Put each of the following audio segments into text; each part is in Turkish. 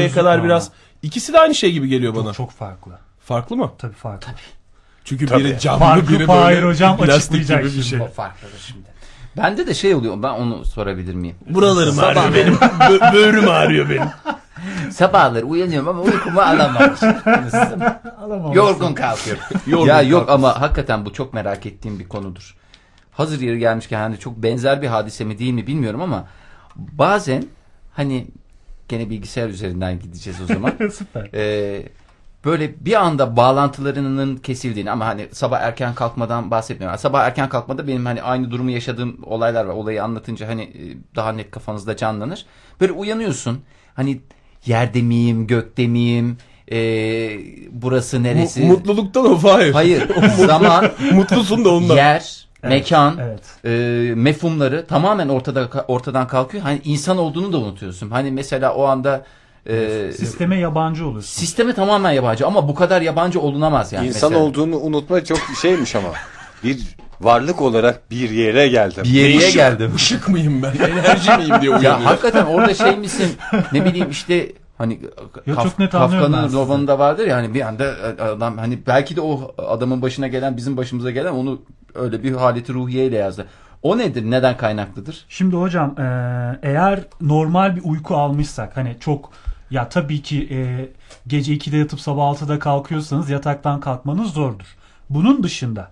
gözlük kadar var. biraz ikisi de aynı şey gibi geliyor bana. Çok, çok farklı. Farklı mı? Tabii farklı. Çünkü Tabii. biri camlı Farklı biri böyle hocam plastik gibi bir şey. farklıdır şimdi. Bende de şey oluyor ben onu sorabilir miyim? Buralarım ağrıyor benim. Bö- böğrüm ağrıyor benim. Sabahları uyanıyorum ama uykumu alamamışım. Yorgun kalkıyorum. Yorgun ya yok ama hakikaten bu çok merak ettiğim bir konudur. Hazır yeri gelmişken hani çok benzer bir hadise mi değil mi bilmiyorum ama bazen hani gene bilgisayar üzerinden gideceğiz o zaman. Süper. Ee, böyle bir anda bağlantılarının kesildiğini ama hani sabah erken kalkmadan bahsetmiyorum. Sabah erken kalkmada benim hani aynı durumu yaşadığım olaylar var. Olayı anlatınca hani e, daha net kafanızda canlanır. Böyle uyanıyorsun. Hani yerde miyim, gökte miyim, ee, burası neresi? Mu- mutluluktan o Fahir. Hayır, zaman, Mutlusun da ondan. yer, mekan, Evet. e, mefhumları tamamen ortada ortadan kalkıyor. Hani insan olduğunu da unutuyorsun. Hani mesela o anda e, Sisteme yabancı oluyorsun. Sisteme tamamen yabancı ama bu kadar yabancı olunamaz yani. İnsan mesela. olduğunu unutma çok şeymiş ama. Bir varlık olarak bir yere geldim. Bir yere geldim. Işık mıyım ben? Enerji miyim diye uyanıyor. ya hakikaten orada şey misin? ne bileyim işte hani Ya Kaf- çok net Kafka'nın romanında vardır ya hani bir anda adam hani belki de o adamın başına gelen bizim başımıza gelen onu öyle bir haleti ruhiyeyle yazdı. O nedir? Neden kaynaklıdır? Şimdi hocam e, eğer normal bir uyku almışsak hani çok ya tabii ki e, gece 2'de yatıp sabah 6'da kalkıyorsanız yataktan kalkmanız zordur. Bunun dışında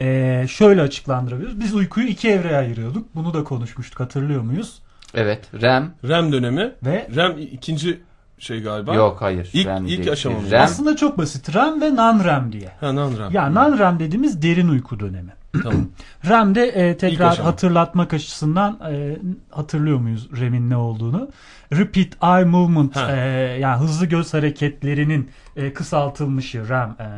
e, şöyle açıklandırabiliriz. Biz uykuyu iki evreye ayırıyorduk. Bunu da konuşmuştuk hatırlıyor muyuz? Evet. REM. REM dönemi. Ve REM ikinci şey galiba. Yok hayır. İlk- REM ilk aşama? REM. aslında çok basit. REM ve non-REM diye. Ha non-REM. Ya non-REM dediğimiz derin uyku dönemi. Tamam. REM'de e, İlk tekrar hatırlatmak açısından e, hatırlıyor muyuz REM'in ne olduğunu? Repeat Eye Movement Ha. e, yani hızlı göz hareketlerinin e, kısaltılmışı REM e,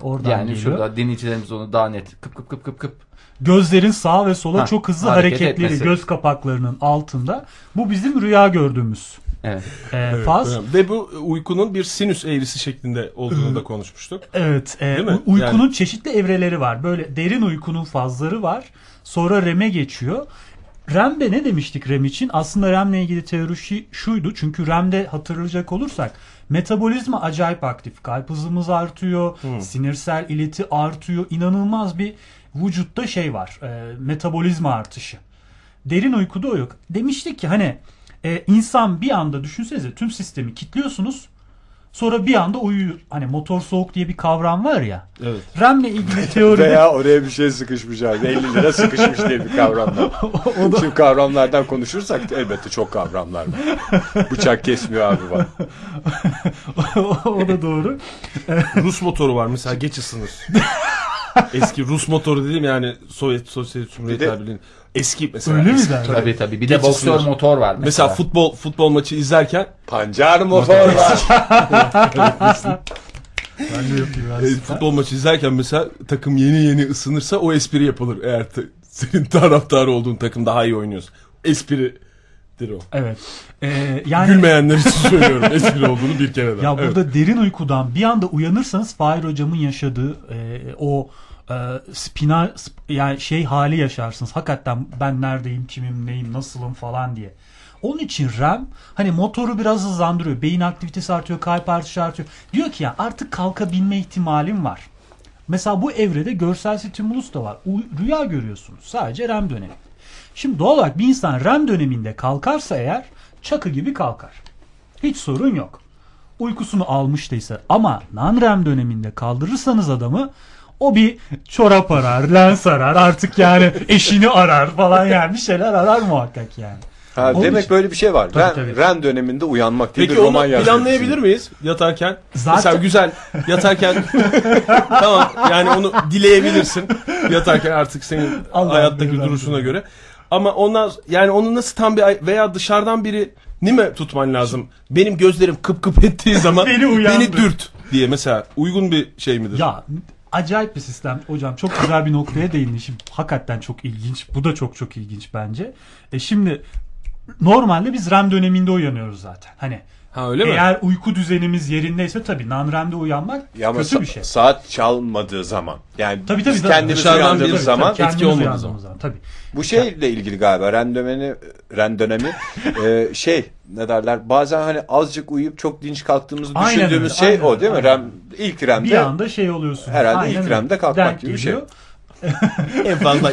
oradan Yani geliyor. şurada dinleyicilerimiz onu daha net kıp kıp kıp kıp kıp. Gözlerin sağ ve sola Ha, çok hızlı hareket hareketleri etmesi. göz kapaklarının altında. Bu bizim rüya gördüğümüz Evet. e, Evet, faz. REM. Ve bu uykunun bir sinüs eğrisi şeklinde olduğunu da konuşmuştuk. Evet, e, Değil mi? uykunun Yani- çeşitli evreleri var. Böyle derin uykunun fazları var. Sonra REM'e geçiyor. REM'de ne demiştik REM için? Aslında REM'le ilgili teori şuydu. Çünkü REM'de hatırlayacak olursak metabolizma acayip aktif. Kalp hızımız artıyor, sinirsel ileti artıyor. İnanılmaz bir vücutta şey var. e, metabolizma artışı. Derin uykuda o yok. Demiştik ki hani e, insan bir anda düşünsenize tüm sistemi kilitliyorsunuz. Sonra bir anda uyuyor. Hani motor soğuk diye bir kavram var ya. Evet. REM'le ilgili teoride Veya oraya bir şey sıkışmış abi. 50 lira sıkışmış diye bir kavramlar. Şimdi kavramlardan konuşursak elbette çok kavramlar var. Bıçak kesmiyor abi bak. o da doğru. Rus motoru var mesela geç ısınır. Eski Rus motoru dedim yani Sovyet Sosyalist Cumhuriyetler Birliği'nin eski mesela. Öyle mi eski- derler? Tabii tabii. Bir de boksör ısınır. motor var mesela. Mesela futbol futbol maçı izlerken Pancar motor var. Ben de yapayım. e, futbol maçı izlerken mesela takım yeni yeni ısınırsa o espri yapılır. Eğer ta- senin taraftarı olduğun takım daha iyi oynuyorsa. Espridir o. Evet. Ee, yani Gülmeyenler için söylüyorum espri olduğunu bir kere daha. ya Evet. burada derin uykudan bir anda uyanırsanız Fahir hocamın yaşadığı e, o e, spinal sp- yani şey hali yaşarsınız. Hakikaten ben neredeyim, kimim, neyim, nasılım falan diye. Onun için REM hani motoru biraz hızlandırıyor. Beyin aktivitesi artıyor, kalp artışı artıyor. Diyor ki ya artık kalkabilme ihtimalim var. Mesela bu evrede görsel stimulus da var. U- rüya görüyorsunuz. Sadece REM dönemi. Şimdi doğal olarak bir insan REM döneminde kalkarsa eğer çakı gibi kalkar. Hiç sorun yok. Uykusunu almıştıysa ama non-REM döneminde kaldırırsanız adamı o bir çorap arar, lens arar artık yani eşini arar falan yani bir şeyler arar muhakkak yani. Ha, Onun demek için- böyle bir şey var. Tabii, Ren, tabii. Ren döneminde uyanmak diye Peki bir onu roman yazmış. planlayabilir miyiz yatarken? Zaten- Mesela güzel yatarken tamam yani onu dileyebilirsin yatarken artık senin Allah hayattaki bilir, duruşuna Allah. göre. Ama ondan yani onu nasıl tam bir veya dışarıdan biri ni mi tutman lazım? Benim gözlerim kıp kıp ettiği zaman Beni uyandır. beni dürt diye mesela uygun bir şey midir? Ya acayip bir sistem hocam. Çok güzel bir noktaya değindin şimdi hakikaten çok ilginç. Bu da çok çok ilginç bence. E şimdi normalde biz REM döneminde uyanıyoruz zaten. Hani Ha öyle mi? eğer uyku düzenimiz yerindeyse tabii non-REM'de uyanmak Ya kötü sa- bir şey. saat çalmadığı zaman yani Tabii tabii. biz tabii. kendimiz Dışarıdan uyandığımız bir- zaman tabii, etki olmadığı uyandığımız zaman. Tabii. bu şeyle ilgili galiba ren dönemi ren dönemi e, şey ne derler bazen hani azıcık uyuyup çok dinç kalktığımızı Aynen düşündüğümüz öyle, şey aynen o değil mi? öyle, Rem aynen. ilk Bir remde anda şey oluyorsun. herhalde Aynen ilk. REM'de kalkmak Denk gibi bir şey. geliyor. en fazla.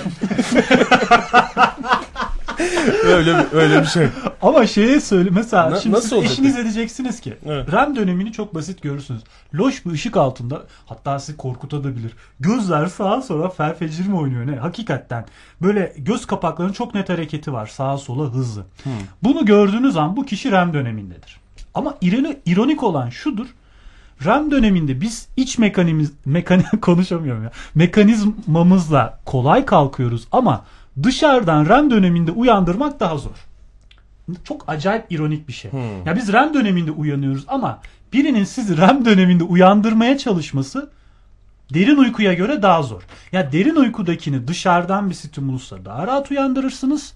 Öyle bir, öyle bir şey. Ama şeye söyle mesela Na- şimdi nasıl siz eşiniz edeceksiniz ki Evet. REM dönemini çok basit görürsünüz. Loş bir ışık altında hatta sizi korkutabilir. Gözler sağa sola felfecir mi oynuyor ne? Hakikaten böyle göz kapaklarının çok net hareketi var sağa sola hızlı. Bunu gördüğünüz an bu kişi REM dönemindedir. Ama ironi, ironik olan şudur. REM döneminde biz iç mekanimiz mekani konuşamıyorum ya. Mekanizmamızla kolay kalkıyoruz ama dışarıdan REM döneminde uyandırmak daha zor. Çok acayip ironik bir şey. Ya biz REM döneminde uyanıyoruz ama birinin sizi REM döneminde uyandırmaya çalışması derin uykuya göre daha zor. Ya derin uykudakini dışarıdan bir stimulusa daha rahat uyandırırsınız.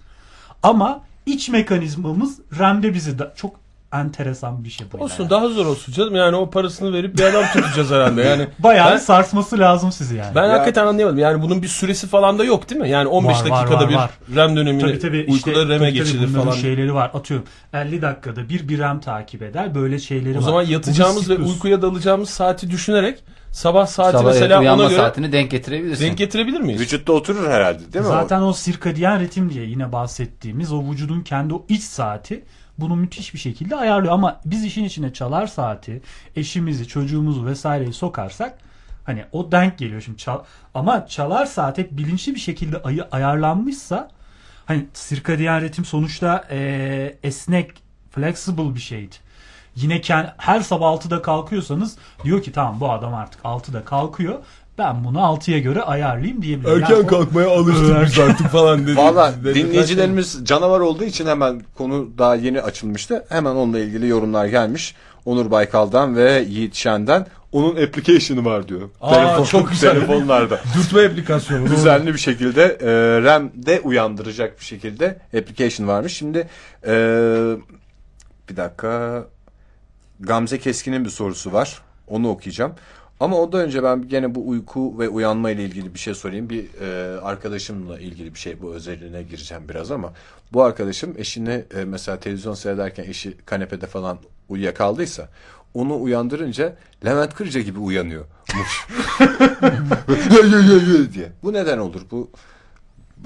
Ama iç mekanizmamız REM'de bizi da çok enteresan bir şey bu. Olsun yani. daha zor olsun canım. Yani o parasını verip bir adam tutacağız herhalde. Yani Bayağı ben, sarsması lazım sizi yani. ben hakikaten anlayamadım. Yani bunun bir süresi falan da yok değil mi? Yani 15 Var, var, dakikada var, bir var. REM dönemini Tabii tabii işte uykuda REM'e tabii, tabii geçilir falan. şeyleri var. Atıyorum 50 dakikada bir bir REM takip eder. Böyle şeyleri var. O zaman yatacağımız ve uykuya dalacağımız saati düşünerek sabah saati Sabah mesela ona göre saatini denk getirebilirsin. denk getirebilir miyiz? vücutta oturur herhalde değil mi? Zaten o sirkadiyen ritim diye yine bahsettiğimiz o vücudun kendi o iç saati bunu müthiş bir şekilde ayarlıyor. Ama biz işin içine çalar saati, eşimizi, çocuğumuzu vesaireyi sokarsak hani o denk geliyor şimdi. Çal ama çalar saat hep bilinçli bir şekilde ayı ayarlanmışsa hani sirkadiyen ritim sonuçta eee, esnek, flexible bir şeydi. Yine kend- her sabah 6'da kalkıyorsanız diyor ki tamam bu adam artık 6'da kalkıyor. Ben bunu 6'ya göre ayarlayayım diyebilir. Erken Yani kalkmaya alıştık biz artık falan dedi. Valla dinleyicilerimiz canavar olduğu için hemen konu daha yeni açılmıştı. Hemen onunla ilgili yorumlar gelmiş. Onur Baykal'dan ve Yiğit Şen'den. Onun application'ı var diyor. Aa, çok güzel. Telefonlarda. Dürtme aplikasyonu. Düzenli bir şekilde e, RAM'de uyandıracak bir şekilde application varmış. Şimdi e, bir dakika Gamze Keskin'in bir sorusu var. Onu okuyacağım. Ama ondan önce ben gene bu uyku ve uyanma ile ilgili bir şey sorayım. Bir e, arkadaşımla ilgili bir şey bu özeline gireceğim biraz ama bu arkadaşım eşini e, mesela televizyon seyrederken eşi kanepede falan uyuyakaldıysa onu uyandırınca Levent Kırca gibi uyanıyormuş. diye. Bu neden olur? Bu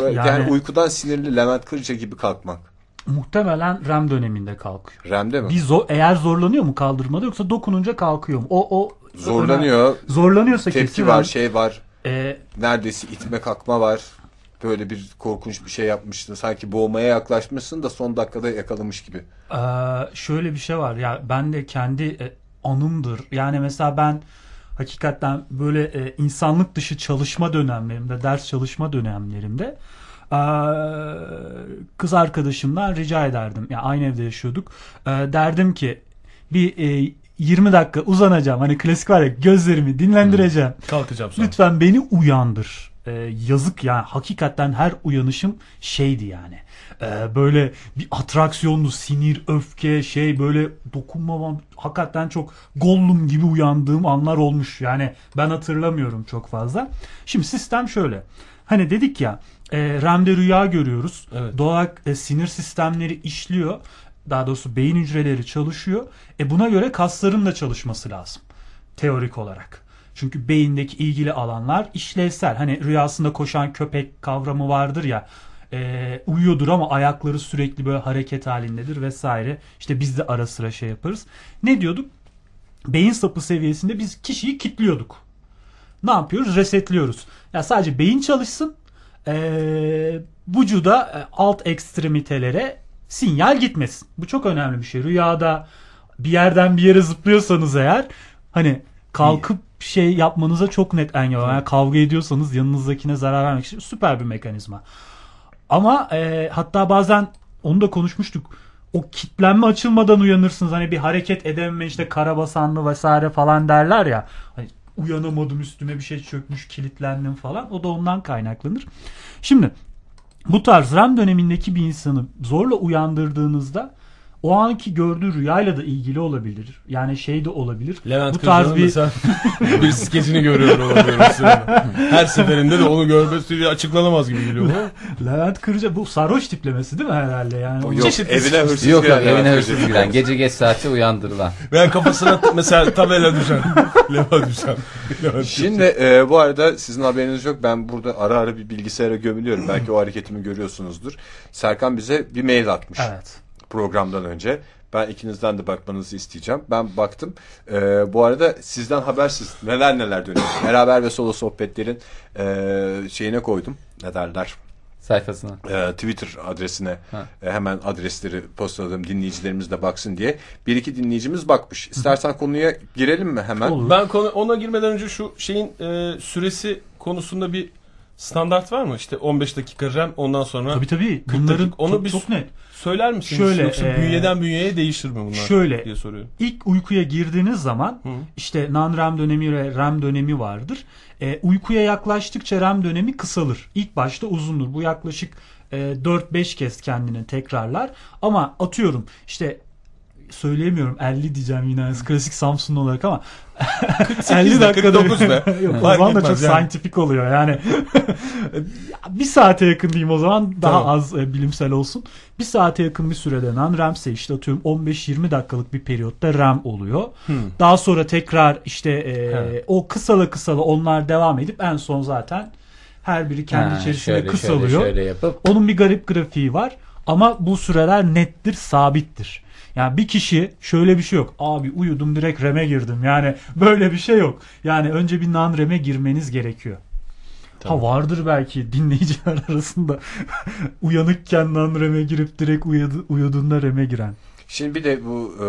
böyle yani, Yani- uykudan sinirli Levent Kırca gibi kalkmak. Muhtemelen REM döneminde kalkıyor. REM'de mi? Bir zo- eğer zorlanıyor mu kaldırmada yoksa dokununca kalkıyor mu? O o Zorlanıyor. Zorlanıyorsa Tepki kesin var, şey var. Ee, Neredeyse itme kalkma var. Böyle bir korkunç bir şey yapmıştın. Sanki boğmaya yaklaşmışsın da son dakikada yakalamış gibi. Ee, şöyle bir şey var ya ben de kendi e, anımdır. Yani mesela ben hakikaten böyle e, insanlık dışı çalışma dönemlerimde, ders çalışma dönemlerimde e, kız arkadaşımdan rica ederdim. Yani aynı evde yaşıyorduk. E, derdim ki bir e, 20 dakika uzanacağım. Hani klasik var ya gözlerimi dinlendireceğim. Kalkacağım sonra. Lütfen beni uyandır. Ee, yazık yani hakikaten her uyanışım şeydi yani. Ee, böyle bir atraksiyonlu sinir, öfke, şey böyle dokunmamam hakikaten çok Gollum gibi uyandığım anlar olmuş. Yani ben hatırlamıyorum çok fazla. Şimdi sistem şöyle. Hani dedik ya e, REM'de rüya görüyoruz. Evet. Doğal e, sinir sistemleri işliyor. Daha doğrusu beyin hücreleri çalışıyor. E buna göre kasların da çalışması lazım. Teorik olarak. Çünkü beyindeki ilgili alanlar işlevsel. Hani rüyasında koşan köpek kavramı vardır ya. e, uyuyordur ama ayakları sürekli böyle hareket halindedir vesaire. İşte biz de ara sıra şey yaparız. Ne diyorduk? Beyin sapı seviyesinde biz kişiyi kitliyorduk. Ne yapıyoruz? Resetliyoruz. Ya sadece beyin çalışsın. Ee, vücuda e, alt ekstremitelere sinyal gitmesin. Bu çok önemli bir şey. Rüyada bir yerden bir yere zıplıyorsanız eğer hani kalkıp şey yapmanıza çok net engel var. Yani kavga ediyorsanız yanınızdakine zarar vermek için süper bir mekanizma. Ama e, hatta bazen onu da konuşmuştuk. O kitlenme açılmadan uyanırsınız. Hani bir hareket edememe işte karabasanlı vesaire falan derler ya. Hani uyanamadım üstüme bir şey çökmüş kilitlendim falan. O da ondan kaynaklanır. Şimdi bu tarz REM dönemindeki bir insanı zorla uyandırdığınızda o anki gördüğü rüyayla da ilgili olabilir. Yani şey de olabilir. Levent bu tarz bir bir skecini görüyor olabilir o sırada. Her seferinde de onu görmesi açıklanamaz gibi geliyor bana. Levent Kırca bu sarhoş tiplemesi değil mi herhalde yani? Yok Çeşitli- evine hırsız Yok yok giren evine Levent hırsız giren. Gece geç saatte uyandırılan. Ben kafasına mesela tabela düşen. Leva düşen. Levent Şimdi e, bu arada sizin haberiniz yok. Ben burada ara ara bir bilgisayara gömülüyorum. Belki o hareketimi görüyorsunuzdur. Serkan bize bir mail atmış Evet. Programdan önce. Ben ikinizden de bakmanızı isteyeceğim. Ben baktım. E, bu arada sizden habersiz neler neler dönüyor. Beraber ve solo sohbetlerin e, şeyine koydum. Ne derler? Sayfasına. e, Twitter adresine Ha. e, hemen adresleri postaladım dinleyicilerimiz de baksın diye. Bir iki dinleyicimiz bakmış. İstersen konuya girelim mi hemen? Olur. Ben konu, ona girmeden önce şu şeyin e, süresi konusunda bir standart var mı? İşte 15 dakika RAM ondan sonra Tabii tabii. 40 Bunların dakika. Onu çok, bir- çok net. Söyler misiniz? Şöyle, Yoksa e, bünyeden bünyeye değişir mi bunlar? şöyle. diye soruyorum. İlk uykuya girdiğiniz zaman Hı. işte non-REM dönemi ve REM dönemi vardır. E, uykuya yaklaştıkça REM dönemi kısalır. İlk başta uzundur. Bu yaklaşık e, 4-5 kez kendini tekrarlar. Ama atıyorum işte söyleyemiyorum 50 diyeceğim yine klasik Samsung olarak ama 50 de, dakikada 49 be. Yok o zaman da çok yani. scientific oluyor yani. bir saate yakın diyeyim o zaman daha Tamam. az e, bilimsel olsun. Bir saate yakın bir sürede non-REM ise işte atıyorum 15-20 dakikalık bir periyotta REM oluyor. Daha sonra tekrar işte e, o kısala kısala onlar devam edip en son zaten her biri kendi Ha, içerisinde şöyle, kısalıyor. Şöyle, şöyle yapıp Onun bir garip grafiği var ama bu süreler nettir, sabittir. Yani bir kişi şöyle bir şey yok. Abi uyudum direkt REM'e girdim. Yani böyle bir şey yok. Yani önce bir non-REM'e girmeniz gerekiyor. Ha vardır belki dinleyiciler arasında uyanıkken non-REM'e girip direkt uyudu, uyuduğunda REM'e giren. Şimdi bir de bu e,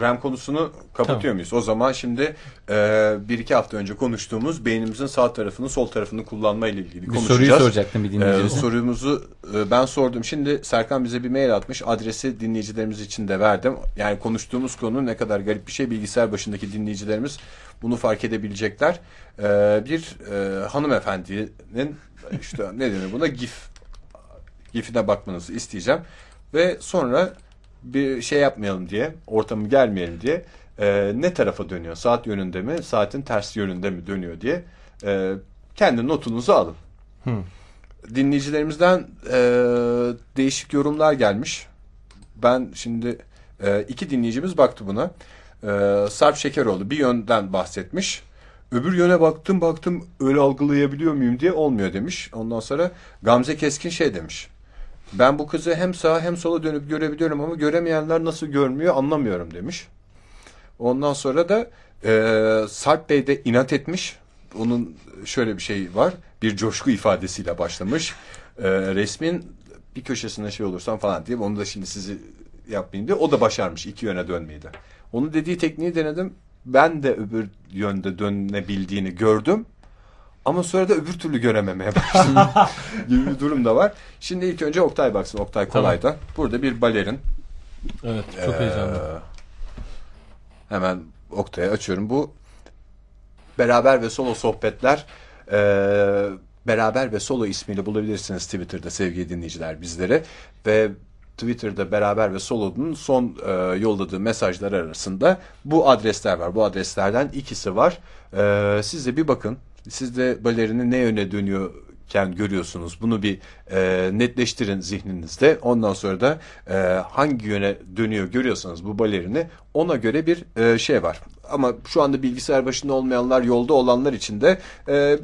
RAM konusunu kapatıyor Tamam. muyuz? O zaman şimdi e, bir iki hafta önce konuştuğumuz beynimizin sağ tarafını sol tarafını kullanma ile ilgili bir konuşacağız. soruyu soracaktım bir dinleyicimize. sorumuzu e, ben sordum. Şimdi Serkan bize bir mail atmış. Adresi dinleyicilerimiz için de verdim. Yani konuştuğumuz konu ne kadar garip bir şey. Bilgisayar başındaki dinleyicilerimiz bunu fark edebilecekler. Ee, bir e, hanımefendinin işte ne denir buna GIF GIF'ine bakmanızı isteyeceğim. Ve sonra bir şey yapmayalım diye, ortamı gelmeyelim diye e, ne tarafa dönüyor? Saat yönünde mi, saatin ters yönünde mi dönüyor diye e, kendi notunuzu alın dinleyicilerimizden e, değişik yorumlar gelmiş. Ben şimdi e, iki dinleyicimiz baktı buna. E, Sarp Şekeroğlu bir yönden bahsetmiş. Öbür yöne baktım baktım öyle algılayabiliyor muyum diye olmuyor demiş. Ondan sonra Gamze Keskin şey demiş. Ben bu kızı hem sağa hem sola dönüp görebiliyorum ama göremeyenler nasıl görmüyor anlamıyorum demiş. Ondan sonra da e, Sarp Bey de inat etmiş. Onun şöyle bir şey var. Bir coşku ifadesiyle başlamış. E, resmin bir köşesine şey olursam falan diye. Onu da şimdi sizi yapmayın diye. O da başarmış iki yöne dönmeyi de. Onun dediği tekniği denedim. Ben de öbür yönde dönebildiğini gördüm. Ama sonra da öbür türlü görememeye başladım gibi bir durum da var. Şimdi ilk önce Oktay baksın. Oktay Kolay'da. Burada bir balerin. Evet çok Ee, heyecanlı. Hemen Oktay'a açıyorum. Bu beraber ve solo sohbetler ee, beraber ve solo ismiyle bulabilirsiniz Twitter'da sevgili dinleyiciler bizleri ve Twitter'da beraber ve solo'nun son e, yolladığı mesajlar arasında bu adresler var. Bu adreslerden ikisi var. E, siz de bir bakın. Siz de balerinin ne yöne dönüyorken görüyorsunuz. Bunu bir e, netleştirin zihninizde. Ondan sonra da e, hangi yöne dönüyor görüyorsanız bu balerini ona göre bir e, şey var. Ama şu anda bilgisayar başında olmayanlar yolda olanlar için de e,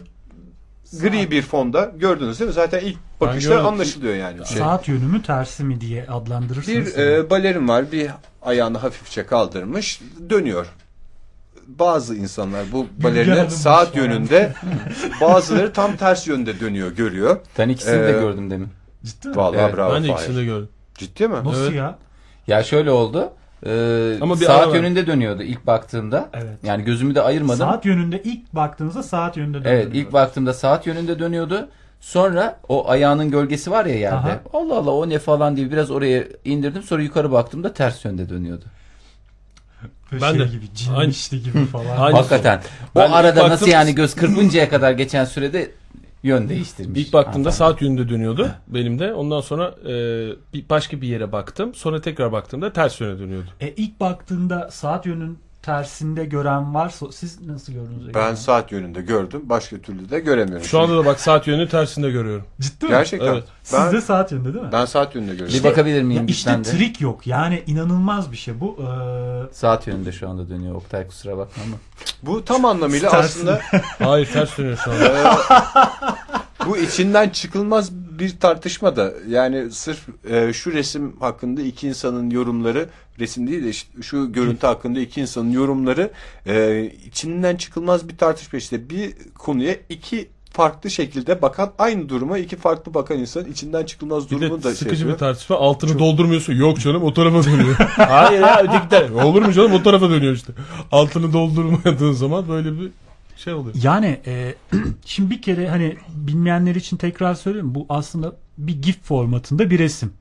gri bir fonda gördünüz değil mi? Zaten ilk bakışta anlaşılıyor yani. Şey. Saat yönü mü tersi mi diye adlandırırsınız. Bir e, balerin var. Bir ayağını hafifçe kaldırmış. Dönüyor. Bazı insanlar bu balerine Hanım saat yönünde bazıları tam ters yönde dönüyor görüyor. Ben ikisini de Ee, gördüm demin. Ciddi mi? Vallahi Evet, bravo. ben de Fahir. ikisini de gördüm. Ciddi mi? Nasıl Evet. ya? Ya şöyle oldu. Ee, Ama bir saat var. yönünde dönüyordu ilk baktığımda. Evet. Yani gözümü de ayırmadım. Saat yönünde ilk baktığınızda saat yönünde Evet döndürüyor. ilk baktığımda saat yönünde dönüyordu. Sonra o ayağının gölgesi var ya yerde. Aha. Allah Allah o ne falan diye biraz oraya indirdim. Sonra yukarı baktığımda ters yönde dönüyordu. Ben şey de. gibi Aynı- cinmişti gibi falan. Aynı Hakikaten. Ben o arada ilk nasıl baktım- yani göz kırpıncaya kadar geçen sürede Yön değiştirmiş. İlk baktığımda Hanımefendi. saat yönünde dönüyordu benim de. Ondan sonra e, bir başka bir yere baktım. Sonra tekrar baktığımda ters yöne dönüyordu. E, ilk baktığında saat yönünün tersinde gören varsa siz nasıl gördünüz? Ben saat yönünde gördüm. Başka türlü de göremiyorum. Şu anda da bak saat yönünü tersinde görüyorum. Ciddi mi? Gerçekten. Evet. Siz Ben, de saat yönünde değil mi? ben saat yönünde Bir görüyorum. bakabilir Ya miyim işte lütfen de? trik yok. Yani inanılmaz bir şey bu. Ee, Saat yönünde şu anda dönüyor Oktay kusura bakma ama. Bu tam anlamıyla aslında Hayır ters dönüyor şu anda. e, bu içinden çıkılmaz bir tartışma da. Yani sırf e, şu resim hakkında iki insanın yorumları resim değil de işte şu görüntü hakkında iki insanın yorumları e, içinden çıkılmaz bir tartışma işte bir konuya iki farklı şekilde bakan aynı duruma iki farklı bakan insan içinden çıkılmaz Bir durumu da şey sıkıcı bir yapıyor. tartışma. Altını doldurmuyorsun. Yok canım o tarafa dönüyor. Hayır ya öteki. Olur mu canım o tarafa dönüyor işte. Altını doldurmadığın zaman böyle bir şey oluyor. Yani e, şimdi bir kere hani bilmeyenler için tekrar söyleyeyim. Bu aslında bir GIF formatında bir resim.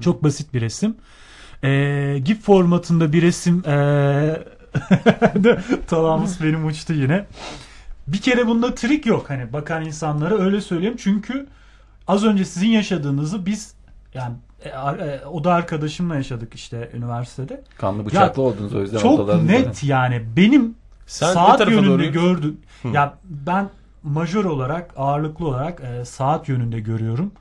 Çok basit bir resim. E, GIF formatında bir resim e, Talamız benim uçtu yine. Bir kere bunda trik yok. Hani bakan insanlara öyle söyleyeyim. Çünkü az önce sizin yaşadığınızı biz yani e, e, oda arkadaşımla yaşadık işte üniversitede. Kanlı bıçaklı oldunuz o yüzden Çok net yani benim Sen saat yönünde doğru- gördüm. Ya ben majör olarak ağırlıklı olarak e, saat yönünde görüyorum.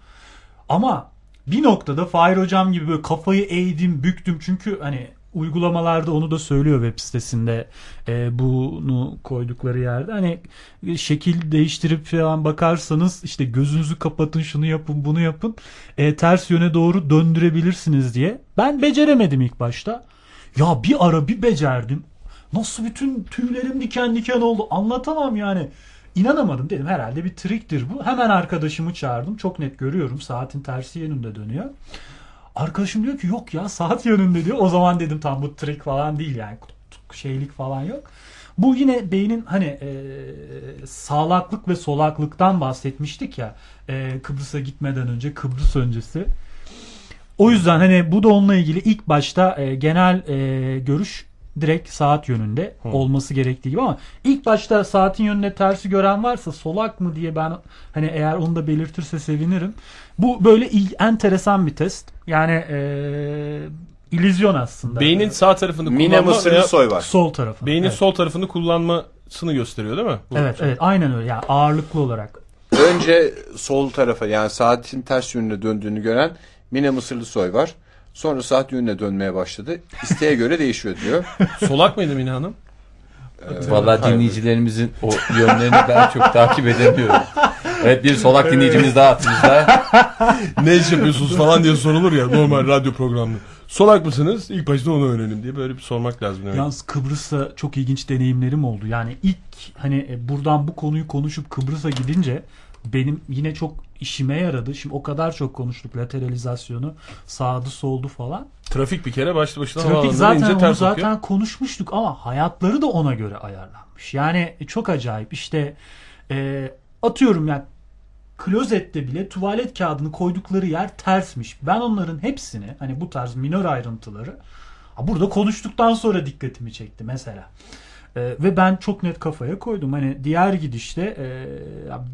Ama bir noktada Fahir hocam gibi böyle kafayı eğdim, büktüm. Çünkü hani uygulamalarda onu da söylüyor web sitesinde e, bunu koydukları yerde. Hani şekil değiştirip falan bakarsanız işte gözünüzü kapatın şunu yapın bunu yapın e, ters yöne doğru döndürebilirsiniz diye. Ben beceremedim ilk başta. Ya bir ara bir becerdim. Nasıl bütün tüylerim diken diken oldu anlatamam yani. İnanamadım dedim herhalde bir triktir bu. Hemen arkadaşımı çağırdım. Çok net görüyorum saatin tersi yönünde dönüyor. Arkadaşım diyor ki yok ya saat yönünde diyor. O zaman dedim tam bu trik falan değil yani şeylik falan yok. Bu yine beynin hani e, sağlaklık ve solaklıktan bahsetmiştik ya e, Kıbrıs'a gitmeden önce Kıbrıs öncesi. O yüzden hani bu da onunla ilgili ilk başta e, genel e, görüş direkt saat yönünde olması gerektiği gibi ama ilk başta saatin yönünde tersi gören varsa solak mı diye ben hani eğer onu da belirtirse sevinirim. Bu böyle il, enteresan bir test. Yani e, illüzyon aslında. Beynin sağ tarafını Mine kullanma soy var. sol tarafı. beynin evet. sol tarafını kullanmasını gösteriyor değil mi? Bu? Evet evet aynen öyle yani ağırlıklı olarak. Önce sol tarafa yani saatin ters yönüne döndüğünü gören Mine Mısırlı soy var. Sonra saat yönüne dönmeye başladı. İsteğe göre değişiyor diyor. Solak mıydı Mine Hanım? Vallahi Hayır. dinleyicilerimizin o yönlerini ben çok takip edemiyorum. Evet bir solak dinleyicimiz daha aklımızda. ne iş yapıyorsunuz falan diye sorulur ya normal radyo programında. Solak mısınız? İlk başta onu öğrenelim diye böyle bir sormak lazım. demek. Yalnız Kıbrıs'ta çok ilginç deneyimlerim oldu. Yani ilk hani e, buradan bu konuyu konuşup Kıbrıs'a gidince benim yine çok işime yaradı. Şimdi o kadar çok konuştuk lateralizasyonu, sağdı soldu falan. Trafik bir kere başlı başına Trafik zaten ince ters zaten konuşmuştuk ama hayatları da ona göre ayarlanmış. Yani çok acayip. İşte e, atıyorum yani klozette bile tuvalet kağıdını koydukları yer tersmiş. Ben onların hepsini hani bu tarz minor ayrıntıları burada konuştuktan sonra dikkatimi çekti mesela. E, ve ben çok net kafaya koydum. Hani diğer gidişte e,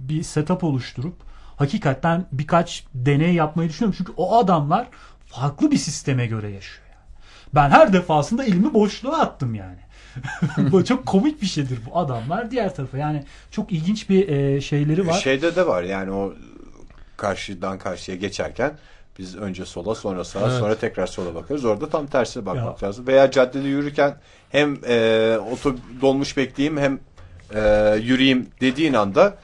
bir setup oluşturup hakikaten birkaç deney yapmayı düşünüyorum. Çünkü o adamlar farklı bir sisteme göre yaşıyor. Yani. Ben her defasında elimi boşluğa attım yani. bu çok komik bir şeydir bu adamlar diğer tarafa. Yani çok ilginç bir e, şeyleri var. Şeyde de var yani o karşıdan karşıya geçerken biz önce sola sonra sağa Evet. sonra tekrar sola bakarız. Orada tam tersine bakmak Ya. lazım. Veya caddede yürürken hem e, oto dolmuş bekleyeyim hem e, yürüyeyim dediğin anda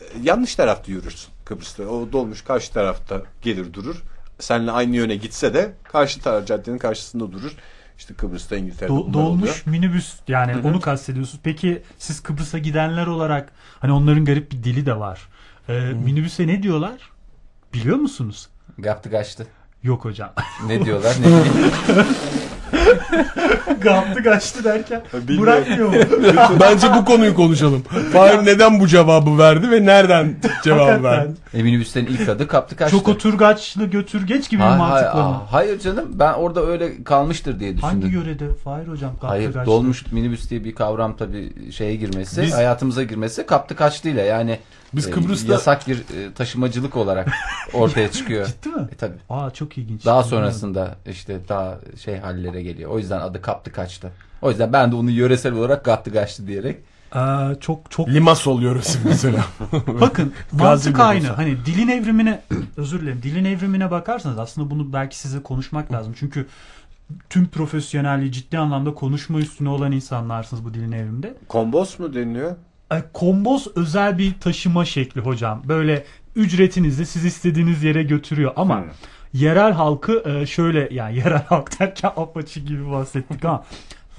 e, yanlış tarafta yürürsün Kıbrıs'ta. O dolmuş karşı tarafta gelir durur. Seninle aynı yöne gitse de karşı taraf caddenin karşısında durur. İşte Kıbrıs'ta İngiltere'de Do- dolmuş oluyor. minibüs yani onu kastediyorsunuz. Peki siz Kıbrıs'a gidenler olarak hani onların garip bir dili de var. E, minibüse ne diyorlar? Biliyor musunuz? Yaptı kaçtı. Yok hocam. Ne diyorlar ne. Kaptı kaçtı derken Bilmiyorum. bırakmıyor mu? Bence bu konuyu konuşalım. Fahir neden bu cevabı verdi ve nereden Hakikaten. verdi? E, minibüsten ilk adı kaptı kaçtı. Çok oturgaçlı götürgeç gibi bir Ha- ha- mantıklama. ha- hayır canım ben orada öyle kalmıştır diye düşündüm. Hangi yörede Fahir hocam kaptı Hayır kaçtı? dolmuş minibüs diye bir kavram tabii şeye girmesi, Biz- hayatımıza girmesi kaptı kaçtıyla yani Biz e, Kıbrıs'ta yasak bir e, taşımacılık olarak ortaya çıkıyor. Ciddi mi? E, tabii. Aa çok ilginç. Daha sonrasında işte daha şey hallere geliyor. O yüzden adı kaptı kaçtı. O yüzden ben de onu yöresel olarak kaptı kaçtı diyerek. Aa, çok çok Limasol yöresi mesela. Bakın Gazi mantık aynı. Hani dilin evrimine özür dilerim. Dilin evrimine bakarsanız aslında bunu belki size konuşmak lazım. Çünkü tüm profesyonelliği ciddi anlamda konuşma üstüne olan insanlarsınız bu dilin evriminde. Kombos mu deniliyor? E, komboz özel bir taşıma şekli hocam. Böyle ücretinizi siz istediğiniz yere götürüyor ama Hmm. yerel halkı e, şöyle yani yerel halk derken apaçı gibi bahsettik ama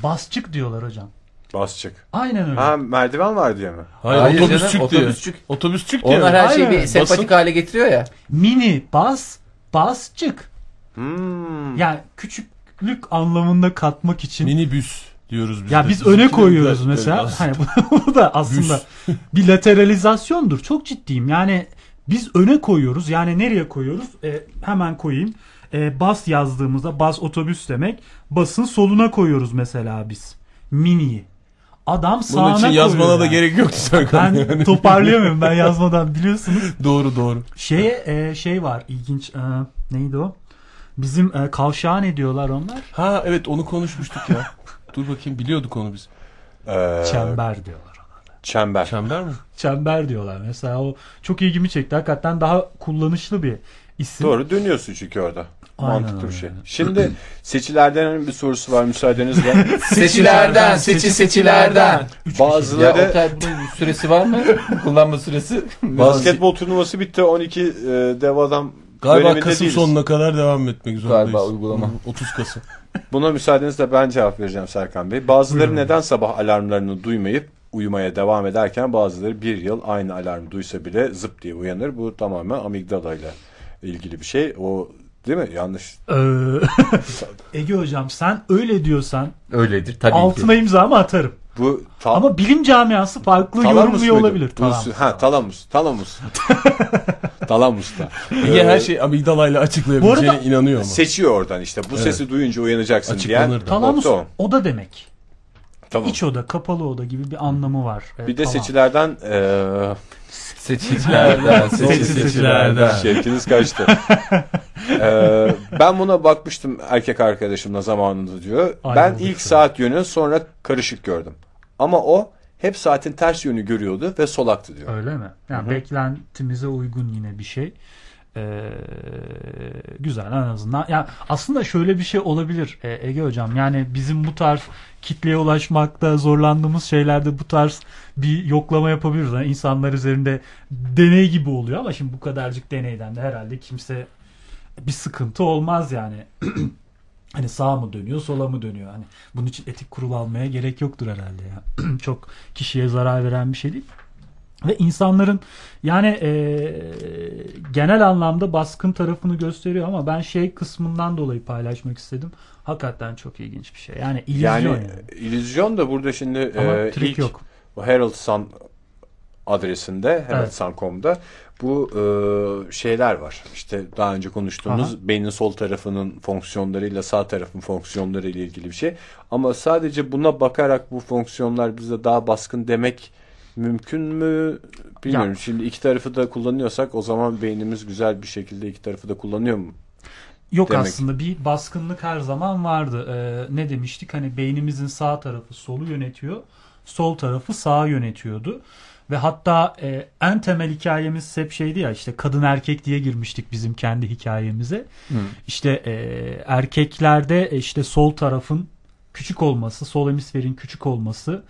basçık diyorlar hocam. Basçık. Aynen öyle. Ha merdiven var diye mi? Hayır, Hayır otobüsçük canım, diyor. otobüsçük. Otobüsçük diyor. Onlar her şeyi Aynen. bir sempatik Basın- hale getiriyor ya. Mini bas basçık. Hmm. Yani küçüklük anlamında katmak için. Minibüs diyoruz biz ya de. biz öne koyuyoruz de- mesela. Evet, Hani bu, da aslında bir lateralizasyondur. Çok ciddiyim. Yani biz öne koyuyoruz. Yani nereye koyuyoruz? E, hemen koyayım. E, bas yazdığımızda bas otobüs demek. Basın soluna koyuyoruz mesela biz. Mini'yi. Adam sağına Bunun için yazmana da yani. gerek yoktu Serkan. Ben yani. toparlayamıyorum ben yazmadan biliyorsunuz. doğru doğru. Şeye e, şey var ilginç e, neydi o? Bizim e, kavşağa ne diyorlar onlar? Ha evet onu konuşmuştuk ya. Dur bakayım biliyorduk onu biz. Ee, Çember diyorlar. Çember. Çember mi? Çember diyorlar. Mesela o çok ilgimi çekti. Hakikaten daha kullanışlı bir isim. Doğru dönüyorsun çünkü orada. Aynen Mantıklı bir şey. Şimdi seçilerden bir sorusu var müsaadenizle. Seçilerden, seçi seçilerden. Ya Bazıları bunun bir süresi var mı? Kullanma süresi. basketbol turnuvası bitti 12 e, dev adam Galiba Kasım değiliz. sonuna kadar devam etmek zorundayız. Galiba uygulama. Hı, 30 Kasım. Buna müsaadenizle ben cevap vereceğim Serkan Bey. Bazıları Buyurun. neden sabah alarmlarını duymayıp uyumaya devam ederken bazıları bir yıl aynı alarm duysa bile zıp diye uyanır. Bu tamamen amigdala ile ilgili bir şey. O değil mi? Yanlış. Ee, Ege hocam sen öyle diyorsan Öyledir tabii altına ki. imzamı atarım. Bu ta- Ama bilim camiası farklı talamus yorumluyor muydu? olabilir. Sü- Ha talamus. Talamus. Talamus'ta. Ege Ee, her şeyi amigdalayla açıklayabileceğine Bu arada- inanıyor ama. Seçiyor oradan işte. Bu Evet. sesi duyunca uyanacaksın diyen. Açıklanır da. Talamus nokta o. oda demek. Tamam. İç oda, kapalı oda gibi bir anlamı var. Ee, Bir de tamam. seçilerden eee Seçicilerden, seçi Seçi seçilerden. Şevkiniz kaçtı. Eee, ben buna bakmıştım erkek arkadaşımla zamanında diyor. Aynen ben ilk saat yönü sonra karışık gördüm. Ama o hep saatin ters yönü görüyordu ve solaktı diyor. Öyle mi? Yani beklentimize uygun yine bir şey. Ee, güzel en azından. Yani aslında şöyle bir şey olabilir e, Ege hocam. Yani bizim bu tarz kitleye ulaşmakta zorlandığımız şeylerde bu tarz bir yoklama yapabiliriz. Yani insanlar üzerinde deney gibi oluyor ama şimdi bu kadarcık deneyden de herhalde kimse bir sıkıntı olmaz yani. hani sağa mı dönüyor, sola mı dönüyor? Hani bunun için etik kurul almaya gerek yoktur herhalde ya. Çok kişiye zarar veren bir şey değil. Ve insanların yani e, genel anlamda baskın tarafını gösteriyor ama ben şey kısmından dolayı paylaşmak istedim. Hakikaten çok ilginç bir şey. Yani illüzyon Yani, yani. illüzyon da burada şimdi Ama eee, trik ilk yok. Herald Sun adresinde heraldsun.com'da bu eee, şeyler var. İşte daha önce konuştuğumuz Aha. beynin sol tarafının fonksiyonlarıyla sağ tarafın fonksiyonları ile ilgili bir şey. Ama sadece buna bakarak bu fonksiyonlar bize daha baskın demek mümkün mü bilmiyorum. Ya. Şimdi iki tarafı da kullanıyorsak o zaman beynimiz güzel bir şekilde iki tarafı da kullanıyor mu? Yok demek. aslında bir baskınlık her zaman vardı. Ee, ne demiştik? Hani beynimizin sağ tarafı solu yönetiyor. Sol tarafı sağı yönetiyordu. Ve hatta e, en temel hikayemiz hep şeydi ya işte kadın erkek diye girmiştik bizim kendi hikayemize. İşte e, erkeklerde e, işte sol tarafın küçük olması, sol hemisferin küçük olması,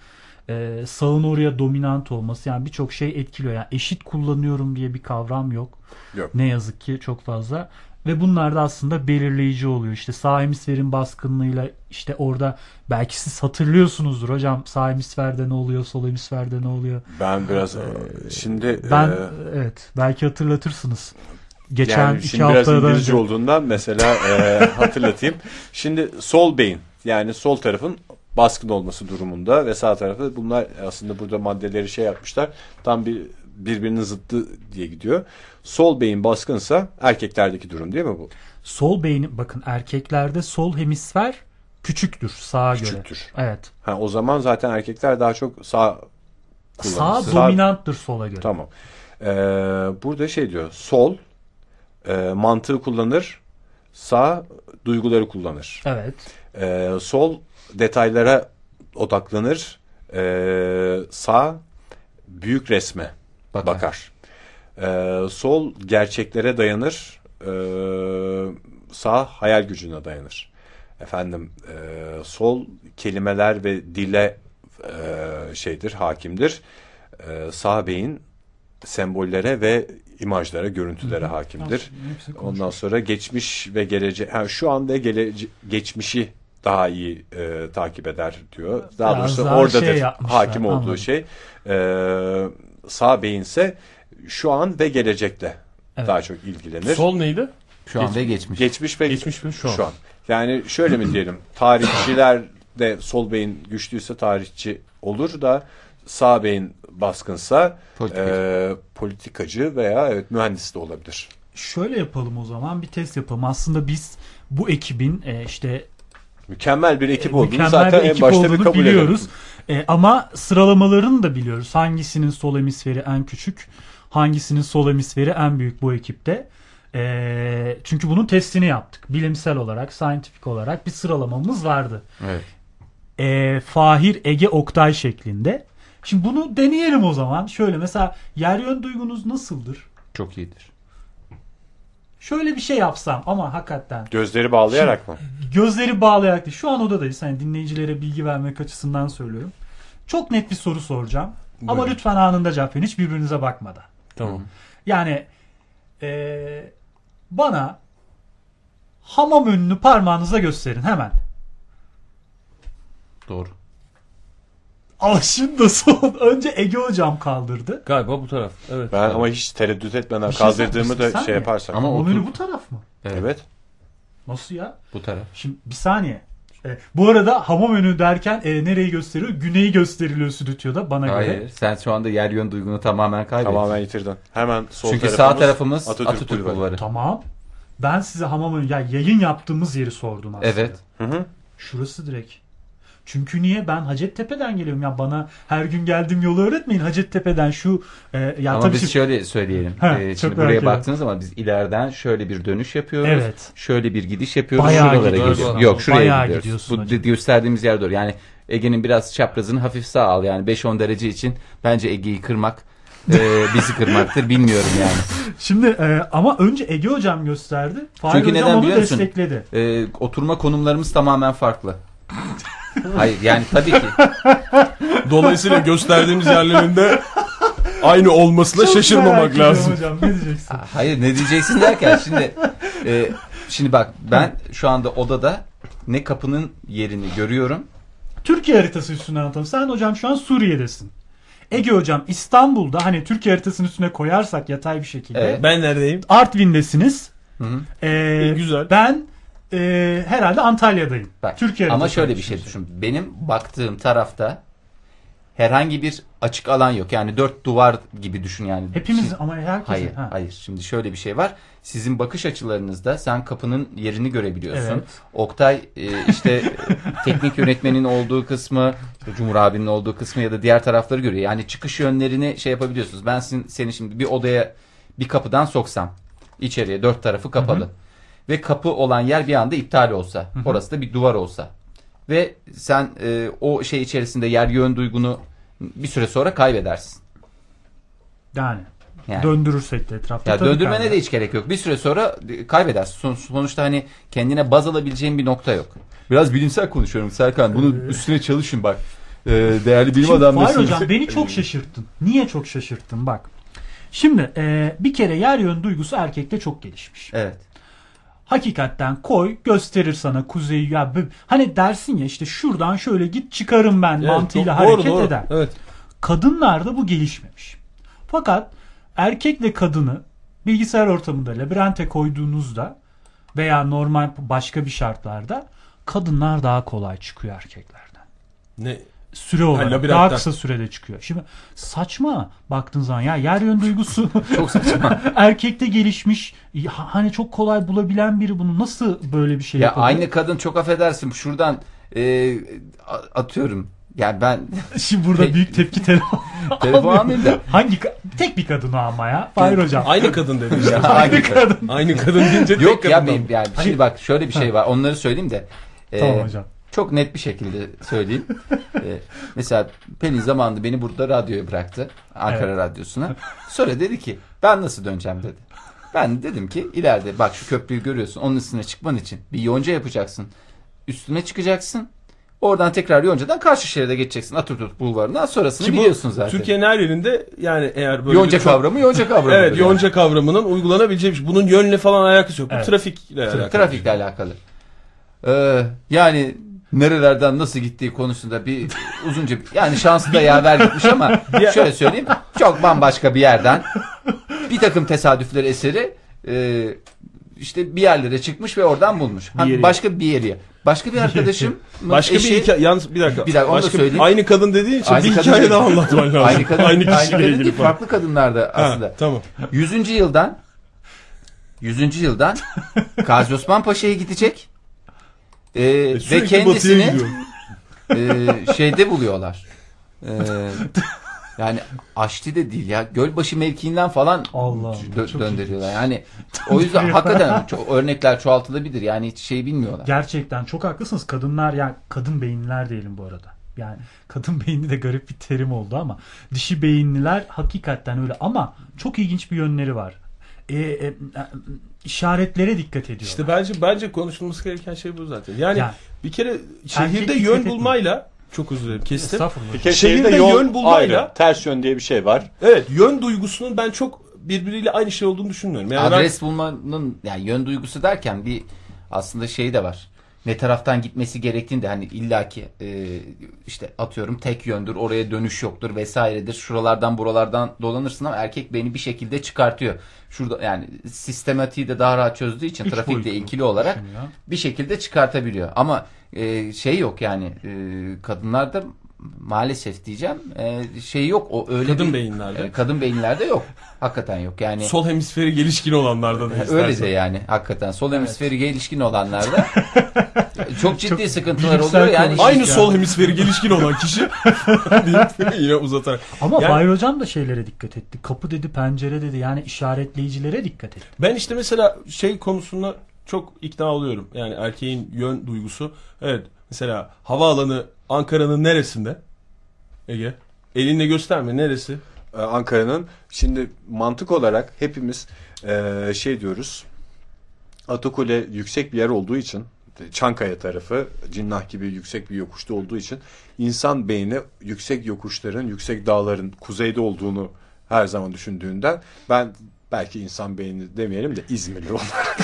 e, sağın oraya dominant olması yani birçok şey etkiliyor. Yani eşit kullanıyorum diye bir kavram yok. Yok. Ne yazık ki çok fazla. Ve bunlar da aslında belirleyici oluyor. İşte sağ hemisferin baskınlığıyla işte orada belki siz hatırlıyorsunuzdur hocam sağ hemisferde ne oluyor, sol hemisferde ne oluyor. Ben biraz eee, şimdi Ben eee, evet belki hatırlatırsınız. Geçen yani iki şimdi biraz İngilizce önce. olduğundan mesela e, hatırlatayım. Şimdi sol beyin yani sol tarafın baskın olması durumunda ve sağ tarafı bunlar aslında burada maddeleri şey yapmışlar. Tam bir birbirinin zıttı diye gidiyor. Sol beyin baskınsa erkeklerdeki durum değil mi bu? Sol beyni bakın erkeklerde sol hemisfer küçüktür sağa göre. Küçüktür. Evet. Ha, o zaman zaten erkekler daha çok sağ kullanır. Sağ dominanttır sola göre. Tamam. Ee, burada şey diyor. Sol e, mantığı kullanır. Sağ duyguları kullanır. Evet. Ee, sol detaylara odaklanır. Ee, sağ büyük resme Bakar. bakar. Ee, sol gerçeklere dayanır. Ee, sağ hayal gücüne dayanır. Efendim e, sol kelimeler ve dile e, şeydir, hakimdir. E, sağ beyin sembollere ve imajlara, görüntülere hakimdir. Ondan sonra geçmiş ve gelecek, ha, şu an ve gelece, geçmişi daha iyi e, takip eder diyor. Daha Biraz doğrusu daha oradadır şey hakim olduğu anladım. şey. E, sağ beyinse şu an ve gelecekle Evet. daha çok ilgilenir. Sol neydi? Şu an ve geçmiş. Geçmiş ve Geçmiş mi? Şu an. şu an. Yani şöyle mi diyelim? Tarihçiler de sol beyin güçlüyse tarihçi olur da sağ beyin baskınsa Politikacı. e, politikacı veya evet mühendis de olabilir. Şöyle yapalım o zaman bir test yapalım. Aslında biz bu ekibin e, işte Mükemmel bir ekip olduğunu mükemmel zaten bir en ekip başta bir kabul biliyoruz. edelim. E, ama sıralamalarını da biliyoruz. Hangisinin sol hemisferi en küçük, hangisinin sol hemisferi en büyük bu ekipte. E, çünkü bunun testini yaptık. Bilimsel olarak, scientific olarak bir sıralamamız vardı. Evet. E, Fahir, Ege, Oktay şeklinde. Şimdi bunu deneyelim o zaman. Şöyle mesela yer yön duygunuz nasıldır? Çok iyidir. Şöyle bir şey yapsam ama hakikaten Gözleri bağlayarak mı? gözleri bağlayarak değil. Şu an odadayız. Hani dinleyicilere bilgi vermek açısından söylüyorum. Çok net bir soru soracağım. Ama Buyurun. lütfen anında cevap verin. Hiç birbirinize bakmadan. Tamam. Yani eee, bana hamam önünü parmağınıza gösterin hemen. Doğru. Alışın da son. Önce Ege hocam kaldırdı. Galiba bu taraf. Evet. Ben ama hiç tereddüt etmeden Bir şey kaldırdığımı da sen şey mi? yaparsak. Ama otur- önü bu taraf mı? Evet. Evet. Nasıl ya? Bu taraf. Şimdi bir saniye. E, bu arada hamam önü derken e, nereyi gösteriyor? Güneyi gösteriliyor stüdyoda bana göre. Hayır. Sen şu anda yer yön duygunu tamamen kaybettin. Tamamen yitirdin. Hemen sol Çünkü tarafımız sağ tarafımız Atatürk, Atatürk, Bulvarı. Bulvarı. Tamam. Ben size hamam önü, ya yayın yaptığımız yeri sordum aslında. Evet. Hı hı. Şurası direkt. Çünkü niye? Ben Hacettepe'den geliyorum. Ya bana her gün geldiğim yolu öğretmeyin. Hacettepe'den şu e, ya Ama tabii biz şimdi- şöyle söyleyelim. Ha, Ee, şimdi buraya ediyorum. baktığınız zaman biz ileriden şöyle bir dönüş yapıyoruz. Evet. Şöyle bir gidiş yapıyoruz. Bayağı Şuralara gidiyoruz. gidiyoruz. Bayağı Yok şuraya gidiyoruz. gidiyorsun Bu hocam. gösterdiğimiz yer doğru. Yani Ege'nin biraz çaprazını hafif sağ al. Yani 5-10 derece için bence Ege'yi kırmak e, bizi kırmaktır. Bilmiyorum yani. Şimdi e, ama önce Ege hocam gösterdi. Fahir Çünkü hocam neden onu biliyor musun? destekledi. Ee, oturma konumlarımız tamamen farklı. Hayır yani tabii ki. Dolayısıyla gösterdiğimiz yerlerinde aynı olmasına Çok merak şaşırmamak ediyorum lazım. Hocam ne diyeceksin? Hayır ne diyeceksin derken şimdi e, şimdi bak ben şu anda odada ne kapının yerini görüyorum. Türkiye haritası üstüne anlatalım. Sen hocam şu an Suriye'desin. Ege hocam İstanbul'da hani Türkiye haritasının üstüne koyarsak yatay bir şekilde Evet. Ben neredeyim? Artvin'desiniz. Hı hı. Ee, İyi, güzel. Ben e, herhalde Antalya'dayım. Bak, Türkiye ama şöyle bir şey düşün. Benim baktığım tarafta herhangi bir açık alan yok. Yani dört duvar gibi düşün yani. Hepimiz Şimdi- ama herkes. Hayır, ha. hayır. Şimdi şöyle bir şey var. Sizin bakış açılarınızda sen kapının yerini görebiliyorsun. Evet. Oktay e, işte teknik yönetmenin olduğu kısmı, işte Cumhur abinin olduğu kısmı ya da diğer tarafları görüyor. Yani çıkış yönlerini şey yapabiliyorsunuz. Ben sin- seni şimdi bir odaya bir kapıdan soksam içeriye dört tarafı kapalı. Ve kapı olan yer bir anda iptal olsa. Orası da bir duvar olsa. Ve sen e, o şey içerisinde yer yön duygunu bir süre sonra kaybedersin. Yani. Yani. Döndürürsek de etrafta. Ya döndürmene kaybeder. de hiç gerek yok. Bir süre sonra e, kaybedersin. Son- sonuçta hani kendine baz alabileceğin bir nokta yok. Biraz bilimsel konuşuyorum Serkan. Bunu üstüne çalışın bak. Ee, değerli bilim Fahir adamlarısınız. hocam beni çok şaşırttın. Niye çok şaşırttın bak. Şimdi e, bir kere yer yön duygusu erkekte çok gelişmiş. Evet. Hakikaten koy gösterir sana kuzeyi ya hani dersin ya işte şuradan şöyle git çıkarım ben Evet, mantığıyla doğru, hareket doğru. eder. Evet. Kadınlarda bu gelişmemiş. Fakat erkekle kadını bilgisayar ortamında labirente koyduğunuzda veya normal başka bir şartlarda kadınlar daha kolay çıkıyor erkeklerden. Ne? Süre olarak daha labirentten. kısa sürede çıkıyor. Şimdi saçma baktığın zaman ya yer yön duygusu Çok saçma. erkekte gelişmiş ya hani çok kolay bulabilen biri bunu nasıl böyle bir şey ya yapabilir? aynı kadın çok affedersin şuradan e, atıyorum. Yani ben Şimdi burada büyük tepki telefon. telefon da. Hangi tek bir kadın o ama ya. Fahir hocam. Aynı kadın dedi işte. Aynı kadın. Aynı kadın deyince tek Yok ya kadın. benim yani şimdi bak şöyle bir şey var. Onları söyleyeyim de. e, Tamam hocam. Çok net bir şekilde söyleyeyim. E, mesela Pelin zamanında beni burada radyoya bıraktı. Ankara Radyosu'na. Sonra dedi ki ben nasıl döneceğim dedi. Ben dedim ki ileride bak şu köprüyü görüyorsun. Onun üstüne çıkman için bir yonca yapacaksın. Üstüne çıkacaksın. Oradan tekrar yoncadan karşı şeride geçeceksin. Atatürk bulvarından sonrasını Ki bu biliyorsun zaten. Türkiye'nin her yerinde yani eğer böyle yonca çok- kavramı yonca kavramı. Evet yonca kavramının uygulanabileceği bir şey. Bunun yönle falan alakası yok. Bu Evet. trafikle alakalı. Trafikle alakalı. Ee, yani nerelerden nasıl gittiği konusunda bir uzunca bir, yani şanslı da yaver gitmiş ama şöyle söyleyeyim çok bambaşka bir yerden bir takım tesadüfler eseri e, işte bir yerlere çıkmış ve oradan bulmuş. Ha, Bir başka bir yere. Başka bir arkadaşım Başka bir hikaye yalnız bir dakika. Bir dakika, onu da Başka söyleyeyim. Aynı kadın dediğin için Aynı bir hikaye daha anlatman lazım. aynı kadın aynı, kişiyle kadın ilgili değil falan. farklı kadınlarda Ha, aslında. tamam. 100. yıldan 100. yıldan Gazi Osman Paşa'ya gidecek. Ee, ve Sürekli batıya kendisini e, şeyde buluyorlar. E, yani Aşti de değil ya. Gölbaşı mevkiinden falan Allah, dö- çok döndürüyorlar. Yani o yüzden hakikaten çok örnekler çoğaltılabilir. Yani hiç şey bilmiyorlar. Gerçekten çok haklısınız. Kadınlar yani kadın beyinliler diyelim bu arada. Yani kadın beyni de garip bir terim oldu ama dişi beyinliler hakikaten öyle ama çok ilginç bir yönleri var. E, e, e, işaretlere dikkat ediyor. İşte bence bence konuşulması gereken şey bu zaten. Yani, Yani- bir kere şehirde yön etmiyor. bulmayla çok özür dilerim kestim. Bir kere Şehirde yol yön bulmayla- ayrı. Ters yön diye bir şey var. Evet yön duygusunun ben çok birbiriyle aynı şey olduğunu düşünmüyorum. Yani ben- Adres bulmanın yani yön duygusu derken bir aslında şey de var. Ne taraftan gitmesi gerektiğinde hani illaki e, işte atıyorum tek yöndür oraya dönüş yoktur vesairedir. Şuralardan buralardan dolanırsın ama erkek beni bir şekilde çıkartıyor. Şurada yani sistematiği de daha rahat çözdüğü için Üç trafikle ilgili olarak düşünüyor. bir şekilde çıkartabiliyor. Ama e, şey yok yani e, kadınlarda maalesef diyeceğim e, şey yok o öyle Kadın bir- beyinlerde. e, kadın beyinlerde yok. Hakikaten yok. Yani sol hemisferi gelişkin olanlarda da Öyle istersen. de yani hakikaten sol hemisferi gelişkin olanlarda çok ciddi Çok sıkıntılar oluyor yani. Aynı sol hemisferi gelişkin olan kişi yine uzatarak. Ama Yani- Fahir Hocam da şeylere dikkat etti. Kapı dedi, pencere dedi. Yani işaretleyicilere dikkat etti. Ben işte mesela şey konusunda çok ikna oluyorum. Yani erkeğin yön duygusu. Evet mesela havaalanı Ankara'nın neresinde? Ege. Elinle gösterme neresi? Ee, Ankara'nın şimdi mantık olarak hepimiz e, şey diyoruz Atakule yüksek bir yer olduğu için Çankaya tarafı Cinnah gibi yüksek bir yokuşta olduğu için insan beyni yüksek yokuşların yüksek dağların kuzeyde olduğunu her zaman düşündüğünden ben belki insan beyni demeyelim de İzmirli olarak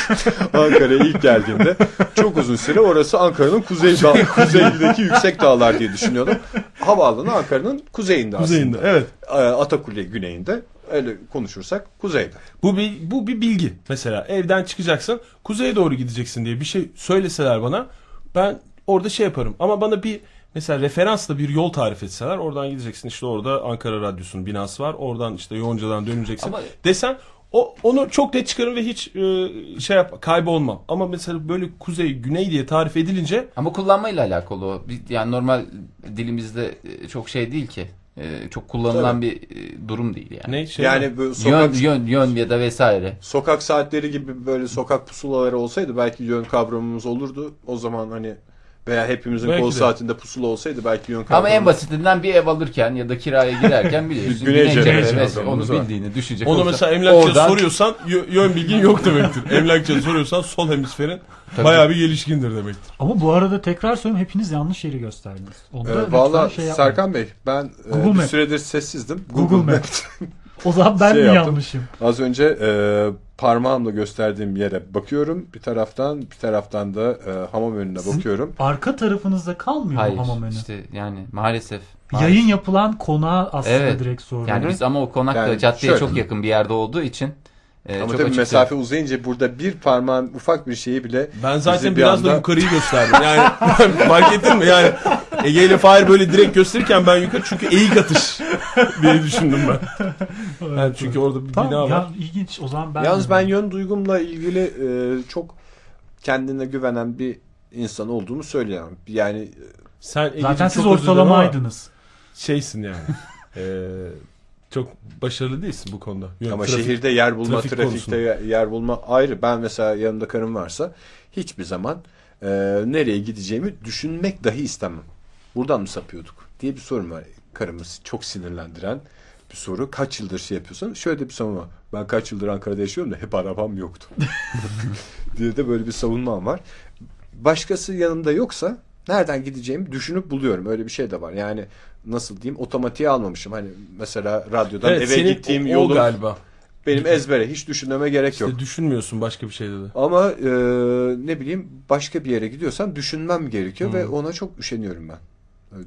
Ankara'ya ilk geldiğimde çok uzun süre orası Ankara'nın kuzey dağ, kuzeydeki yüksek dağlar diye düşünüyordum. Havaalanı Ankara'nın kuzeyinde, Kuzeyinde. aslında. Evet. Ee, Atakule güneyinde öyle konuşursak kuzeyde. Bu bir bu bir bilgi. Mesela evden çıkacaksın, kuzeye doğru gideceksin diye bir şey söyleseler bana ben orada şey yaparım. Ama bana bir mesela referansla bir yol tarif etseler oradan gideceksin. İşte orada Ankara Radyosu'nun binası var. Oradan işte Yonca'dan döneceksin. Ama- Desen o onu çok net çıkarım ve hiç e, şey yap kaybolmam. Ama mesela böyle kuzey güney diye tarif edilince Ama kullanmayla alakalı o. Yani normal dilimizde e, çok şey değil ki. E, Çok kullanılan bir e, durum değil yani. ne şey yani bu sokak Yön, yön, yön ya da vesaire. sokak saatleri gibi böyle sokak pusulaları olsaydı belki yön kavramımız olurdu. O zaman hani veya hepimizin Belki kol de. saatinde pusula olsaydı belki yön Ama en basitinden bir ev alırken ya da kiraya girerken biliyorsun. Güney Güney cephe cephe ve kavramımız onu bildiğini düşünecek Onu olursa mesela emlakçıya oradan- soruyorsan yö- yön bilgin yok demektir. emlakçıya soruyorsan sol hemisferin Tabii. bayağı bir gelişkindir demektir. Ama bu arada tekrar söylüyorum hepiniz yanlış yeri gösterdiniz. Onda Ee, Valla şey yapmayın. Serkan Bey ben e, Google bir Map. süredir sessizdim. Google Map. O zaman ben Şey mi yaptım. yanlışım? Az önce e, parmağımla gösterdiğim yere bakıyorum. Bir taraftan bir taraftan da e, hamam önüne bakıyorum. Arka tarafınızda kalmıyor Hayır mu hamam önü? işte yani maalesef. Yayın yapılan konağa aslında Evet. direkt soruyorum. Yani biz ama o konak da Yani caddeye şöyle. çok yakın bir yerde olduğu için e, Ama tabii mesafe uzayınca burada bir parmağın ufak bir şeyi bile Ben zaten bir biraz da anda- yukarıyı gösterdim. Yani fark ettin mi? Yani Ege ile Fahir böyle direkt gösterirken ben yukarı çünkü eğik atış diye düşündüm ben. Yani çünkü orada bir Tamam bina ya var. ilginç o zaman ben Yalnız ben yön duygumla ilgili e, çok kendine güvenen bir insan olduğumu söyleyemem. Yani e, Sen zaten siz ortalamaydınız. Şeysin yani. Ee, çok başarılı değilsin bu konuda. Yön, ama trafik- şehirde yer bulma, trafik trafikte konusunda. yer- bulma ayrı. Ben mesela yanımda karım varsa hiçbir zaman e, nereye gideceğimi düşünmek dahi istemem. Buradan mı sapıyorduk diye bir sorun var. Karımız çok sinirlendiren bir soru. Kaç yıldır şey yapıyorsun? Şöyle bir savunma. Ben kaç yıldır Ankara'da yaşıyorum da hep arabam yoktu. diye de böyle bir savunmam var. Başkası yanımda yoksa nereden gideceğimi düşünüp buluyorum. Öyle bir şey de var. Yani nasıl diyeyim otomatiğe almamışım. Hani mesela radyodan Evet, eve gittiğim o, o yolum galiba. benim ezbere hiç düşünmeme gerek İşte yok. düşünmüyorsun başka bir şeyde de. Ama e, ne bileyim başka bir yere gidiyorsam düşünmem gerekiyor ve ona çok üşeniyorum ben.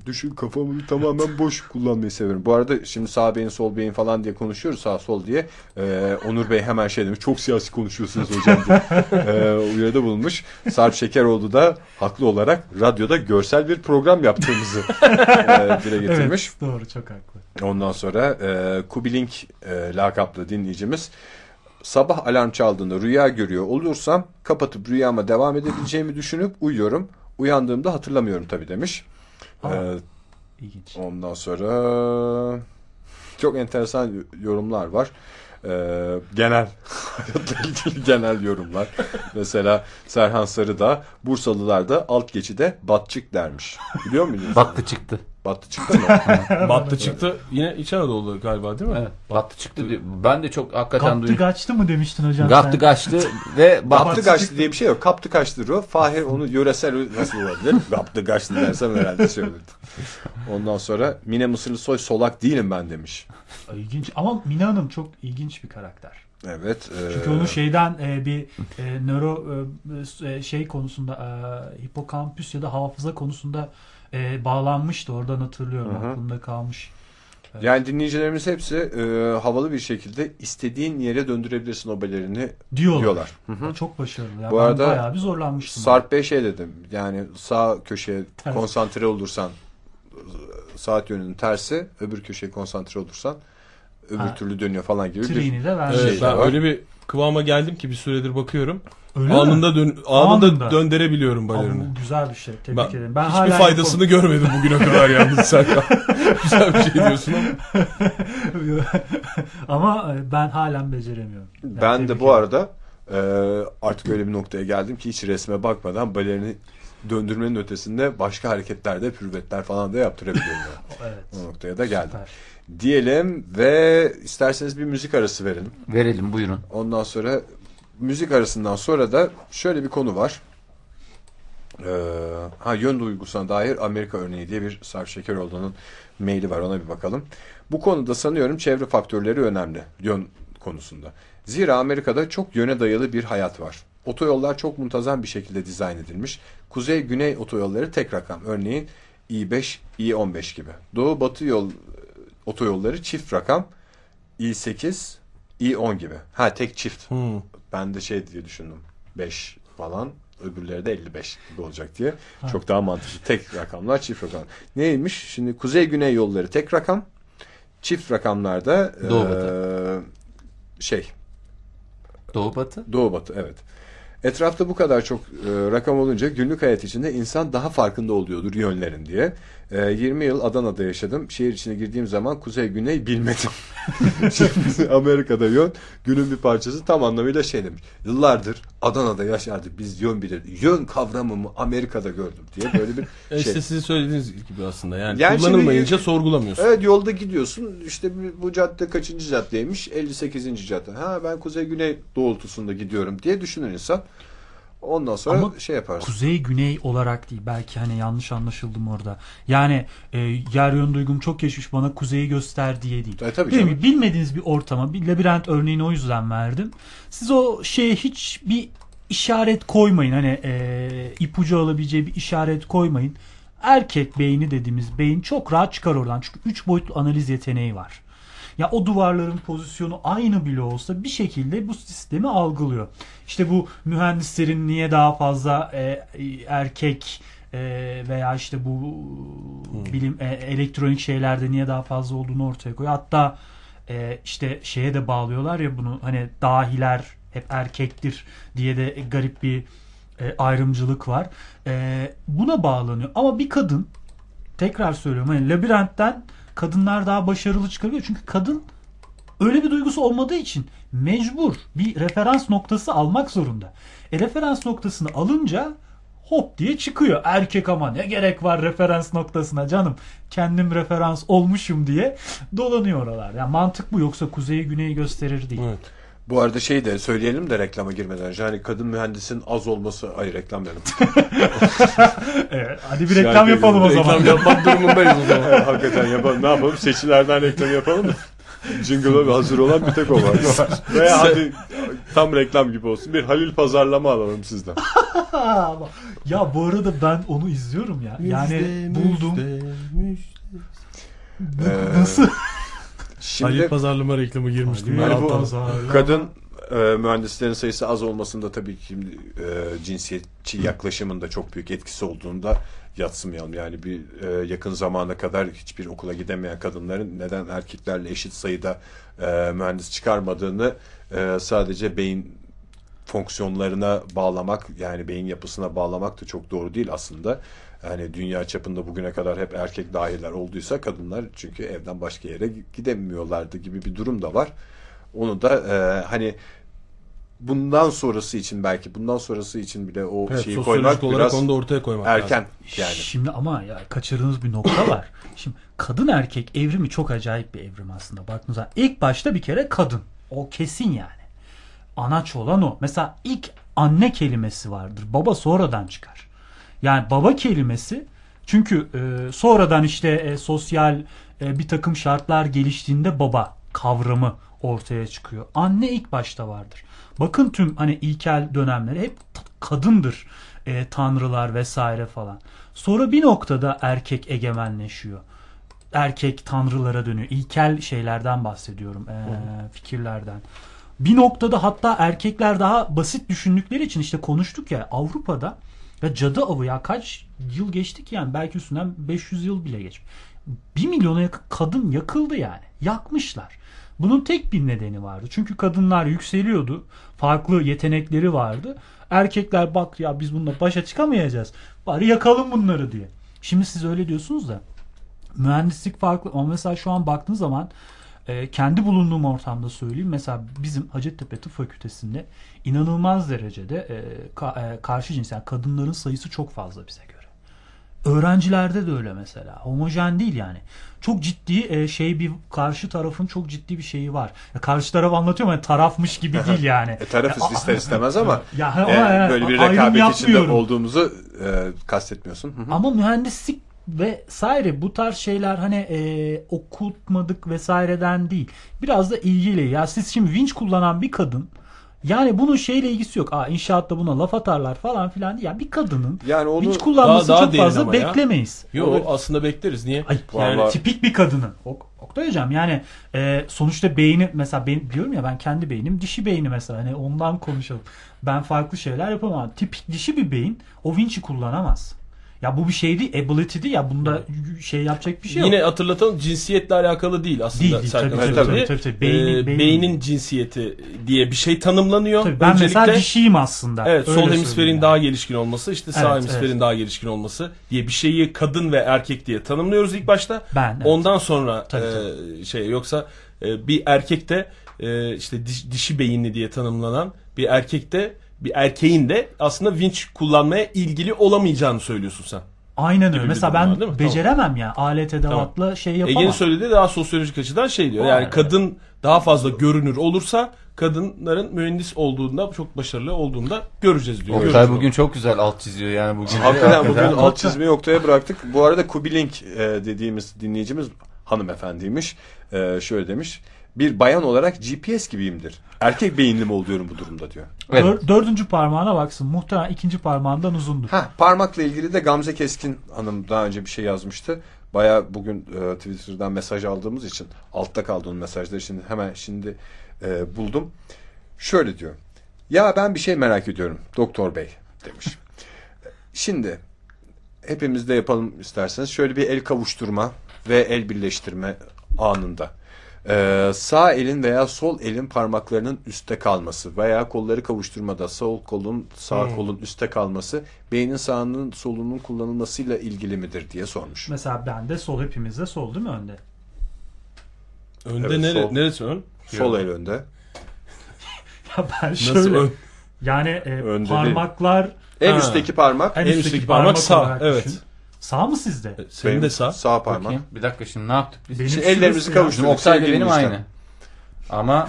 Düşün kafamı tamamen boş kullanmayı severim. Bu arada şimdi sağ beyin sol beyin falan diye konuşuyoruz sağ sol diye. E, Onur Bey hemen şey demiş çok siyasi konuşuyorsunuz hocam diye e, uyarıda bulunmuş. Sarp Şekeroğlu da haklı olarak radyoda görsel bir program yaptığımızı e, dile getirmiş. Evet doğru çok haklı. Ondan sonra e, Kubilink e, lakaplı dinleyicimiz sabah alarm çaldığında rüya görüyor olursam kapatıp rüyama devam edebileceğimi düşünüp uyuyorum. Uyandığımda hatırlamıyorum tabii demiş. Aa. E, İlginç. ondan sonra çok enteresan yorumlar var. E, genel hayatla ilgili genel yorumlar. Mesela Serhan Sarı da Bursalılar da alt geçide batçık dermiş. Biliyor muydunuz? Battı çıktı. Battı çıktı mı? Battı çıktı. Yine İç Anadolu galiba değil mi? Evet. Battı çıktı. diyor. Ben de çok hakikaten Kaptı duydum. kaçtı mı demiştin hocam sen? kaçtı ve Kaptı battı. kaçtı diye bir şey yok. Kaptı kaçtır o. Fahir onu yöresel nasıl olabilir? Kaptı kaçtı dersem herhalde söylerdim. Ondan sonra Mine Mısırlı Soy solak değilim ben demiş. İlginç ama Mina Hanım çok ilginç bir karakter. Evet. Çünkü e, onun şeyden e, bir e, nöro e, e, şey konusunda e, hipokampüs ya da hafıza konusunda e, bağlanmıştı. Oradan hatırlıyorum. Hı hı. Aklımda kalmış. Yani dinleyicilerimiz hepsi e, havalı bir şekilde istediğin yere döndürebilirsin o belerini Diyorlar. diyorlar. Hı hı. Çok başarılı. Ya Bu ben arada bayağı bir zorlanmıştım. Sarp Bey şey dedim. Yani sağ köşeye Ters. konsantre olursan saat yönünün tersi öbür köşeye konsantre olursan öbür Ha. türlü dönüyor falan gibi bir Triğini de vermiş. Evet, Şey ben öyle bir kıvama geldim ki bir süredir bakıyorum. Öyle mi? anında dön anında, Anında. döndürebiliyorum balerini. güzel bir şey. Tebrik Ben, ederim. Ben hiçbir hala faydasını görmedim bugüne kadar yalnız Serkan. Güzel bir şey diyorsun ama. ama e, ben halen beceremiyorum. Yani Ben de bu ederim. arada e, artık öyle bir noktaya geldim ki hiç resme bakmadan balerini döndürmenin ötesinde başka hareketlerde pürvetler falan da yaptırabiliyorum. yani. Evet. O noktaya da geldim. Süper. Diyelim ve isterseniz bir müzik arası verelim. Verelim buyurun. Ondan sonra müzik arasından sonra da şöyle bir konu var. Ee, ha yön duygusuna dair Amerika örneği diye bir Sarp Şekeroğlu'nun maili var ona bir bakalım. Bu konuda sanıyorum çevre faktörleri önemli yön konusunda. Zira Amerika'da çok yöne dayalı bir hayat var. Otoyollar çok muntazam bir şekilde dizayn edilmiş. Kuzey-güney otoyolları tek rakam. Örneğin I5, I15 gibi. Doğu-batı yol otoyolları çift rakam. I8, I10 gibi. Ha tek çift. Hmm. Ben de şey diye düşündüm. 5 falan. Öbürleri de 55 gibi olacak diye. Çok daha mantıklı. Tek rakamlar çift rakam. Neymiş? Şimdi kuzey güney yolları tek rakam. Çift rakamlarda Doğu eee, şey Doğu batı. Doğu batı evet. Etrafta bu kadar çok e, rakam olunca günlük hayat içinde insan daha farkında oluyordur yönlerin diye. E, 20 yıl Adana'da yaşadım. Şehir içine girdiğim zaman kuzey güney bilmedim. Şimdi Amerika'da yön günün bir parçası tam anlamıyla şey demiş. Yıllardır Adana'da yaşardık biz yön bilirdik. Yön kavramımı Amerika'da gördüm diye böyle bir E şey. İşte sizin söylediğiniz gibi aslında. Yani, Yani şimdi- kullanılmayınca sorgulamıyorsun. Evet yolda gidiyorsun işte bu- bu cadde kaçıncı caddeymiş 58. cadde. Ha ben kuzey güney doğrultusunda gidiyorum diye düşünür insan. Ondan sonra Ama şey yaparsın. Kuzey güney olarak değil belki hani yanlış anlaşıldım orada. Yani e, yer yön duygum çok geçmiş bana kuzeyi göster diye değil. E, tabii Değil mi? Bilmediğiniz bir ortama bir labirent örneğini o yüzden verdim. Siz o şeye hiç bir işaret koymayın. Hani e, ipucu alabileceği bir işaret koymayın. Erkek beyni dediğimiz beyin çok rahat çıkar oradan. Çünkü 3 boyutlu analiz yeteneği var. Ya o duvarların pozisyonu aynı bile olsa bir şekilde bu sistemi algılıyor. İşte bu mühendislerin niye daha fazla e, erkek e, veya işte bu bilim e, elektronik şeylerde niye daha fazla olduğunu ortaya koyuyor. Hatta e, işte şeye de bağlıyorlar ya bunu hani dahiler hep erkektir diye de garip bir e, ayrımcılık var. E, buna bağlanıyor. Ama bir kadın tekrar söylüyorum hani labirentten kadınlar daha başarılı çıkabiliyor. Çünkü kadın öyle bir duygusu olmadığı için mecbur bir referans noktası almak zorunda. E referans noktasını alınca hop diye çıkıyor. Erkek ama ne gerek var referans noktasına canım. Kendim referans olmuşum diye dolanıyor oralar. Yani mantık bu yoksa kuzeyi güneyi gösterir değil. Evet. Bu arada şey de söyleyelim de reklama girmeden. Hani kadın mühendisin az olması... Ay reklam dedim. Evet, hadi bir reklam yapalım o zaman. Reklam yapmak durumundayız o zaman. Hakikaten yapalım. Ne yapalım? Seçilerden reklam yapalım mı? Jingle'a hazır olan bir tek o var. Veya hadi tam reklam gibi olsun. Bir Halil pazarlama alalım sizden. ya bu arada ben onu izliyorum ya. Yani buldum. Ee, Nasıl? Şimdi Halil pazarlama reklamı girmiştim. Yani bu kadın e, mühendislerin sayısı az olmasında tabii ki e, cinsiyetçi yaklaşımın da çok büyük etkisi olduğunda yatsımayalım. Yani bir e, yakın zamana kadar hiçbir okula gidemeyen kadınların neden erkeklerle eşit sayıda e, mühendis çıkarmadığını e, sadece beyin fonksiyonlarına bağlamak yani beyin yapısına bağlamak da çok doğru değil aslında. Yani dünya çapında bugüne kadar hep erkek dahiler olduysa kadınlar çünkü evden başka yere gidemiyorlardı gibi bir durum da var. Onu da e, hani bundan sonrası için belki bundan sonrası için bile o Evet, şeyi koymak olarak biraz onu da ortaya koymak erken lazım. yani. Şimdi ama ya kaçırdığınız bir nokta var. Şimdi kadın erkek evrimi çok acayip bir evrim aslında. Baktığınız zaman ilk başta bir kere kadın. O kesin yani. Anaç olan o. Mesela ilk anne kelimesi vardır. Baba sonradan çıkar. Yani baba kelimesi çünkü e, sonradan işte e, sosyal e, bir takım şartlar geliştiğinde baba kavramı ortaya çıkıyor. Anne ilk başta vardır. Bakın tüm hani ilkel dönemleri hep kadındır. E, tanrılar vesaire falan. Sonra bir noktada erkek egemenleşiyor. Erkek tanrılara dönüyor. İlkel şeylerden bahsediyorum. e, fikirlerden. Bir noktada hatta erkekler daha basit düşündükleri için işte konuştuk ya Avrupa'da ya cadı avı ya kaç yıl geçti ki yani belki üstünden 500 yıl bile geçmiş. 1 milyona yakın kadın yakıldı yani. Yakmışlar. Bunun tek bir nedeni vardı. Çünkü kadınlar yükseliyordu. Farklı yetenekleri vardı. Erkekler bak ya biz bununla başa çıkamayacağız. Bari yakalım bunları diye. Şimdi siz öyle diyorsunuz da mühendislik farklı ama mesela şu an baktığınız zaman e, kendi bulunduğum ortamda söyleyeyim. Mesela bizim Hacettepe Tıp Fakültesi'nde inanılmaz derecede e, ka- e, karşı cins yani kadınların sayısı çok fazla bize göre. Öğrencilerde de öyle mesela. Homojen değil yani. Çok ciddi e, şey bir karşı tarafın çok ciddi bir şeyi var. Ya karşı taraf anlatıyorum yani tarafmış gibi değil yani. E, tarafız Ya, ister istemez ama Ya, e, ama böyle bir rekabet içinde olduğumuzu e, kastetmiyorsun. Hı hı. Ama mühendislik vesaire bu tarz şeyler hani e, okutmadık vesaireden değil. Biraz da ilgili. Ya siz şimdi vinç kullanan bir kadın yani bunun şeyle ilgisi yok. Aa inşaatta buna laf atarlar falan filan. Ya bir kadının Yani onu vinç kullanması Daha- daha çok fazla beklemeyiz. Yo Onu- aslında bekleriz. Niye? Ay, yani Vallahi- tipik bir kadının. Ok, Oktay hocam yani e, sonuçta beyni mesela ben diyorum ya ben kendi beynim dişi beyni mesela hani ondan konuşalım. Ben farklı şeyler yapamam. Tipik dişi bir beyin o vinci kullanamaz. Ya bu bir şey değil, ability değil ya bunda şey yapacak bir şey yok. Yine hatırlatalım cinsiyetle alakalı değil aslında. Değil, değil, tabii, Hoca tabii, dediği. tabii, tabii. Beynin- Ee, beynin- beynin cinsiyeti diye bir şey tanımlanıyor. Tabii ben Öncelikle, mesela dişiyim aslında. Evet Öyle sol hemisferin daha gelişkin olması işte sağ Evet, hemisferin evet. daha gelişkin olması diye bir şeyi kadın ve erkek diye tanımlıyoruz ilk başta. Ben, evet. Ondan sonra Tabii, e, şey yoksa e, bir erkekte e, işte diş- dişi beyinli diye tanımlanan bir erkekte bir erkeğin de aslında vinç kullanmaya ilgili olamayacağını söylüyorsun sen. Aynen öyle. Mesela ben var, beceremem ya. Alet edevatla şey yapamam. Ege'nin söylediği daha sosyolojik açıdan şey diyor. Yani Aynen. kadın daha fazla görünür olursa kadınların mühendis olduğunda çok başarılı olduğunda göreceğiz diyor. Oktay bugün çok güzel alt çiziyor yani bugün. Hakikaten bugün alt çizmeyi noktaya bıraktık. Bu arada Kubilink e, dediğimiz dinleyicimiz hanımefendiymiş. E, şöyle demiş. Bir bayan olarak GPS gibiyimdir. Erkek beyinli mi oluyorum bu durumda diyor. Evet. Dör- dördüncü parmağına baksın. Muhtemelen ikinci parmağından uzundur. Ha parmakla ilgili de Gamze Keskin Hanım daha önce bir şey yazmıştı. Baya bugün e, Twitter'dan mesaj aldığımız için altta kaldı onun mesajları. Şimdi hemen şimdi e, buldum. Şöyle diyor. Ya ben bir şey merak ediyorum doktor bey demiş. Şimdi hepimiz de yapalım isterseniz. Şöyle bir el kavuşturma ve el birleştirme anında. Ee, sağ elin veya sol elin parmaklarının üstte kalması veya kolları kavuşturmada sol kolun sağ Hmm. kolun üstte kalması beynin sağının solunun kullanılmasıyla ilgili midir diye sormuş. Mesela bende sol hepimizde sol değil mi önde? Önde Evet, nere, sol. neresi ön? Sol el önde. Ya ben Nasıl şöyle ön? yani e, Önde parmaklar En Ha. üstteki parmak en En üstteki, üstteki parmak, parmak sağ, evet. düşün. Sağ mı sizde? Senin benim de sağ. Sağ parmak. Bakayım. Bir dakika şimdi ne yaptık biz? Benim Şimdi ellerimizi kavuşturduk. Oktay benim dinleyiciler. aynı. Ama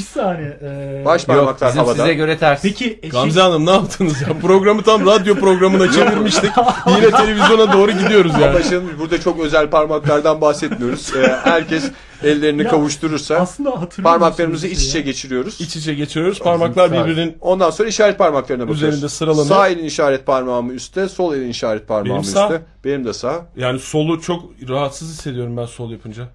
Bir saniye. e, Baş yok parmaklar bizim havada. size göre ters. Peki e, şey- Gamze Hanım ne yaptınız ya? Programı tam radyo programına çevirmiştik. Yine televizyona doğru gidiyoruz yani. Şimdi burada çok özel parmaklardan bahsetmiyoruz. Ee, herkes ellerini Ya, kavuşturursa aslında parmaklarımızı iç içe ya? geçiriyoruz. İç içe geçiriyoruz. Parmaklar birbirinin Ondan sonra işaret parmaklarına bakıyoruz. Üzerinde sıralanıyor. Sağ elin işaret parmağı mı üstte, sol elin işaret parmağı Benim mı sağ. üstte? Benim de sağ. yani solu çok rahatsız hissediyorum ben sol yapınca.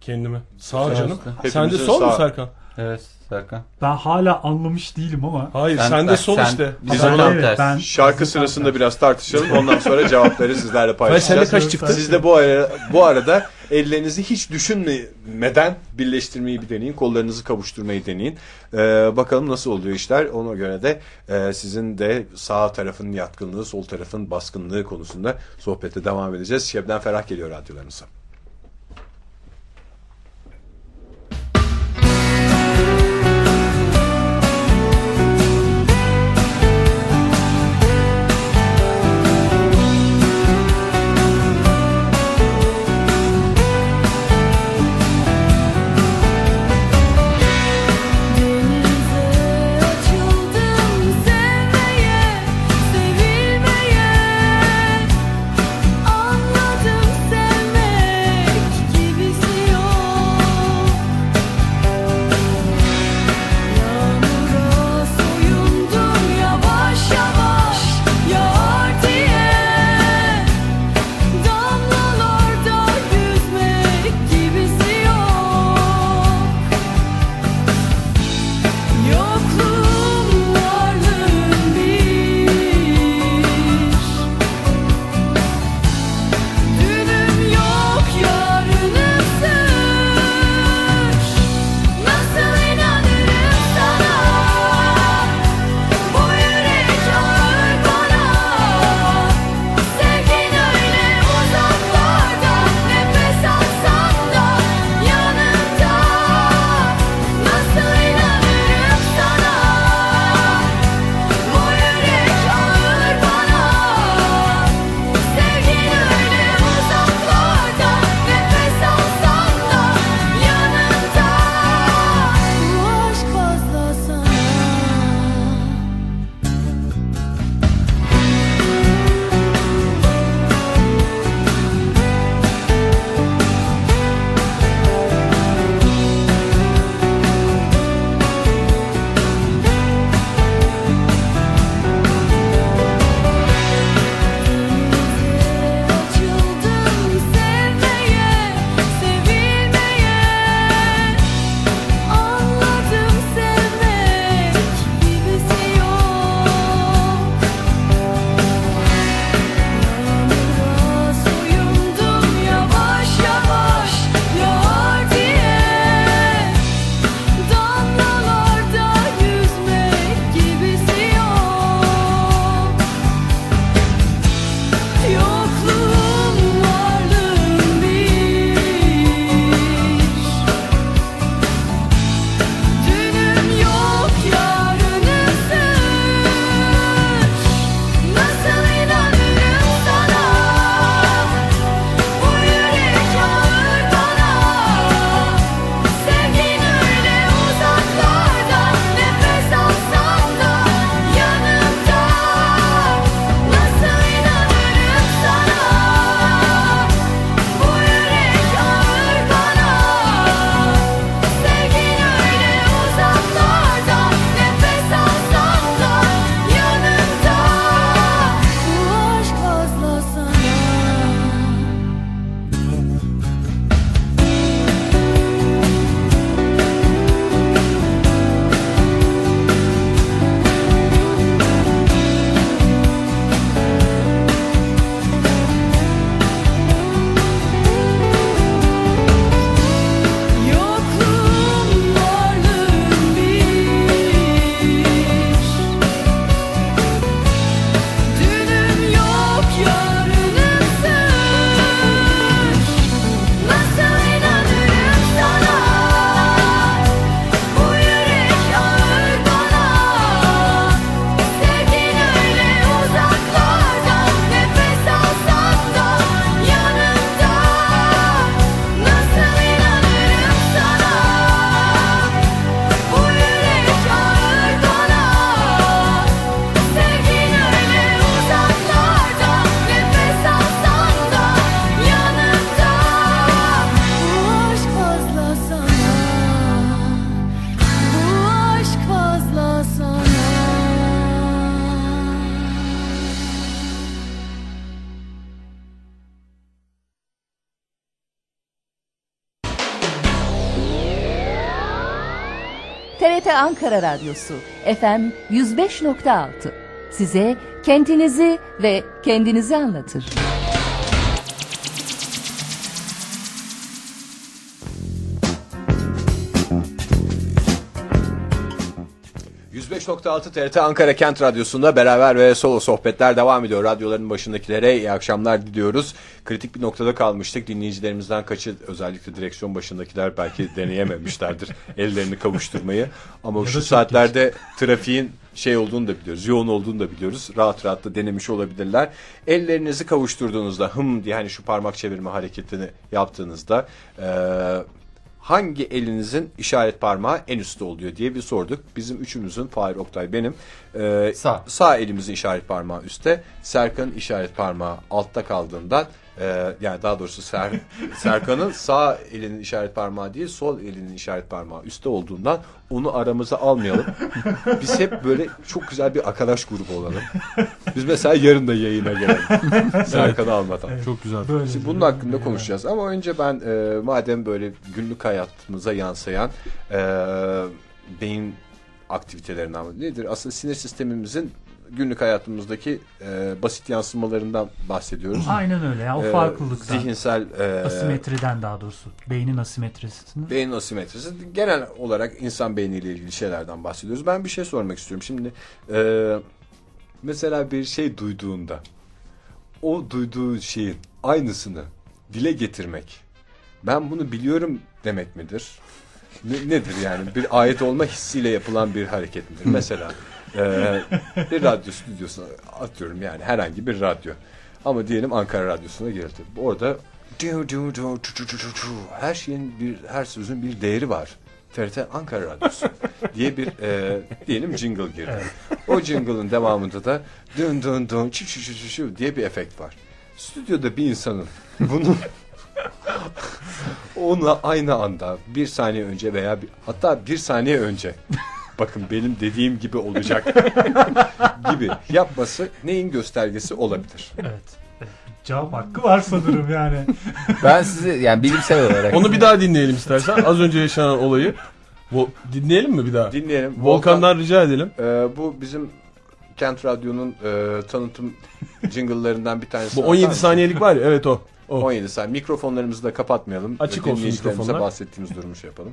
Kendimi. Sağ Sağ canım. üstte. Sen de sol mu sağ. Serkan? Evet Serkan. Ben hala anlamış değilim ama. Hayır Sen- sen, ben- de sol sen- işte. Biz Ben- tam evet, ben- Şarkı sırasında tam biraz tartışalım. Ondan sonra cevapları sizlerle paylaşacağız. kaç çıktı? Siz de bu ara, bu arada ellerinizi hiç düşünmeden birleştirmeyi bir deneyin. Kollarınızı kavuşturmayı deneyin. Ee, bakalım nasıl oluyor işler. Ona göre de e, sizin de sağ tarafın yatkınlığı, sol tarafın baskınlığı konusunda sohbete devam edeceğiz. Şebnem Ferah geliyor radyolarınıza. TRT Ankara Radyosu FM 105.6 size kentinizi ve kendinizi anlatır. %105.6 TRT Ankara Kent Radyosu'nda beraber ve solo sohbetler devam ediyor. Radyoların başındakilere iyi akşamlar diliyoruz. Kritik bir noktada kalmıştık. Dinleyicilerimizden kaçı özellikle direksiyon başındakiler belki deneyememişlerdir ellerini kavuşturmayı. Ama şu saatlerde trafiğin şey olduğunu da biliyoruz. Yoğun olduğunu da biliyoruz. Rahat rahat da denemiş olabilirler. Ellerinizi kavuşturduğunuzda hım diye hani şu parmak çevirme hareketini yaptığınızda eee hangi elinizin işaret parmağı en üstte oluyor diye bir sorduk. Bizim üçümüzün Fahir Oktay benim e, Sağ. sağ elimizin işaret parmağı üstte. Serkan'ın işaret parmağı altta kaldığından e, yani daha doğrusu Ser, Serkan'ın sağ elinin işaret parmağı değil sol elinin işaret parmağı üstte olduğundan onu aramıza almayalım. Biz hep böyle çok güzel bir arkadaş grubu olalım. Biz mesela yarın da yayına gelelim. Serkan'ı almadan. Çok güzel. Böyle Şimdi bunun hakkında konuşacağız ama önce ben e, madem böyle günlük hayatımıza yansıyan e, beyin aktivitelerinden nedir? Aslında sinir sistemimizin günlük hayatımızdaki e, basit yansımalarından bahsediyoruz. Aynen öyle ya o E, farklılıktan. Zihinsel e, Asimetriden daha doğrusu. Beynin asimetrisini. beyin asimetrisi genel olarak insan beyniyle ilgili şeylerden bahsediyoruz. Ben bir şey sormak istiyorum. Şimdi e, mesela bir şey duyduğunda o duyduğu şeyin aynısını dile getirmek ben bunu biliyorum demek midir? Ne- nedir yani? Bir ait olma hissiyle yapılan bir hareket midir? Mesela e, bir radyo stüdyosuna atıyorum yani herhangi bir radyo. Ama diyelim Ankara Radyosu'na girildi. Orada her şeyin bir her sözün bir değeri var. TRT Ankara Radyosu diye bir e, diyelim jingle girdi. O jingle'ın devamında da dün dün dün çü çü çü çü çü diye bir efekt var. Stüdyoda bir insanın bunu onunla aynı anda bir saniye önce veya bir, hatta bir saniye önce bakın benim dediğim gibi olacak gibi yapması neyin göstergesi olabilir? Evet. Cevap hakkı var sanırım yani. Ben sizi yani bilimsel olarak Onu bir daha dinleyelim istersen. Az önce yaşanan olayı. Vo- dinleyelim mi bir daha? Dinleyelim. Volkan'dan rica edelim. Ee, bu bizim Kent Radyo'nun e, tanıtım jingle'larından bir tanesi. Bu Atar 17 mısın? saniyelik var ya evet o. o. 17 saniye. Mikrofonlarımızı da kapatmayalım. Açık olsun mikrofonlar. bahsettiğimiz durumu şey yapalım.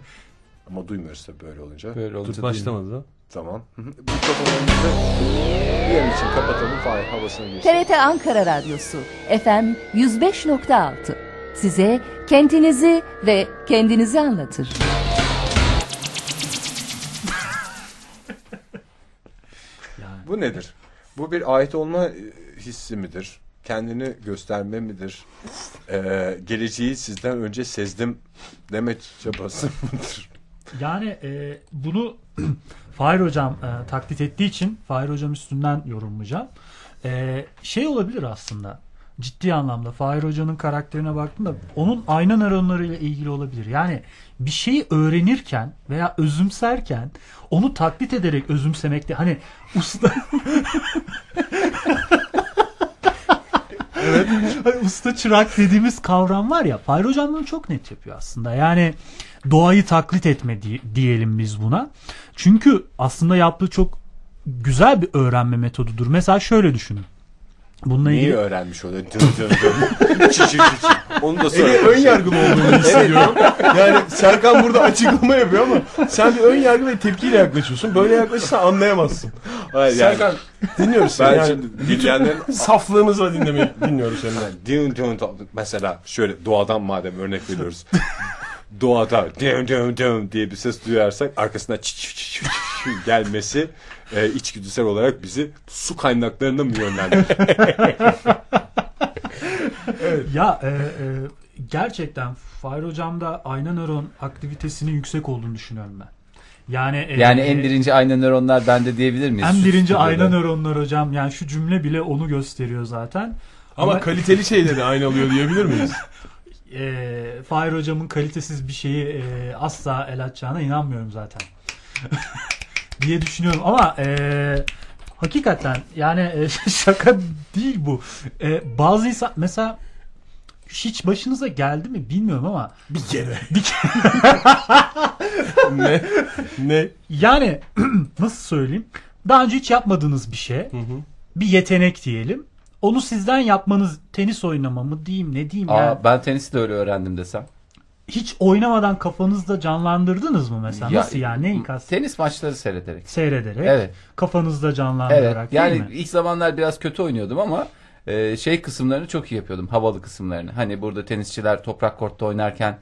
Ama duymuyoruz tabii böyle olunca. böyle olunca başlamadı da. Tamam. Hı. Mikrofonlarımızı bir yer için kapatalım. Fahir havasına girsin. TRT Ankara Radyosu FM 105.6 size kentinizi ve kendinizi anlatır. Bu nedir? Bu bir ait olma e, hissi midir? Kendini gösterme midir? Ee, geleceği sizden önce sezdim deme çabası mıdır? Yani e, bunu Fahir Hocam e, taklit ettiği için Fahir Hocam üstünden yorumlayacağım. E, şey olabilir aslında. Ciddi anlamda Fahir Hoca'nın karakterine baktığımda onun ayna nöronlarıyla ilgili olabilir. Yani bir şeyi öğrenirken veya özümserken onu taklit ederek özümsemekte hani usta. Usta çırak dediğimiz kavram var ya Fahir Hocam bunu çok net yapıyor aslında. Yani doğayı taklit etme di- diyelim biz buna. Çünkü aslında yaptığı çok güzel bir öğrenme metodudur. Mesela şöyle düşünün. Bununla Neyi ilgili öğrenmiş oluyor? Dın dın dın. Çi çi çi çi. Onu da. Ege ön yargılı olduğunu hissediyorum. yani Serkan burada açıklama yapıyor ama sen bir ön yargı ve tepkiyle yaklaşıyorsun. Böyle yaklaşırsan anlayamazsın. Hayır, yani Serkan dinliyoruz seni. ben yani şimdi dinleyenlerin saflığımızla dinlemeyi dinliyoruz seni. Dün dün dün. mesela şöyle doğadan madem örnek veriyoruz. Doğada dün dün dün diye bir ses duyarsak arkasına çi çi çi gelmesi e, içgüdüsel olarak bizi su kaynaklarına mı yönlendirir? ya e, e, gerçekten Fahir Hocam'da ayna nöron aktivitesinin yüksek olduğunu düşünüyorum ben. Yani e, Yani en birinci ayna nöronlar bende diyebilir miyiz? en birinci ayna nöronlar hocam. Yani şu cümle bile onu gösteriyor zaten. Ama, Ama- kaliteli şeyleri aynı alıyor diyebilir miyiz? e, Fahir hocamın kalitesiz bir şeyi e, asla el atacağına inanmıyorum zaten. diye düşünüyorum ama e, hakikaten yani e, şaka değil bu. E, bazı insan mesela hiç başınıza geldi mi bilmiyorum ama Bir kere. bir ke- ne? Ne? yani nasıl söyleyeyim? Daha önce hiç yapmadığınız bir şey. Bir yetenek diyelim. Onu sizden yapmanız tenis oynama mı diyeyim ne diyeyim Aa, yani. ben tenisi de öyle öğrendim desem. Hiç oynamadan kafanızda canlandırdınız mı mesela? Ya, Nasıl yani? Neyi kast? Tenis maçları seyrederek. Seyrederek. Evet. Kafanızda canlandırarak Evet. Yani mi? ilk zamanlar biraz kötü oynuyordum ama e, şey kısımlarını çok iyi yapıyordum. Havalı kısımlarını. Hani burada tenisçiler toprak kortta oynarken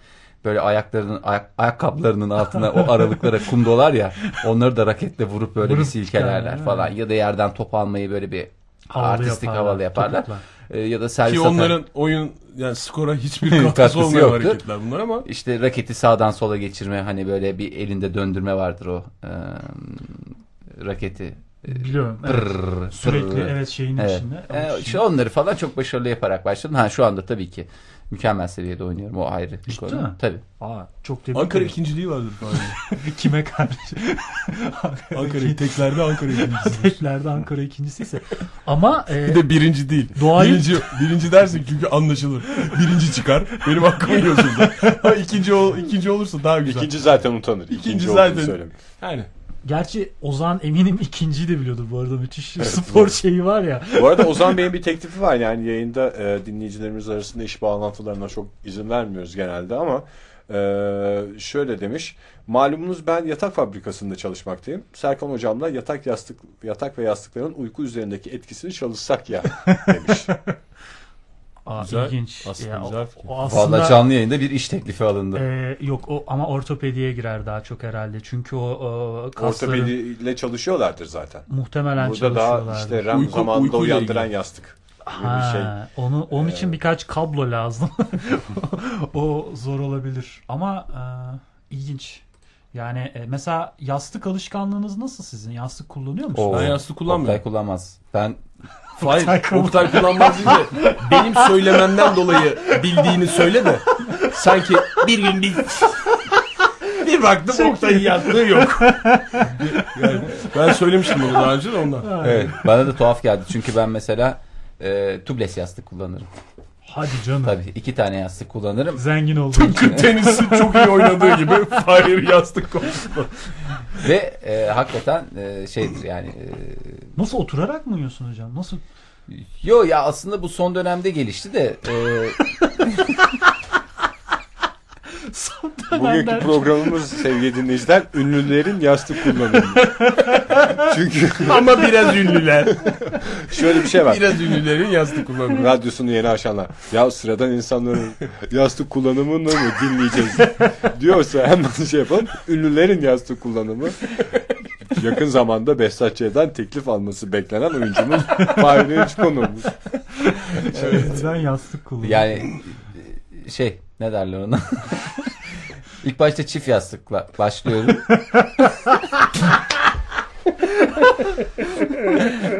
böyle ayaklarının ayak, ayakkabılarının altına o aralıklara kum dolar ya. Onları da raketle vurup böyle Vurup bir silkelerler çıkarlar, falan. Ya da yerden top almayı böyle bir Havalı artistik yaparlar, havalı yaparlar. topukla. E, ya da servis Ki onların oyun yani skora hiçbir katkısı Katkısı olmayan yoktur. hareketler bunlar ama İşte raketi sağdan sola geçirme hani böyle bir elinde döndürme vardır o e, raketi. E, Biliyorum. Evet. pırr, Sürekli pırr. evet şeyin Evet. içinde. Ee, onları falan çok başarılı yaparak başladım. Ha şu anda tabii ki mükemmel seviyede oynuyorum. O ayrı bir Ciddi konu. mi? Tabii. Aa, çok tebrik Ankara ederim. ikinciliği vardır falan. Kime karşı? Ankara teklerde Ankara ikincisi. Teklerde Ankara ikincisiyse. Ama e, Bir de birinci değil. Doğayı- Birinci, birinci dersin çünkü anlaşılır. Birinci çıkar. Benim hakkımı yiyorsun da. Ha, ikinci, ol, ikinci olursa daha güzel. İkinci zaten utanır. İkinci İkinci, zaten. olduğunu söyleme. Yani. Gerçi Ozan eminim ikinciyi de biliyordur bu arada müthiş spor şeyi var ya. Bu arada Ozan Bey'in bir teklifi var. Yani yayında e, dinleyicilerimiz arasında iş bağlantılarına çok izin vermiyoruz genelde ama e, şöyle demiş. Malumunuz ben yatak fabrikasında çalışmaktayım. Serkan hocamla yatak yastık yatak ve yastıkların uyku üzerindeki etkisini çalışsak ya demiş. Aa, Güzel. ilginç. Aslında Ya, güzel o- fikir. o aslında, Vallahi canlı yayında bir iş teklifi alındı. e, yok o ama ortopediye girer daha çok herhalde. Çünkü o, o kasların Ortopediyle çalışıyorlardır zaten. muhtemelen Burada daha çalışıyorlardı. işte RAM Uyku- zamanında uyandıran ilgili. yastık. Ha, şey. onu onun için birkaç kablo lazım. o zor olabilir. Ama e, ilginç. Yani e, mesela yastık alışkanlığınız nasıl sizin? Yastık kullanıyor musunuz? Oo, Ben yastık kullanmıyorum. Oktay kullanmaz. Ben Hayır. Oktay kullan- Oktay kullanmaz deyince benim söylememden dolayı bildiğini söyle de sanki bir gün bir bir baktım Oktay'ın yattığı yok. yani ben söylemiştim bunu daha önce de ondan. evet, bana da tuhaf geldi. Çünkü ben mesela e, tubeless yastık kullanırım. Hadi canım. Tabii iki tane yastık kullanırım. Zengin oldum. Tıpkı tenisin çok iyi oynadığı gibi Fahir yastık konusunda. Ve e, hakikaten e, şeydir yani. e, Nasıl oturarak mı yiyorsun hocam? Nasıl? yo ya aslında bu son dönemde gelişti de e, Bugünkü programımız sevgili dinleyiciler ünlülerin yastık kullanımı. Çünkü Ama biraz ünlüler. şöyle bir şey var. Biraz ünlülerin yastık kullanıyor. Radyosunu yeni açanlar. Ya sıradan insanların yastık kullanımını mı dinleyeceğiz diyorsa hemen şey yapalım. Ünlülerin yastık kullanımı yakın zamanda Behzat Ç'den teklif alması beklenen oyuncumuz Fahri konuğumuz. Neden yastık kullanıyor? yani e, şey ne derler ona? İlk başta çift yastıkla başlıyorum.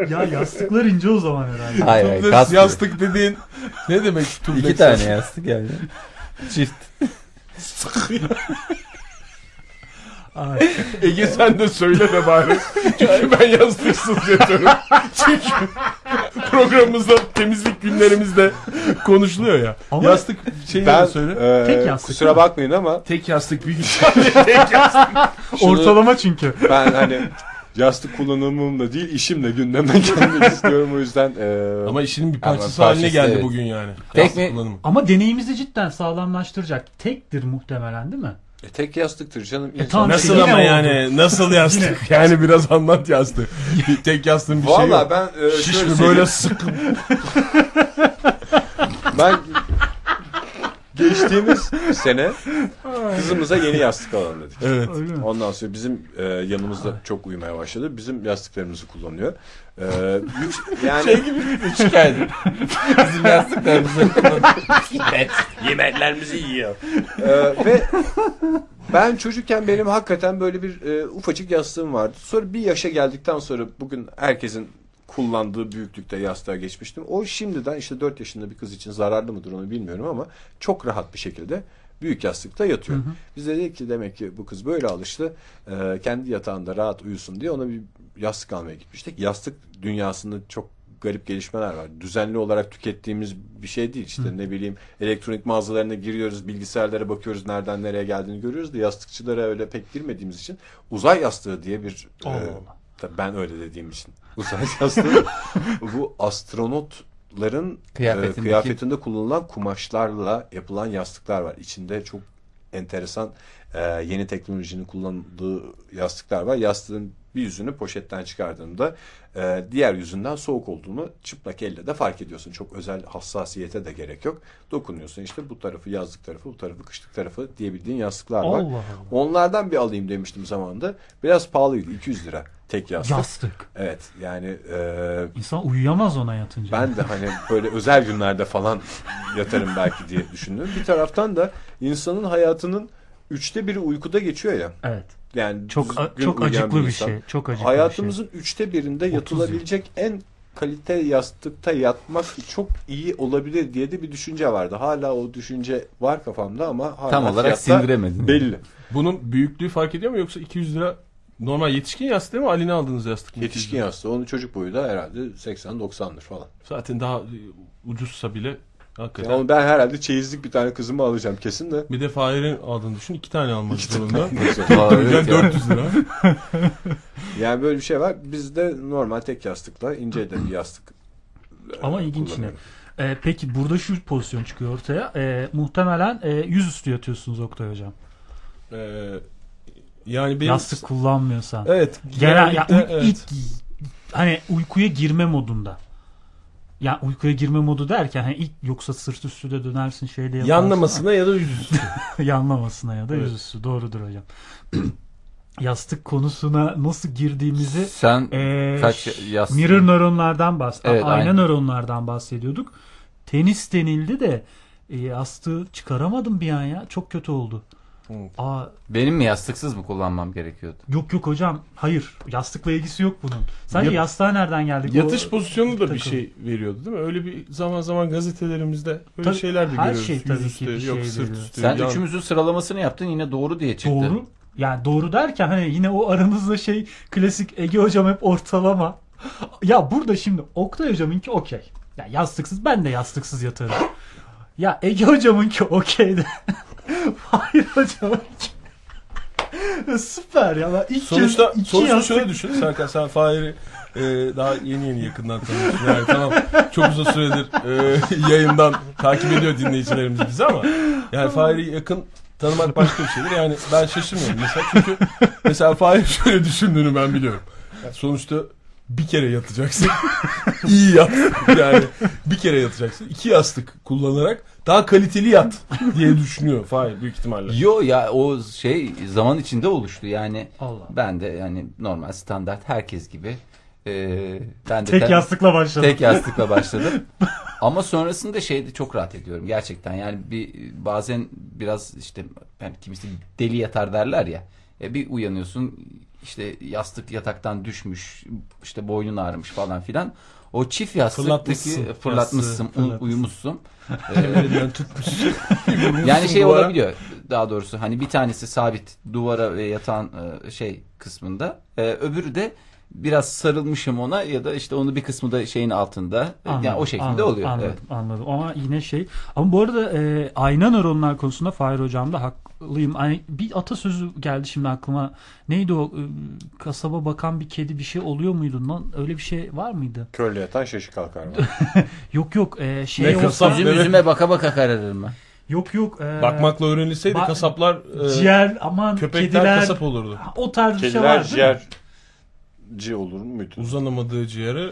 Ya yastıklar ince o zaman herhalde. Hayır, hayır Tubeless kasmıyor. yastık dediğin ne demek tubeless İki tane yastık? yastık yani. Çift. Ege sen de söyle de bari. Çünkü ben yastıksız yatıyorum. Çünkü programımızda temizlik günlerimizde konuşuluyor ya. Ama- yastık şeyi Ben de söyle. e, Tek yastık kusura bakmayın ama Tek yastık bir gün. Tek yastık. şunu- ortalama çünkü. ben hani yastık kullanımımla değil işimle gündeme gelmek istiyorum o yüzden e, Ama işinin bir Ama parçası haline parçası, geldi evet. bugün yani. Tek Yastık mi? kullanımı. Ama deneyimizi cidden sağlamlaştıracak. Tektir muhtemelen değil mi? E, tek yastıktır canım. E, İnsan- tamam. Nasıl ama oldu. yani? Nasıl yastık? yani biraz anlat yastığı. Bir tek yastığın bir şey Valla yok. ben e, Şiş şöyle mi böyle sık Ben geçtiğimiz sene kızımıza yeni yastık alalım dedik. Evet. Ondan sonra bizim e, yanımızda çok uyumaya başladı. Bizim yastıklarımızı kullanıyor. E, yük- yani Şey gibi şikayet. Bizim yastıklarımızı Evet. yemeklerimizi yiyor. E, ve ben çocukken benim hakikaten böyle bir e, ufacık yastığım vardı. Sonra bir yaşa geldikten sonra bugün herkesin kullandığı büyüklükte yastığa geçmiştim. O şimdiden işte 4 yaşında bir kız için zararlı mıdır onu bilmiyorum ama çok rahat bir şekilde büyük yastıkta yatıyor. Biz de dedik ki demek ki bu kız böyle alıştı. Ee, kendi yatağında rahat uyusun diye ona bir yastık almaya gitmiştik. Yastık dünyasında çok garip gelişmeler var. Düzenli olarak tükettiğimiz bir şey değil. İşte ne bileyim elektronik mağazalarına giriyoruz, bilgisayarlara bakıyoruz, nereden nereye geldiğini görüyoruz da yastıkçılara öyle pek girmediğimiz için uzay yastığı diye bir Allah e, Allah. ben öyle dediğim için uzay yastığı bu astronotların Kıyafetindeki- e, kıyafetinde kullanılan kumaşlarla yapılan yastıklar var. İçinde çok enteresan e, yeni teknolojinin kullanıldığı yastıklar var. Yastığın bir yüzünü poşetten çıkardığında e, diğer yüzünden soğuk olduğunu çıplak elle de fark ediyorsun. Çok özel hassasiyete de gerek yok. Dokunuyorsun işte bu tarafı yazlık tarafı, bu tarafı kışlık tarafı diyebildiğin yastıklar var. Allah Allah. Onlardan bir alayım demiştim zamanında. Biraz pahalıydı. 200 lira tek yastık. Yastık. Evet yani e, İnsan uyuyamaz ona yatınca. ben de hani böyle özel günlerde falan yatarım belki diye düşündüm. Bir taraftan da insanın hayatının üçte biri uykuda geçiyor ya. Evet. Yani Çok çok acıklı bir insan. şey. Çok acıklı Hayatımızın üçte birinde 30 yatılabilecek en kalite yastıkta yatmak çok iyi olabilir diye de bir düşünce vardı. Hala o düşünce var kafamda ama hala Tam olarak sindiremedim. Belli. Bunun büyüklüğü fark ediyor mu yoksa 200 lira normal yetişkin yastığı mı Ali'ne aldığınız yastık mı? Yetişkin yastığı. Onun çocuk boyu da herhalde 80-90'dır falan. Zaten daha ucuzsa bile hakikaten. Ama ben herhalde çeyizlik bir tane kızımı alacağım kesin de. Bir de Fahir'in aldığını düşün. iki tane almak zorunda. Ya. 400 lira. Yani böyle bir şey var. Bizde normal tek yastıkla ince de bir yastık. e, Ama ilginç yine. Ee, peki burada şu pozisyon çıkıyor ortaya. Ee, muhtemelen e, yüzüstü yatıyorsunuz Oktay Hocam. Ee, yani benim... Yastık kullanmıyorsan. Evet. Genel ya, evet. ilk hani uykuya girme modunda. Ya uykuya girme modu derken hani ilk yoksa sırt üstü de dönersin şeyde yaparsın. Yanlamasına ya da yüzüstü. Yanlamasına ya da Evet. yüzüstü. Doğrudur hocam. Yastık konusuna nasıl girdiğimizi Sen Ee, kaç yas Mirror nöronlardan bahs Evet, ayna aynen. nöronlardan bahsediyorduk. Tenis denildi de e, yastığı çıkaramadım bir an ya. Çok kötü oldu. Evet. Aa, Benim mi yastıksız mı kullanmam gerekiyordu? yok yok hocam. Hayır. Yastıkla ilgisi yok bunun. Sadece Yat- yastığa nereden geldik? Yatış O- pozisyonu da bir takım. şey veriyordu değil mi? Öyle bir zaman zaman gazetelerimizde böyle Tabii, şeyler de her görüyoruz. şey tabii Yüzüstü, ki bir yok şey sırt veriyor. üstü. Sen yan- üçümüzün sıralamasını yaptın yine doğru diye çıktı. Doğru. Yani doğru derken hani yine o aranızda şey klasik Ege hocam hep ortalama. Ya burada şimdi Oktay hocamınki okey. Ya yastıksız ben de yastıksız yatarım. Ya Ege hocamınki okey de. Hayır hocamınki. Süper ya. Ben ilk Sonuçta, kez iki sonuçta yastık- şöyle düşün. Serkan sen Fahir'i e, daha yeni yeni yakından tanıyorsun. Yani tamam çok uzun süredir e, yayından takip ediyor dinleyicilerimiz bizi ama yani Fahir'i yakın tanımak başka bir şeydir. Yani ben şaşırmıyorum mesela çünkü mesela Fahir şöyle düşündüğünü ben biliyorum. Yani sonuçta bir kere yatacaksın. İyi yat. Yani bir kere yatacaksın. İki yastık kullanarak daha kaliteli yat diye düşünüyor Fahir büyük ihtimalle. Yo ya o şey zaman içinde oluştu yani. Allah. Ben de yani normal standart herkes gibi. e, ben de Tek ben- yastıkla başladım. tek yastıkla başladım. Ama sonrasında şeyde çok rahat ediyorum gerçekten. Yani bir bazen biraz işte ben kimisi deli yatar derler ya. E, bir uyanıyorsun işte yastık yataktan düşmüş, işte boynun ağrımış falan filan. O çift yastıktaki Fırlatmışsın fırlatmışsın, fırlatmışsın. uyumuşsun. Elinden tutmuş. Yani şey duvara. olabiliyor. Daha doğrusu hani bir tanesi sabit duvara ve yatağın e, şey kısmında. E, öbürü de biraz sarılmışım ona ya da işte onu bir kısmı da şeyin altında. E, yani o şekilde anladım, oluyor. Anladım, Evet. anladım. Ama yine şey. Ama bu arada e, ayna nöronlar konusunda Fahir Hocam da haklıyım. Hani bir atasözü geldi şimdi aklıma. Neydi o? E, kasaba bakan bir kedi bir şey oluyor muydu? Lan öyle bir şey var mıydı? Körle yatan şaşı kalkar mı? Yok yok. E, şey Ne olsa- kasap? Yüzüm Evet. yüzüme baka baka kararırım ben. Yok yok. E, Bakmakla öğrenilseydi Bak- kasaplar e, ciğer aman köpekler kediler kasap olurdu. o tarz bir şey Kediler var değil mi? Ciğerci olur muydu? Uzanamadığı ciğeri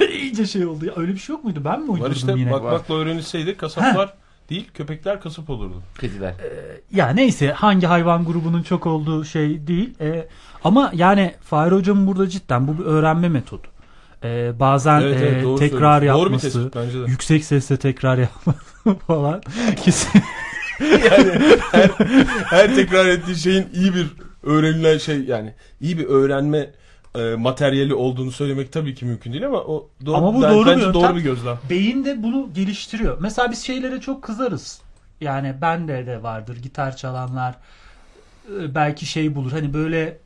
İyice şey oldu. Ya, öyle bir şey yok muydu? Ben mi uydurdum var işte yine? bakmakla öğrenilseydi kasaplar değil köpekler kasap olurdu. Kediler. Ya neyse hangi hayvan grubunun çok olduğu şey değil. Ee, ama yani Fahri Hocam'ın burada cidden bu bir öğrenme metodu. Ee, bazen Evet, evet, e, tekrar söylüyorsun. Yapması, tespit bence de. yüksek sesle tekrar yapması falan. Kesin. yani her, her tekrar ettiği şeyin iyi bir öğrenilen şey yani iyi bir öğrenme e, materyali olduğunu söylemek tabii ki mümkün değil ama o doğru, Ama bu ben- doğru bir bence yöntem. doğru bir gözlem. Beyin de bunu geliştiriyor. Mesela biz şeylere çok kızarız. Yani bende de vardır gitar çalanlar e, belki şey bulur. Hani böyle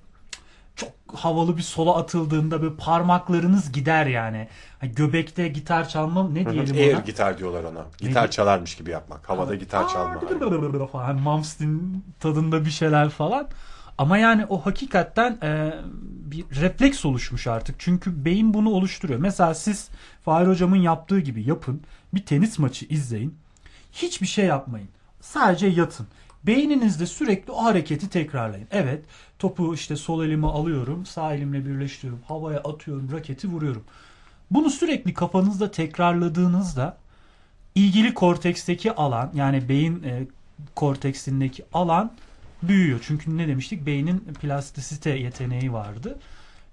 çok havalı bir sola atıldığında böyle parmaklarınız gider yani. Hani göbekte gitar çalma ne diyelim Air ona? gitar diyorlar ona. Gitar çalarmış gibi yapmak. Havada gitar çalma. falan. Hani Malmsteen tadında bir şeyler falan. Ama yani o hakikaten e, bir refleks oluşmuş artık. Çünkü beyin bunu oluşturuyor. Mesela siz Fahir Hocam'ın yaptığı gibi yapın. Bir tenis maçı izleyin. Hiçbir şey yapmayın. Sadece yatın. Beyninizde sürekli o hareketi tekrarlayın. Evet topu işte sol elime alıyorum. Sağ elimle birleştiriyorum. Havaya atıyorum. Raketi vuruyorum. Bunu sürekli kafanızda tekrarladığınızda ilgili korteksteki alan yani beyin e, korteksindeki alan büyüyor. Çünkü ne demiştik? Beynin plastisite yeteneği vardı.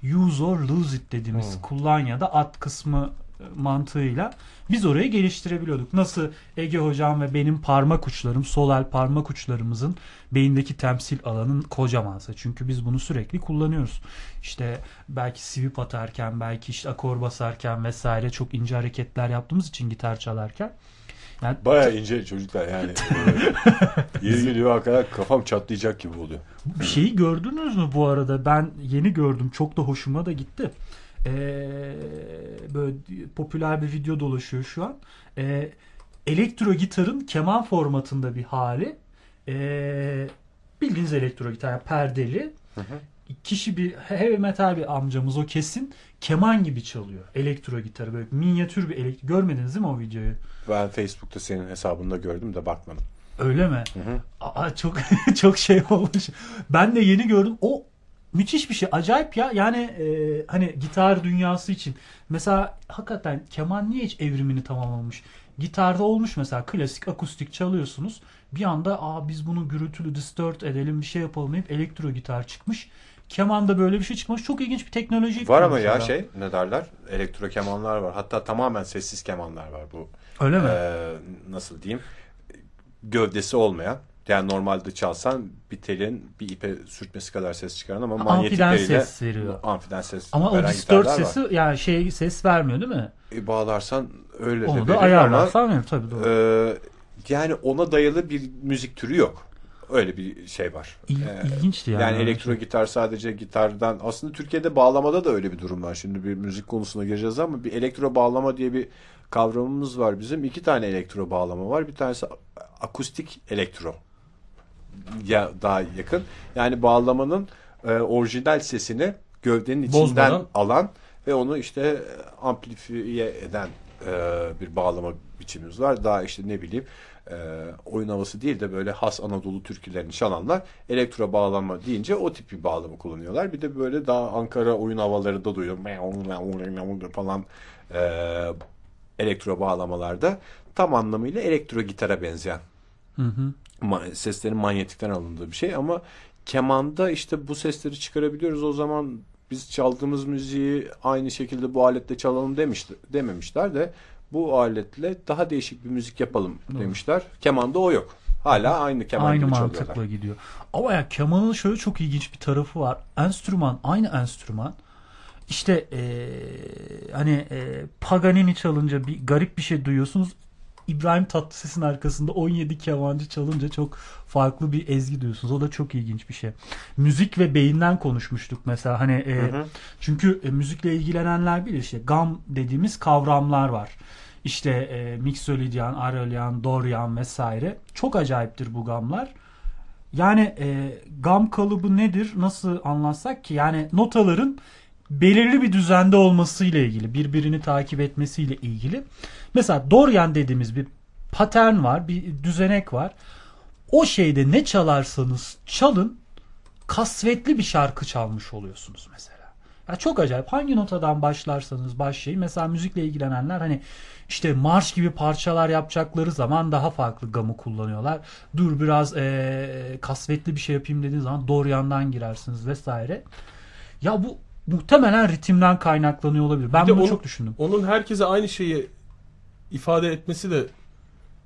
Use or lose it dediğimiz kullan ya da at kısmı e, mantığıyla biz orayı geliştirebiliyorduk. Nasıl Ege hocam ve benim parmak uçlarım, sol el parmak uçlarımızın beyindeki temsil alanın kocamansa. Çünkü biz bunu sürekli kullanıyoruz. İşte belki sweep atarken, belki işte akor basarken vesaire çok ince hareketler yaptığımız için gitar çalarken. Yani Baya ince çocuklar yani. Yeri geliyor hakikaten kafam çatlayacak gibi oluyor. Bir şeyi gördünüz mü bu arada? Ben yeni gördüm. Çok da hoşuma da gitti. Ee, böyle popüler bir video dolaşıyor şu an. Ee, elektro gitarın keman formatında bir hali. Ee, bildiğiniz elektro gitar yani perdeli. Kişi bir heavy metal bir amcamız o kesin keman gibi çalıyor elektro gitarı böyle minyatür bir elektro görmediniz değil mi o videoyu? Ben Facebook'ta senin hesabında gördüm de bakmadım. Öyle mi? Aa, çok çok şey olmuş. Ben de yeni gördüm. O müthiş bir şey. Acayip ya. Yani e, hani gitar dünyası için. Mesela hakikaten keman niye hiç evrimini tamamlamış? Gitarda olmuş mesela klasik akustik çalıyorsunuz. Bir anda aa biz bunu gürültülü distort edelim bir şey yapalım deyip elektro gitar çıkmış. Kemanda böyle bir şey çıkmış. Çok ilginç bir teknoloji. Var ama ya şey ne derler? Elektro kemanlar var. Hatta tamamen sessiz kemanlar var bu. Öyle mi? Ee, nasıl diyeyim? Gövdesi olmayan. Yani normalde çalsan bir telin bir ipe sürtmesi kadar ses çıkaran ama Amfiden manyetikleriyle ses veriyor. amfiden ses Ama o distort sesi var. yani şey ses vermiyor değil mi? E, bağlarsan öyle Onu de da ama ayarlarsan verir tabii doğru. e, yani ona dayalı bir müzik türü yok. Öyle bir şey var. İl- Ee, ilginçti yani. Yani elektro gitar sadece gitardan aslında Türkiye'de bağlamada da öyle bir durum var. Şimdi bir müzik konusuna gireceğiz ama bir elektro bağlama diye bir kavramımız var bizim. İki tane elektro bağlama var. Bir tanesi akustik elektro ya daha yakın. Yani bağlamanın e, orijinal sesini gövdenin içinden Bozmadan. alan ve onu işte e, amplifiye eden e, bir bağlama biçimimiz var. Daha işte ne bileyim e, oyun havası değil de böyle has Anadolu türkülerini çalanlar elektro bağlama deyince o tip bir bağlama kullanıyorlar. Bir de böyle daha Ankara oyun havalarında duyuyorum falan e, elektro bağlamalarda tam anlamıyla elektro gitara benzeyen ma- seslerin manyetikten alındığı bir şey ama kemanda işte bu sesleri çıkarabiliyoruz. O zaman biz çaldığımız müziği aynı şekilde bu aletle çalalım demiş, dememişler de bu aletle daha değişik bir müzik yapalım demişler. Kemanda o yok. Hala aynı keman aynı gibi mantıkla çalıyorlar. gidiyor. Ama ya kemanın şöyle çok ilginç bir tarafı var. Enstrüman aynı enstrüman. İşte eee, hani eee, Paganini çalınca bir garip bir şey duyuyorsunuz. İbrahim Tatlıses'in arkasında 17 kemancı çalınca çok farklı bir ezgi duyuyorsunuz. O da çok ilginç bir şey. Müzik ve beyinden konuşmuştuk mesela. Hani e, çünkü e, müzikle ilgilenenler bilir işte gam dediğimiz kavramlar var. İşte e, mixolydian, arolyan, doryan vesaire. Çok acayiptir bu gamlar. Yani e, gam kalıbı nedir? Nasıl anlatsak ki? Yani notaların belirli bir düzende olması ile ilgili, birbirini takip etmesiyle ilgili. Mesela Dorian dediğimiz bir patern var, bir düzenek var. O şeyde ne çalarsanız çalın kasvetli bir şarkı çalmış oluyorsunuz mesela. Ya çok acayip. Hangi notadan başlarsanız başlayın. Mesela müzikle ilgilenenler hani işte marş gibi parçalar yapacakları zaman daha farklı gamı kullanıyorlar. Dur biraz eee, kasvetli bir şey yapayım dediğiniz zaman Dorian'dan girersiniz vesaire. Ya bu muhtemelen ritimden kaynaklanıyor olabilir. Ben bunu onu- çok düşündüm. Onun herkese aynı şeyi ifade etmesi de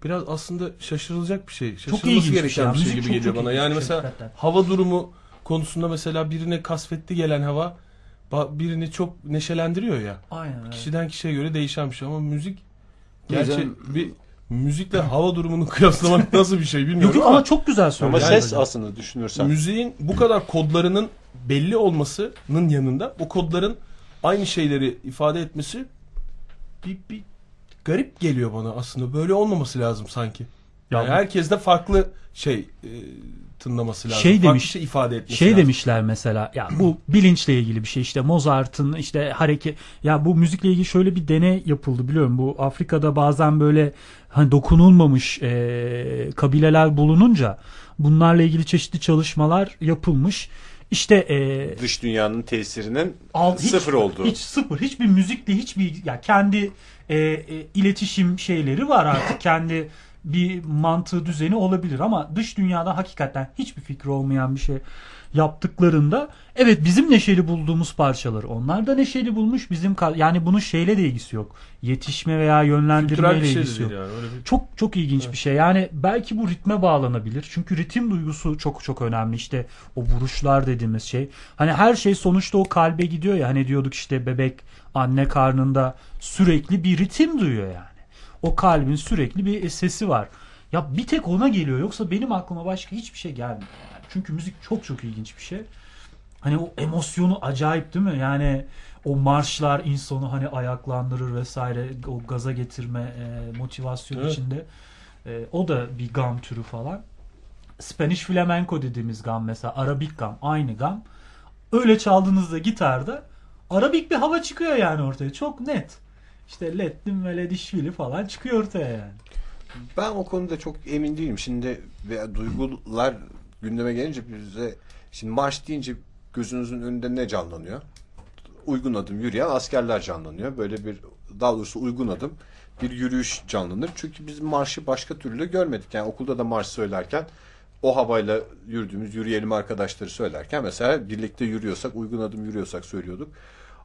biraz aslında şaşırılacak bir şey. Şaşırılması ilginç bir gereken şey ya. bir şey Müzik gibi çok, geliyor çok bana. ilginç Yani şey mesela hakikaten. hava durumu konusunda mesela birine kasvetli gelen hava birini çok neşelendiriyor ya. Aynen öyle. Kişiden kişiye göre değişen bir şey ama müzik gerçi canım- bir müzikle hava durumunu kıyaslamak nasıl bir şey Yok, bilmiyorum yok, ama, ama çok güzel Ama söylüyor. ses aslında düşünürsen. müziğin bu kadar kodlarının belli olmasının yanında o kodların aynı şeyleri ifade etmesi bir, bir garip geliyor bana aslında. Böyle olmaması lazım sanki. Ya Yani bu- herkes de farklı şey e, tınlaması lazım. Şey farklı demiş- şey ifade etmesi şey lazım. demişler mesela ya bu bilinçle ilgili bir şey işte Mozart'ın işte hareket ya bu müzikle ilgili şöyle bir deney yapıldı biliyorum bu Afrika'da bazen böyle hani dokunulmamış e, kabileler bulununca bunlarla ilgili çeşitli çalışmalar yapılmış işte e, Dış dünyanın tesirinin Al- hiç- sıfır olduğu. Hiç sıfır. Hiçbir müzikle hiçbir ya kendi e, e, iletişim şeyleri var artık. kendi bir mantığı düzeni olabilir ama dış dünyada hakikaten hiçbir fikri olmayan bir şey yaptıklarında evet bizim neşeli bulduğumuz parçaları onlar da neşeli bulmuş bizim yani bunun şeyle de ilgisi yok. Yetişme veya yönlendirmeyle şey ilgisi yok. yani. Bir... Çok çok ilginç bir şey. Yani belki bu ritme bağlanabilir. Çünkü ritim duygusu çok çok önemli. İşte o vuruşlar dediğimiz şey. Hani her şey sonuçta o kalbe gidiyor ya. Hani diyorduk işte bebek anne karnında sürekli bir ritim duyuyor yani. O kalbin sürekli bir sesi var. Ya bir tek ona geliyor. Yoksa benim aklıma başka hiçbir şey gelmiyor. Yani. Çünkü müzik çok çok ilginç bir şey. Hani o emosyonu acayip değil mi? Yani o marşlar insanı hani ayaklandırır vesaire o gaza getirme e, motivasyon Evet. içinde. E, o da bir gam türü falan. Spanish flamenco dediğimiz gam mesela Arabik gam aynı gam. Öyle çaldığınızda gitarda Arabik bir hava çıkıyor yani ortaya çok net. İşte Lettim ve Ledişvili falan çıkıyor ortaya yani. Ben o konuda çok emin değilim. Şimdi veya duygular gündeme gelince bize şimdi marş deyince gözünüzün önünde ne canlanıyor? Uygun adım yürüyen askerler canlanıyor. Böyle bir daha doğrusu uygun adım bir yürüyüş canlanır. Çünkü biz marşı başka türlü görmedik. Yani okulda da marş söylerken o havayla yürüdüğümüz yürüyelim arkadaşları söylerken mesela birlikte yürüyorsak uygun adım yürüyorsak söylüyorduk.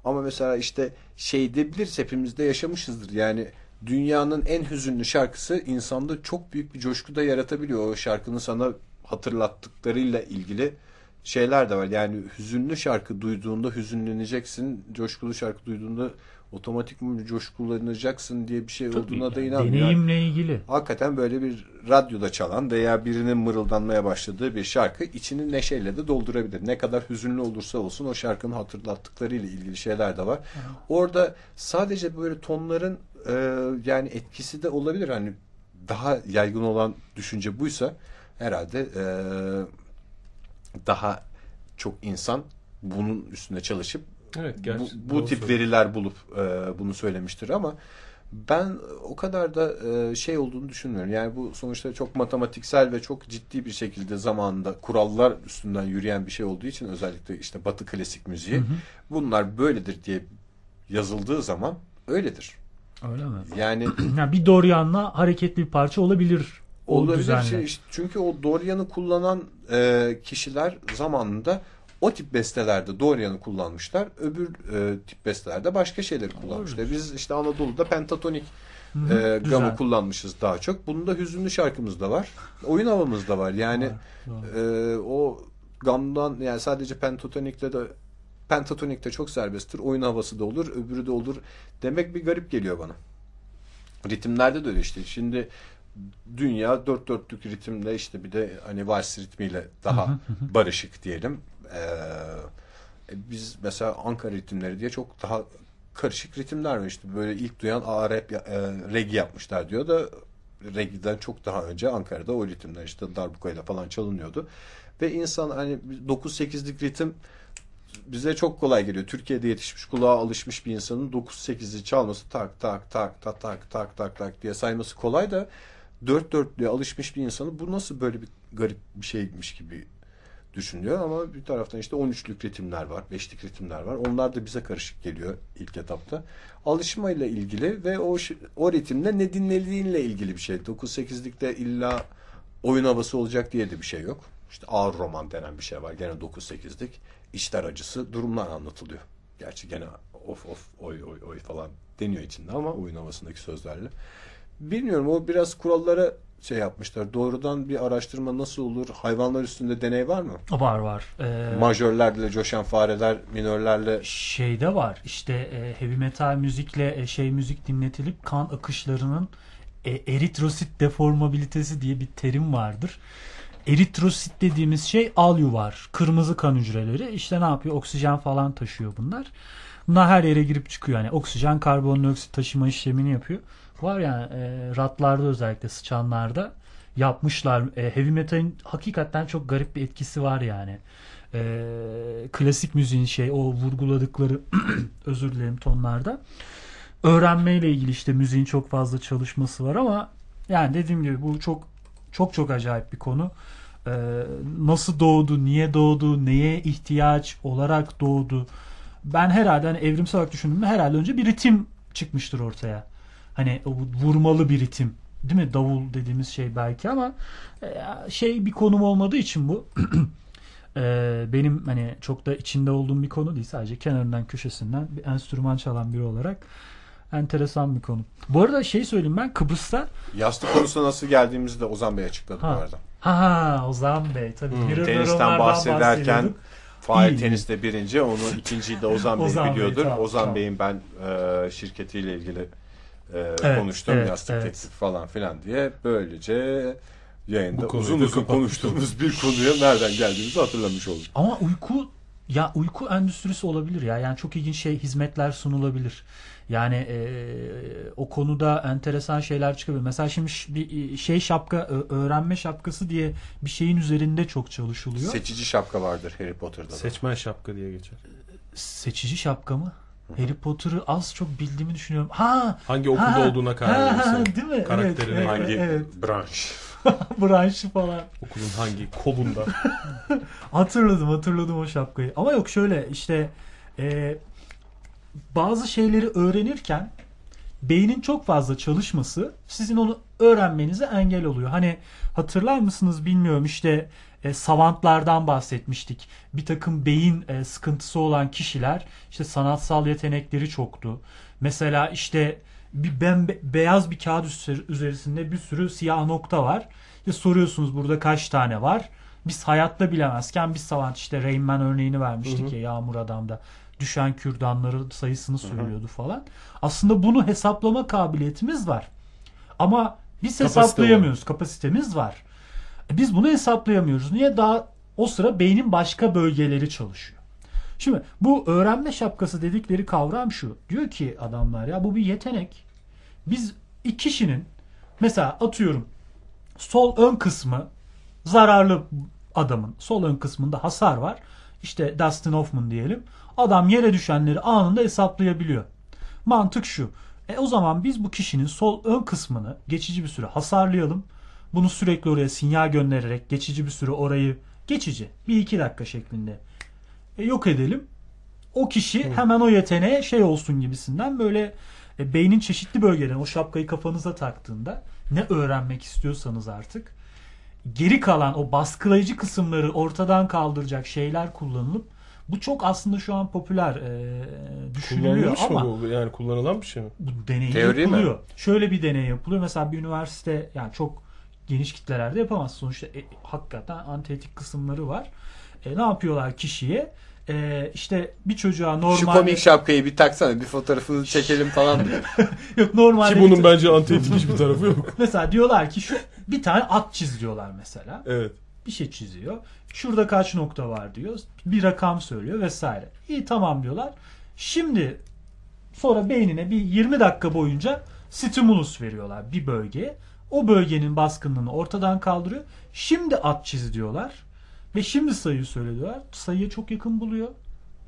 Ama mesela işte şey de biliriz hepimiz de yaşamışızdır. Yani dünyanın en hüzünlü şarkısı insanda çok büyük bir coşku da yaratabiliyor. O şarkının sana hatırlattıklarıyla ilgili şeyler de var. Yani hüzünlü şarkı duyduğunda hüzünleneceksin. Coşkulu şarkı duyduğunda otomatik coşkulanacaksın diye bir şey olduğuna da inanmıyorum. Yani Deneyimle ilgili. hakikaten böyle bir radyoda çalan veya birinin mırıldanmaya başladığı bir şarkı içini neşeyle de doldurabilir. Ne kadar hüzünlü olursa olsun o şarkının hatırlattıklarıyla ilgili şeyler de var. Orada sadece böyle tonların e, yani etkisi de olabilir. Hani daha yaygın olan düşünce buysa herhalde e, daha çok insan bunun üstüne çalışıp Evet, bu, gerçi bu doğru tip söylüyorsun. veriler bulup e, bunu söylemiştir ama ben o kadar da e, şey olduğunu düşünmüyorum. Yani bu sonuçta çok matematiksel ve çok ciddi bir şekilde zamanında kurallar üstünden yürüyen bir şey olduğu için özellikle işte Batı klasik müziği bunlar böyledir diye yazıldığı zaman öyledir. Öyle mi? Yani Yani bir Dorian'la hareketli bir parça olabilir. Olabilir şey işte çünkü o Dorian'ı kullanan e, kişiler zamanında o tip bestelerde Dorian'ı kullanmışlar. Öbür e, tip bestelerde başka şeyleri kullanmışlar. Biz işte Anadolu'da pentatonik e, güzel. gamı kullanmışız daha çok. Bunun da hüzünlü şarkımız da var. Oyun havamız da var. Yani e, o gamdan yani sadece pentatonikle de pentatonik de çok serbesttir. Oyun havası da olur, öbürü de olur. Demek bir garip geliyor bana. Ritimlerde de öyle işte. Şimdi dünya dört dörtlük ritimle işte bir de hani vals ritmiyle daha barışık diyelim. Ee, biz mesela Ankara ritimleri diye çok daha karışık ritimler var işte böyle ilk duyan A rap e, reggae yapmışlar diyor da reggae'den çok daha önce Ankara'da o ritimler işte darbukayla falan çalınıyordu ve insan hani 9-8'lik ritim bize çok kolay geliyor. Türkiye'de yetişmiş kulağa alışmış bir insanın 9-8'i çalması tak tak tak tak tak tak tak tak diye sayması kolay da dört dörtlüğe alışmış bir insanı bu nasıl böyle bir garip bir şeymiş gibi düşünüyor ama bir taraftan işte 13'lük ritimler var, 5'lik ritimler var. Onlar da bize karışık geliyor ilk etapta. Alışmayla ilgili ve o o ritimle ne dinlediğinle ilgili bir şey. 9-8'likte illa oyun havası olacak diye de bir şey yok. İşte ağır roman denen bir şey var. Gene 9-8'lik. İçler acısı durumlar anlatılıyor. Gerçi gene of of oy oy oy falan deniyor içinde ama oyun havasındaki sözlerle. Bilmiyorum o biraz kurallara şey yapmışlar. Doğrudan bir araştırma nasıl olur? Hayvanlar üstünde deney var mı? Var var. Ee, Majörlerle coşan fareler, minörlerle şeyde var işte e, heavy metal müzikle e, şey müzik dinletilip kan akışlarının e, eritrosit deformabilitesi diye bir terim vardır. eritrosit dediğimiz şey al yuvar. Kırmızı kan hücreleri. İşte ne yapıyor? Oksijen falan taşıyor bunlar. Bunlar her yere girip çıkıyor. Yani oksijen karbondioksit taşıma işlemini yapıyor. Var yani e, ratlarda özellikle sıçanlarda yapmışlar. E, heavy metalin hakikaten çok garip bir etkisi var yani. E, klasik müziğin şey o vurguladıkları özür dilerim tonlarda öğrenmeyle ilgili işte müziğin çok fazla çalışması var ama yani dediğim gibi bu çok çok çok acayip bir konu. Ee, nasıl doğdu, niye doğdu, neye ihtiyaç olarak doğdu. Ben herhalde hani evrimsel olarak düşündüğümde herhalde önce bir ritim çıkmıştır ortaya. Hani o vurmalı bir ritim. Değil mi? Davul dediğimiz şey belki ama e, şey bir konum olmadığı için bu e, benim hani çok da içinde olduğum bir konu değil. Sadece kenarından köşesinden bir enstrüman çalan biri olarak enteresan bir konu. Bu arada şey söyleyeyim ben Kıbrıs'ta Yastık konusuna nasıl geldiğimizi de Ozan Bey açıkladı bu Ha. arada. ha Ozan Bey tabii Mirror Tenisten bahsederken. Fahir teniste birinci, onu ikinciyi de Ozan Bey Ozan Bey, biliyordur. tamam, Ozan tamam. Bey'in ben e, şirketiyle ilgili e, Evet, konuştum evet, yastık evet. teklifi falan filan diye böylece yayında Bu uzun uzun konuştuğumuz bir konuya nereden geldiğimizi hatırlamış olduk. Ama uyku ya uyku endüstrisi olabilir ya. Yani çok ilginç şey hizmetler sunulabilir. Yani e, o konuda enteresan şeyler çıkabilir. Mesela şimdi bir şey şapka öğrenme şapkası diye bir şeyin üzerinde çok çalışılıyor. Seçici şapka vardır Harry Potter'da da. Seçmen şapka diye geçer. Seçici şapka mı? Harry Potter'ı az çok bildiğimi düşünüyorum. Ha, Hangi okulda ha, olduğuna karar ha, değil mi? Karakterine evet, Hangi evet, branş? branşı falan. Okulun hangi kolunda. Hatırladım hatırladım o şapkayı. Ama yok şöyle işte e, bazı şeyleri öğrenirken beynin çok fazla çalışması sizin onu öğrenmenize engel oluyor. Hani hatırlar mısınız bilmiyorum işte e, savantlardan bahsetmiştik. Bir takım beyin e, sıkıntısı olan kişiler işte sanatsal yetenekleri çoktu. Mesela işte bir ben beyaz bir kağıt üzer- üzerinde bir sürü siyah nokta var. İşte soruyorsunuz burada kaç tane var? Biz hayatta bilemezken biz savant işte Rain Man örneğini vermiştik ya Yağmur Adam'da. Düşen kürdanların sayısını söylüyordu falan. Aslında bunu hesaplama kabiliyetimiz var. Ama biz Kapasite hesaplayamıyoruz. Kapasitemiz var. E Biz bunu hesaplayamıyoruz. Niye? Daha o sıra beynin başka bölgeleri çalışıyor. Şimdi bu öğrenme şapkası dedikleri kavram şu. Diyor ki adamlar ya bu bir yetenek. Biz iki kişinin mesela atıyorum sol ön kısmı zararlı adamın sol ön kısmında hasar var. İşte Dustin Hoffman diyelim. Adam yere düşenleri anında hesaplayabiliyor. Mantık şu. E o zaman biz bu kişinin sol ön kısmını geçici bir süre hasarlayalım. Bunu sürekli oraya sinyal göndererek geçici bir süre orayı geçici bir iki dakika şeklinde e, yok edelim. O kişi hemen o yeteneğe şey olsun gibisinden böyle e, beynin çeşitli bölgelerine o şapkayı kafanıza taktığında ne öğrenmek istiyorsanız artık geri kalan o baskılayıcı kısımları ortadan kaldıracak şeyler kullanılıp bu çok aslında şu an popüler e, düşünülüyor ama mı bu? Yani kullanılan bir şey mi? bu deney Teori mi? yapılıyor. Şöyle bir deney yapılıyor. Mesela bir üniversite yani çok geniş kitlelerde yapamaz. Sonuçta e, hakikaten antetik kısımları var. E, ne yapıyorlar kişiye? E, işte bir çocuğa normal Şu komik şapkayı bir taksana bir fotoğrafını çekelim falan diyor. yok normalde Ki bir- bunun bence antiyetik hiçbir tarafı yok. mesela diyorlar ki şu bir tane at çiz diyorlar mesela. Evet. bir şey çiziyor. Şurada kaç nokta var diyor. Bir rakam söylüyor vesaire. İyi tamam diyorlar. Şimdi sonra beynine bir 20 dakika boyunca stimulus veriyorlar bir bölgeye. O bölgenin baskınlığını ortadan kaldırıyor. Şimdi at çiz diyorlar. Ve şimdi sayıyı söylüyorlar. Sayıya çok yakın buluyor.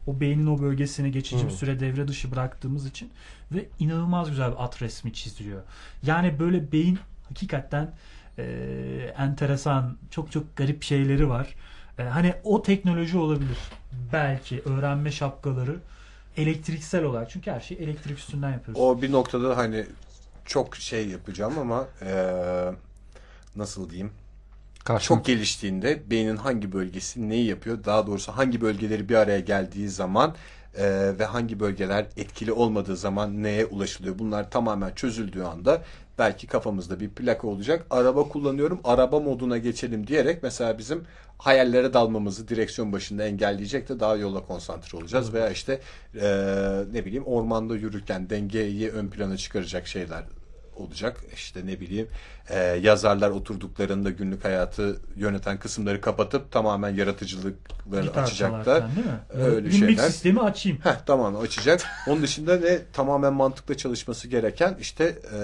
O beynin o bölgesini geçici bir süre devre dışı bıraktığımız için ve inanılmaz güzel bir at resmi çizdiriyor. Yani böyle beyin hakikaten e, enteresan, çok çok garip şeyleri var. E, hani o teknoloji olabilir. Belki öğrenme şapkaları elektriksel olarak. Çünkü her şeyi elektrik üstünden yapıyoruz. O bir noktada hani çok şey yapacağım ama eee, nasıl diyeyim? Çok geliştiğinde beynin hangi bölgesi neyi yapıyor? Daha doğrusu hangi bölgeleri bir araya geldiği zaman eee, ve hangi bölgeler etkili olmadığı zaman neye ulaşılıyor? Bunlar tamamen çözüldüğü anda belki kafamızda bir plaka olacak. Araba kullanıyorum, araba moduna geçelim diyerek mesela bizim hayallere dalmamızı direksiyon başında engelleyecek de daha yola konsantre olacağız. Veya işte eee, ne bileyim ormanda yürürken dengeyi ön plana çıkaracak şeyler olacak. İşte ne bileyim e, yazarlar oturduklarında günlük hayatı yöneten kısımları kapatıp tamamen yaratıcılıkları Gitar açacaklar. değil mi? Öyle Limbik şeyler. sistemi açayım. Heh, tamam açacak. Onun dışında ne tamamen mantıkla çalışması gereken işte e,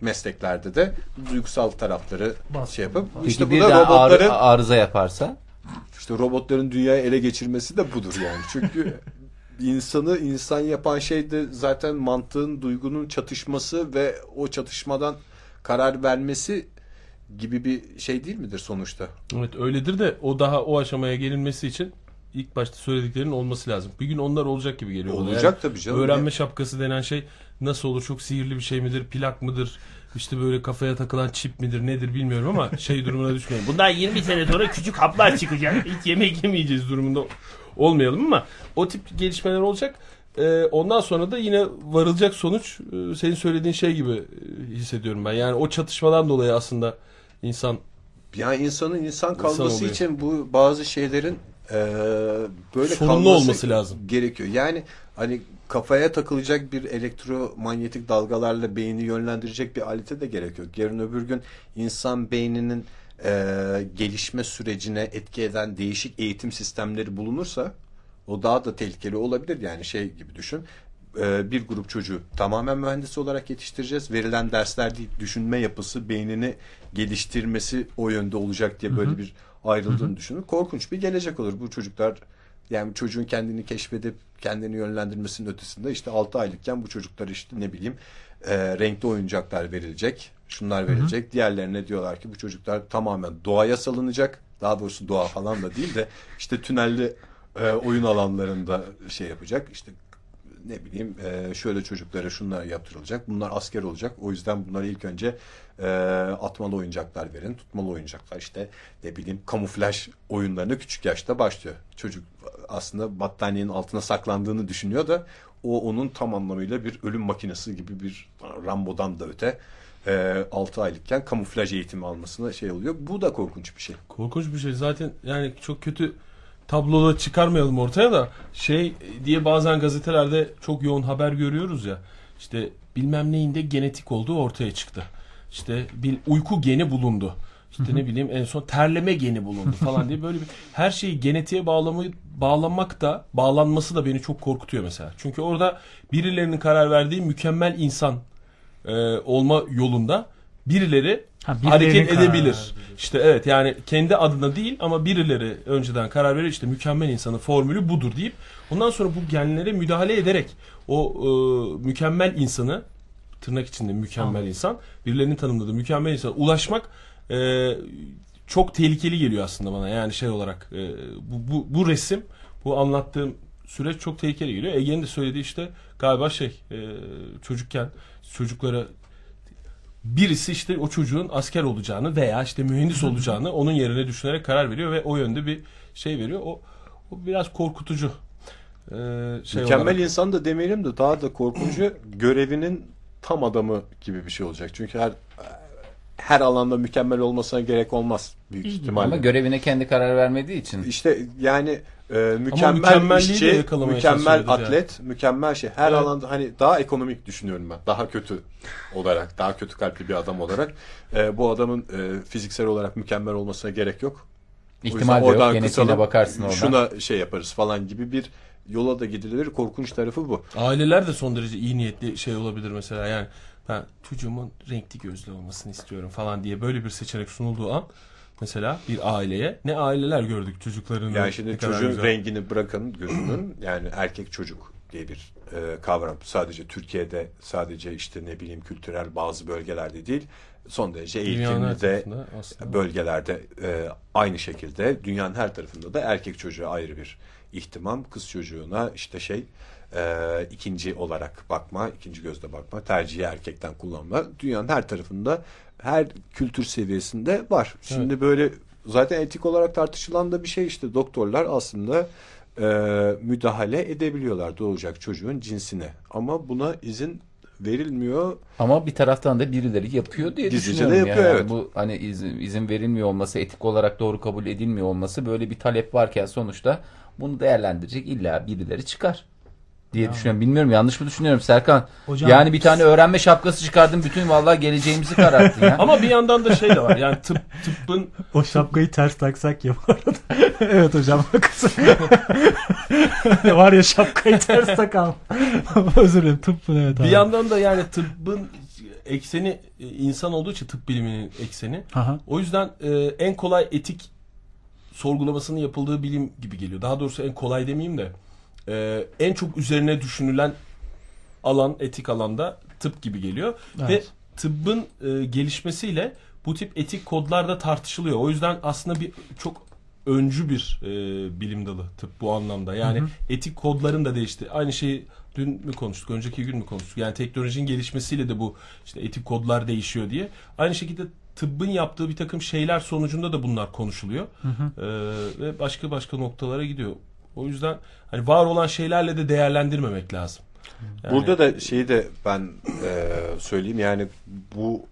mesleklerde de duygusal tarafları Bas- şey yapıp Peki işte bu da daha ağrı- robotların arıza yaparsa? işte robotların dünyayı ele geçirmesi de budur yani. Çünkü insanı insan yapan şey de zaten mantığın, duygunun çatışması ve o çatışmadan karar vermesi gibi bir şey değil midir sonuçta? Evet öyledir de o daha o aşamaya gelinmesi için ilk başta söylediklerinin olması lazım. Bir gün onlar olacak gibi geliyor. bana. Olacak tabii canım. Öğrenme şapkası denen şey nasıl olur? Çok sihirli bir şey midir? Plak mıdır? İşte böyle kafaya takılan çip midir nedir bilmiyorum ama şey durumuna düşmeyelim. Bundan 20 sene sonra küçük haplar çıkacak. Hiç yemek yemeyeceğiz durumunda olmayalım ama o tip gelişmeler olacak. Ee, ondan sonra da yine varılacak sonuç e, senin söylediğin şey gibi e, hissediyorum ben. Yani o çatışmadan dolayı aslında insan Yani insanın insan kalması oluyor. için bu bazı şeylerin e, böyle Sorunlu kalması olması lazım. Gerekiyor. Yani hani kafaya takılacak bir elektromanyetik dalgalarla beyni yönlendirecek bir alete de gerek yok. Yarın öbür gün insan beyninin e, gelişme sürecine etki eden değişik eğitim sistemleri bulunursa o daha da tehlikeli olabilir. Yani şey gibi düşün. e, bir grup çocuğu tamamen mühendis olarak yetiştireceğiz. Verilen dersler değil, düşünme yapısı, beynini geliştirmesi o yönde olacak diye böyle bir ayrıldığını düşünün. Korkunç bir gelecek olur. Bu çocuklar yani çocuğun kendini keşfedip kendini yönlendirmesinin ötesinde işte 6 aylıkken bu çocuklar işte ne bileyim e, renkli oyuncaklar verilecek. Şunlar verilecek. Diğerlerine diyorlar ki bu çocuklar tamamen doğaya salınacak. Daha doğrusu doğa falan da değil de işte tünelli e, oyun alanlarında şey yapacak. İşte ne bileyim e, şöyle çocuklara şunlar yaptırılacak. Bunlar asker olacak. O yüzden bunlara ilk önce e, atmalı oyuncaklar verin. Tutmalı oyuncaklar işte ne bileyim kamuflaj oyunlarına küçük yaşta başlıyor. Çocuk aslında battaniyenin altına saklandığını düşünüyor da o onun tam anlamıyla bir ölüm makinesi gibi bir Rambo'dan da öte e, 6 aylıkken kamuflaj eğitimi almasına şey oluyor. Bu da korkunç bir şey. Korkunç bir şey. Zaten yani çok kötü tabloda çıkarmayalım ortaya da şey diye bazen gazetelerde çok yoğun haber görüyoruz ya. İşte bilmem neyinde genetik olduğu ortaya çıktı. İşte bir uyku geni bulundu. İşte ne bileyim en son terleme geni bulundu falan diye böyle bir her şeyi genetiğe bağlamayı bağlamak da bağlanması da beni çok korkutuyor mesela. Çünkü orada birilerinin karar verdiği mükemmel insan e, olma yolunda birileri Ha, hareket karar edebilir. verdiği. İşte evet yani kendi adına değil ama birileri önceden karar verir işte mükemmel insanın formülü budur deyip ondan sonra bu genlere müdahale ederek o e, mükemmel insanı tırnak içinde mükemmel Anladım. insan birilerinin tanımladığı mükemmel insana ulaşmak e, çok tehlikeli geliyor aslında bana yani şey olarak e, bu, bu, bu resim bu anlattığım süreç çok tehlikeli geliyor. Ege'nin de söylediği işte galiba şey e, çocukken çocuklara birisi işte o çocuğun asker olacağını veya işte mühendis olacağını onun yerine düşünerek karar veriyor ve o yönde bir şey veriyor. O, o biraz korkutucu. Ee, şey Mükemmel olarak. insan da demeyelim de daha da korkuncu görevinin tam adamı gibi bir şey olacak. Çünkü her her alanda mükemmel olmasına gerek olmaz büyük ihtimalle. Ama görevine kendi karar vermediği için. İşte yani e, mükemmel işçi, mükemmel atlet, mükemmel şey. Her Evet. alanda hani daha ekonomik düşünüyorum ben. Daha kötü olarak, daha kötü kalpli bir adam olarak. E, bu adamın e, fiziksel olarak mükemmel olmasına gerek yok. İhtimal de yok. oradan Genetiğine bakarsın oradan. Şuna şey yaparız falan gibi bir yola da gidilir. Korkunç tarafı bu. Aileler de son derece iyi niyetli şey olabilir mesela yani ben çocuğumun renkli gözlü olmasını istiyorum falan diye böyle bir seçenek sunulduğu an mesela bir aileye ne aileler gördük çocuklarının Yani şimdi çocuğun güzel. rengini bırakın gözünün yani erkek çocuk diye bir e, kavram. Sadece Türkiye'de sadece işte ne bileyim kültürel bazı bölgelerde değil son derece eğitimli de bölgelerde e, aynı şekilde dünyanın her tarafında da erkek çocuğa ayrı bir ihtimam. Kız çocuğuna işte şey e, ikinci olarak bakma ikinci gözle bakma tercihi erkekten kullanma dünyanın her tarafında her kültür seviyesinde var. Şimdi böyle zaten etik olarak tartışılan da bir şey işte doktorlar aslında e, müdahale edebiliyorlar doğacak çocuğun cinsine ama buna izin verilmiyor. Ama bir taraftan da birileri yapıyor diye Gizlice düşünüyorum. de yapıyor, yani. evet. Bu hani izin, izin verilmiyor olması, etik olarak doğru kabul edilmiyor olması böyle bir talep varken sonuçta bunu değerlendirecek illa birileri çıkar diye düşünüyorum. Bilmiyorum yanlış mı düşünüyorum Serkan? Hocam- yani bir tane öğrenme şapkası çıkardın bütün vallahi geleceğimizi kararttın ya. Ama bir yandan da şey de var. Yani tıp tıbbın O şapkayı ters taksak ya bu arada. evet hocam haklısın. Var ya şapkayı ters takalım. Özür dilerim tıp mı evet bir abi. yandan da yani tıbbın ekseni e, insan olduğu için tıp biliminin ekseni. Aha. O yüzden e, en kolay etik sorgulamasının yapıldığı bilim gibi geliyor. Daha doğrusu en kolay demeyeyim de e, en çok üzerine düşünülen alan etik alanda tıp gibi geliyor Evet. ve tıbbın e, gelişmesiyle bu tip etik kodlar da tartışılıyor. O yüzden aslında bir çok öncü bir e, bilim dalı tıp bu anlamda. Yani etik kodların da değişti. Aynı şeyi dün mü konuştuk, önceki gün mü konuştuk? Yani teknolojinin gelişmesiyle de bu işte etik kodlar değişiyor diye. Aynı şekilde tıbbın yaptığı bir takım şeyler sonucunda da bunlar konuşuluyor. E, ve başka başka noktalara gidiyor. O yüzden hani var olan şeylerle de değerlendirmemek lazım. Yani- Burada da şeyi de ben e, söyleyeyim yani bu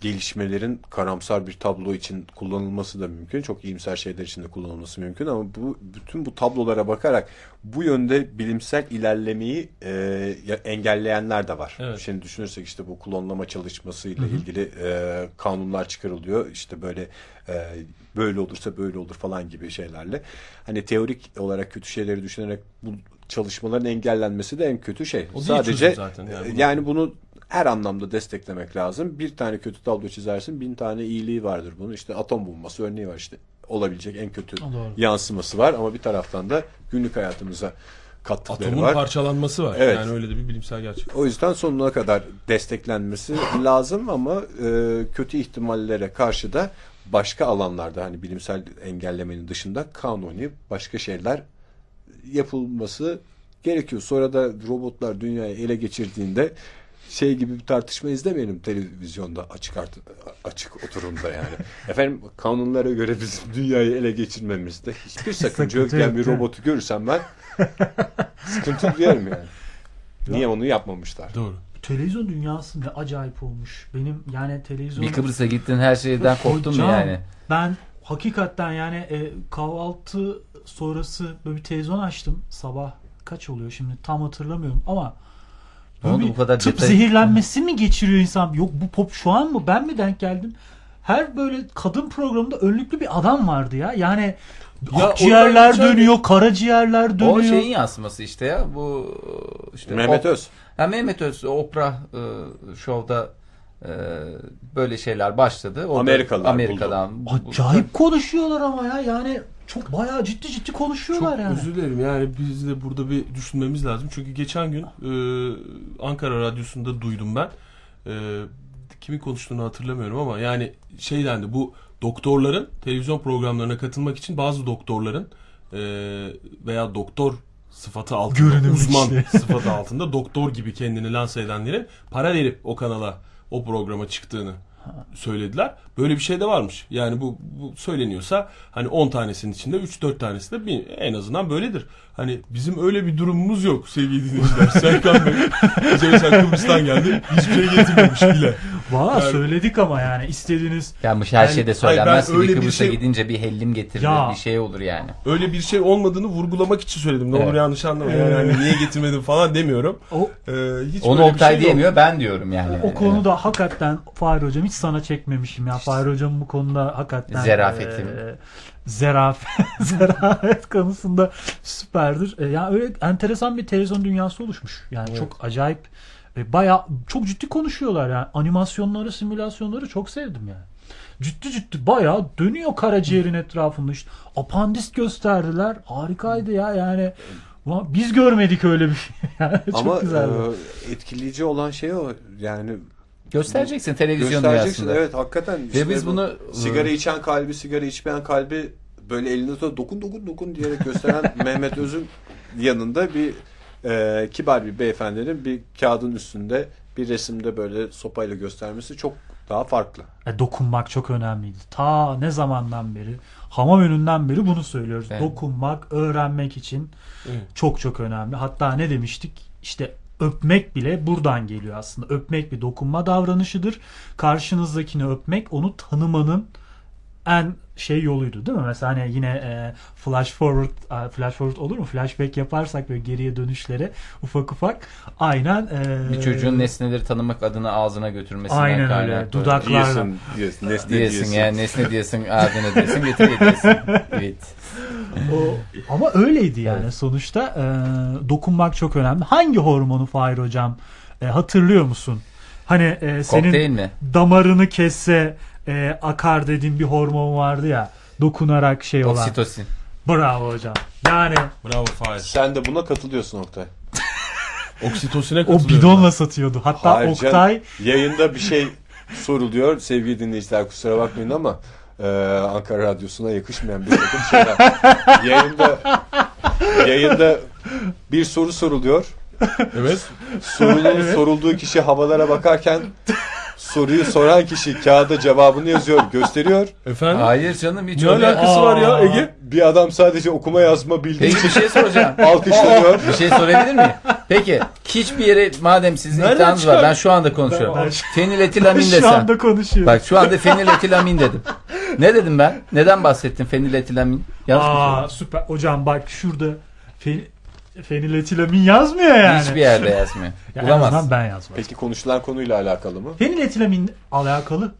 gelişmelerin karamsar bir tablo için kullanılması da mümkün. Çok iyimser şeyler için de kullanılması mümkün ama bu bütün bu tablolara bakarak bu yönde bilimsel ilerlemeyi e, engelleyenler de var. Evet. Şimdi düşünürsek işte bu klonlama çalışmasıyla ilgili e, kanunlar çıkarılıyor. İşte böyle e, böyle olursa böyle olur falan gibi şeylerle. Hani teorik olarak kötü şeyleri düşünerek bu çalışmaların engellenmesi de en kötü şey. O Sadece zaten yani e, bunu- yani bunu her anlamda desteklemek lazım. Bir tane kötü tablo çizersin, bin tane iyiliği vardır bunun. İşte atom bombası örneği var işte. Olabilecek en kötü Doğru. yansıması var ama bir taraftan da günlük hayatımıza kattıkları Atomun var. parçalanması var. Evet. Yani öyle de bir bilimsel gerçek. O yüzden sonuna kadar desteklenmesi lazım ama e, kötü ihtimallere karşı da başka alanlarda hani bilimsel engellemenin dışında kanuni başka şeyler yapılması gerekiyor. Sonra da robotlar dünyayı ele geçirdiğinde şey gibi bir tartışma izlemeyelim televizyonda açık art açık oturumda yani. Efendim kanunlara göre bizim dünyayı ele geçirmemizde hiçbir sakınca Sakınca yokken yok, bir robotu görürsem ben sıkıntı duyarım yani. Niye onu yapmamışlar? Doğru. Televizyon dünyası ne acayip olmuş. Benim yani televizyon... Bir Kıbrıs'a gittin her şeyden korktun mu yani? Ben hakikaten yani e, kahvaltı sonrası böyle bir televizyon açtım. Sabah kaç oluyor şimdi tam hatırlamıyorum ama Ne oldu bu kadar tıp detay- zehirlenmesi mi geçiriyor insan? Yok bu pop şu an mı? Ben mi denk geldim? Her böyle kadın programında önlüklü bir adam vardı ya. Yani Ya akciğerler dönüyor, karaciğerler dönüyor. O şeyin yansıması işte ya. Bu işte Mehmet Öz. Ha, Mehmet Öz Oprah e, şovda e, böyle şeyler başladı. O da Amerikalılar Amerika'dan. Acayip konuşuyorlar ama ya. Yani çok bayağı ciddi ciddi konuşuyorlar Çok yani. özür dilerim yani biz de burada bir düşünmemiz lazım. Çünkü geçen gün e, Ankara Radyosu'nda duydum ben. E, kimin konuştuğunu hatırlamıyorum ama yani şey dendi bu doktorların televizyon programlarına katılmak için bazı doktorların e, veya doktor sıfatı altında Görünüm uzman işte. sıfatı altında doktor gibi kendini lanse edenlerin para verip o kanala o programa çıktığını söylediler. Böyle bir şey de varmış. Yani bu, bu söyleniyorsa hani 10 tanesinin içinde 3-4 tanesi de bir, en azından böyledir. Hani bizim öyle bir durumumuz yok sevgili dinleyiciler. Serkan Bey bize mesela Kıbrıs'tan geldi. Hiçbir şey getirmemiş bile. Valla Yani- söyledik ama yani istediğiniz Yanlış her Yani- şeyde Hayır, ben söylenmez ki öyle Kıbrıs'a şey- gidince bir hellim getirilir Ya. bir şey olur yani. Öyle bir şey olmadığını vurgulamak için söyledim. Ne olur Evet. yanlış anlamayın. Yani hani niye getirmedim falan demiyorum. o Ee, hiç Onu Oktay şey yok. diyemiyor ben diyorum yani. O konuda hakikaten Fahir Hocam hiç sana çekmemişim ya. Fahir Hocam bu konuda hakikaten Zerafetim. e, zerafet, zerafet konusunda süperdir. E, yani öyle enteresan bir televizyon dünyası oluşmuş. Yani Evet. çok acayip e, baya çok ciddi konuşuyorlar yani. Animasyonları, simülasyonları çok sevdim yani. Ciddi ciddi bayağı dönüyor karaciğerin etrafında işte. Apandis gösterdiler. Harikaydı ya yani. Biz görmedik öyle bir şey. Yani çok Ama güzeldi. e, etkileyici olan şey o. Yani Göstereceksin televizyon göstereceksin. dünyasında. Evet hakikaten. Ve biz bu bunu sigara içen kalbi, sigara içmeyen kalbi böyle elinde tutup dokun dokun dokun diyerek gösteren Mehmet Öz'ün yanında bir e, kibar bir beyefendinin bir kağıdın üstünde bir resimde böyle sopayla göstermesi çok daha farklı. E, dokunmak çok önemliydi. Ta ne zamandan beri, hamam önünden beri bunu söylüyoruz. Evet. Dokunmak, öğrenmek için Evet. çok çok önemli. Hatta ne demiştik? İşte öpmek bile buradan geliyor aslında. Öpmek bir dokunma davranışıdır. Karşınızdakini öpmek onu tanımanın en şey yoluydu değil mi? Mesela hani yine e, flash forward e, flash forward olur mu? Flashback yaparsak böyle geriye dönüşlere ufak ufak aynen e, Bir çocuğun nesneleri tanımak adına ağzına götürmesinden aynen öyle kaynaklı. dudaklarla Diyesin, diyesin, nesne Diyesin diyesin. ya nesne diyesin adını diyesin getir diyesin. Evet. O, ama öyleydi yani sonuçta e, dokunmak çok önemli. Hangi hormonu Fahir hocam e, hatırlıyor musun? Hani e, senin Kokteyl mi? damarını kesse e, akar dediğin bir hormon vardı ya dokunarak şey olan. Oksitosin. Bravo hocam. Yani Bravo Fahir. Sen de buna katılıyorsun Oktay. Oksitosine o katılıyorum. bidonla satıyordu. Hatta Hayır canım, Oktay yayında bir şey soruluyor. Sevgili dinleyiciler kusura bakmayın ama e, Ankara Radyosu'na yakışmayan bir takım şeyler. yayında yayında bir soru soruluyor. Evet. Sorunun sorulduğu kişi havalara bakarken soruyu soran kişi kağıda cevabını yazıyor, gösteriyor. Efendim? Hayır canım hiç Ne öyle. alakası var ya Ege? Bir adam sadece okuma yazma bildiği Peki bir için şey soracağım. alkışlanıyor. Bir şey sorabilir miyim? Peki hiçbir yere madem sizin Nereden iddianız var çıkar- ben şu anda konuşuyorum. Ben- Feniletilamin şu desem. anda konuşuyor. Bak şu anda feniletilamin dedim. Ne dedim ben? Neden bahsettin feniletilamin? Yanlış mı Aa süper. Hocam bak şurada fe, feniletilamin yazmıyor yani. Hiçbir yerde yazmıyor. Ya en Bulamaz. azından ben yazmadım. Peki konuşulan konuyla alakalı mı? Feniletilamin alakalı.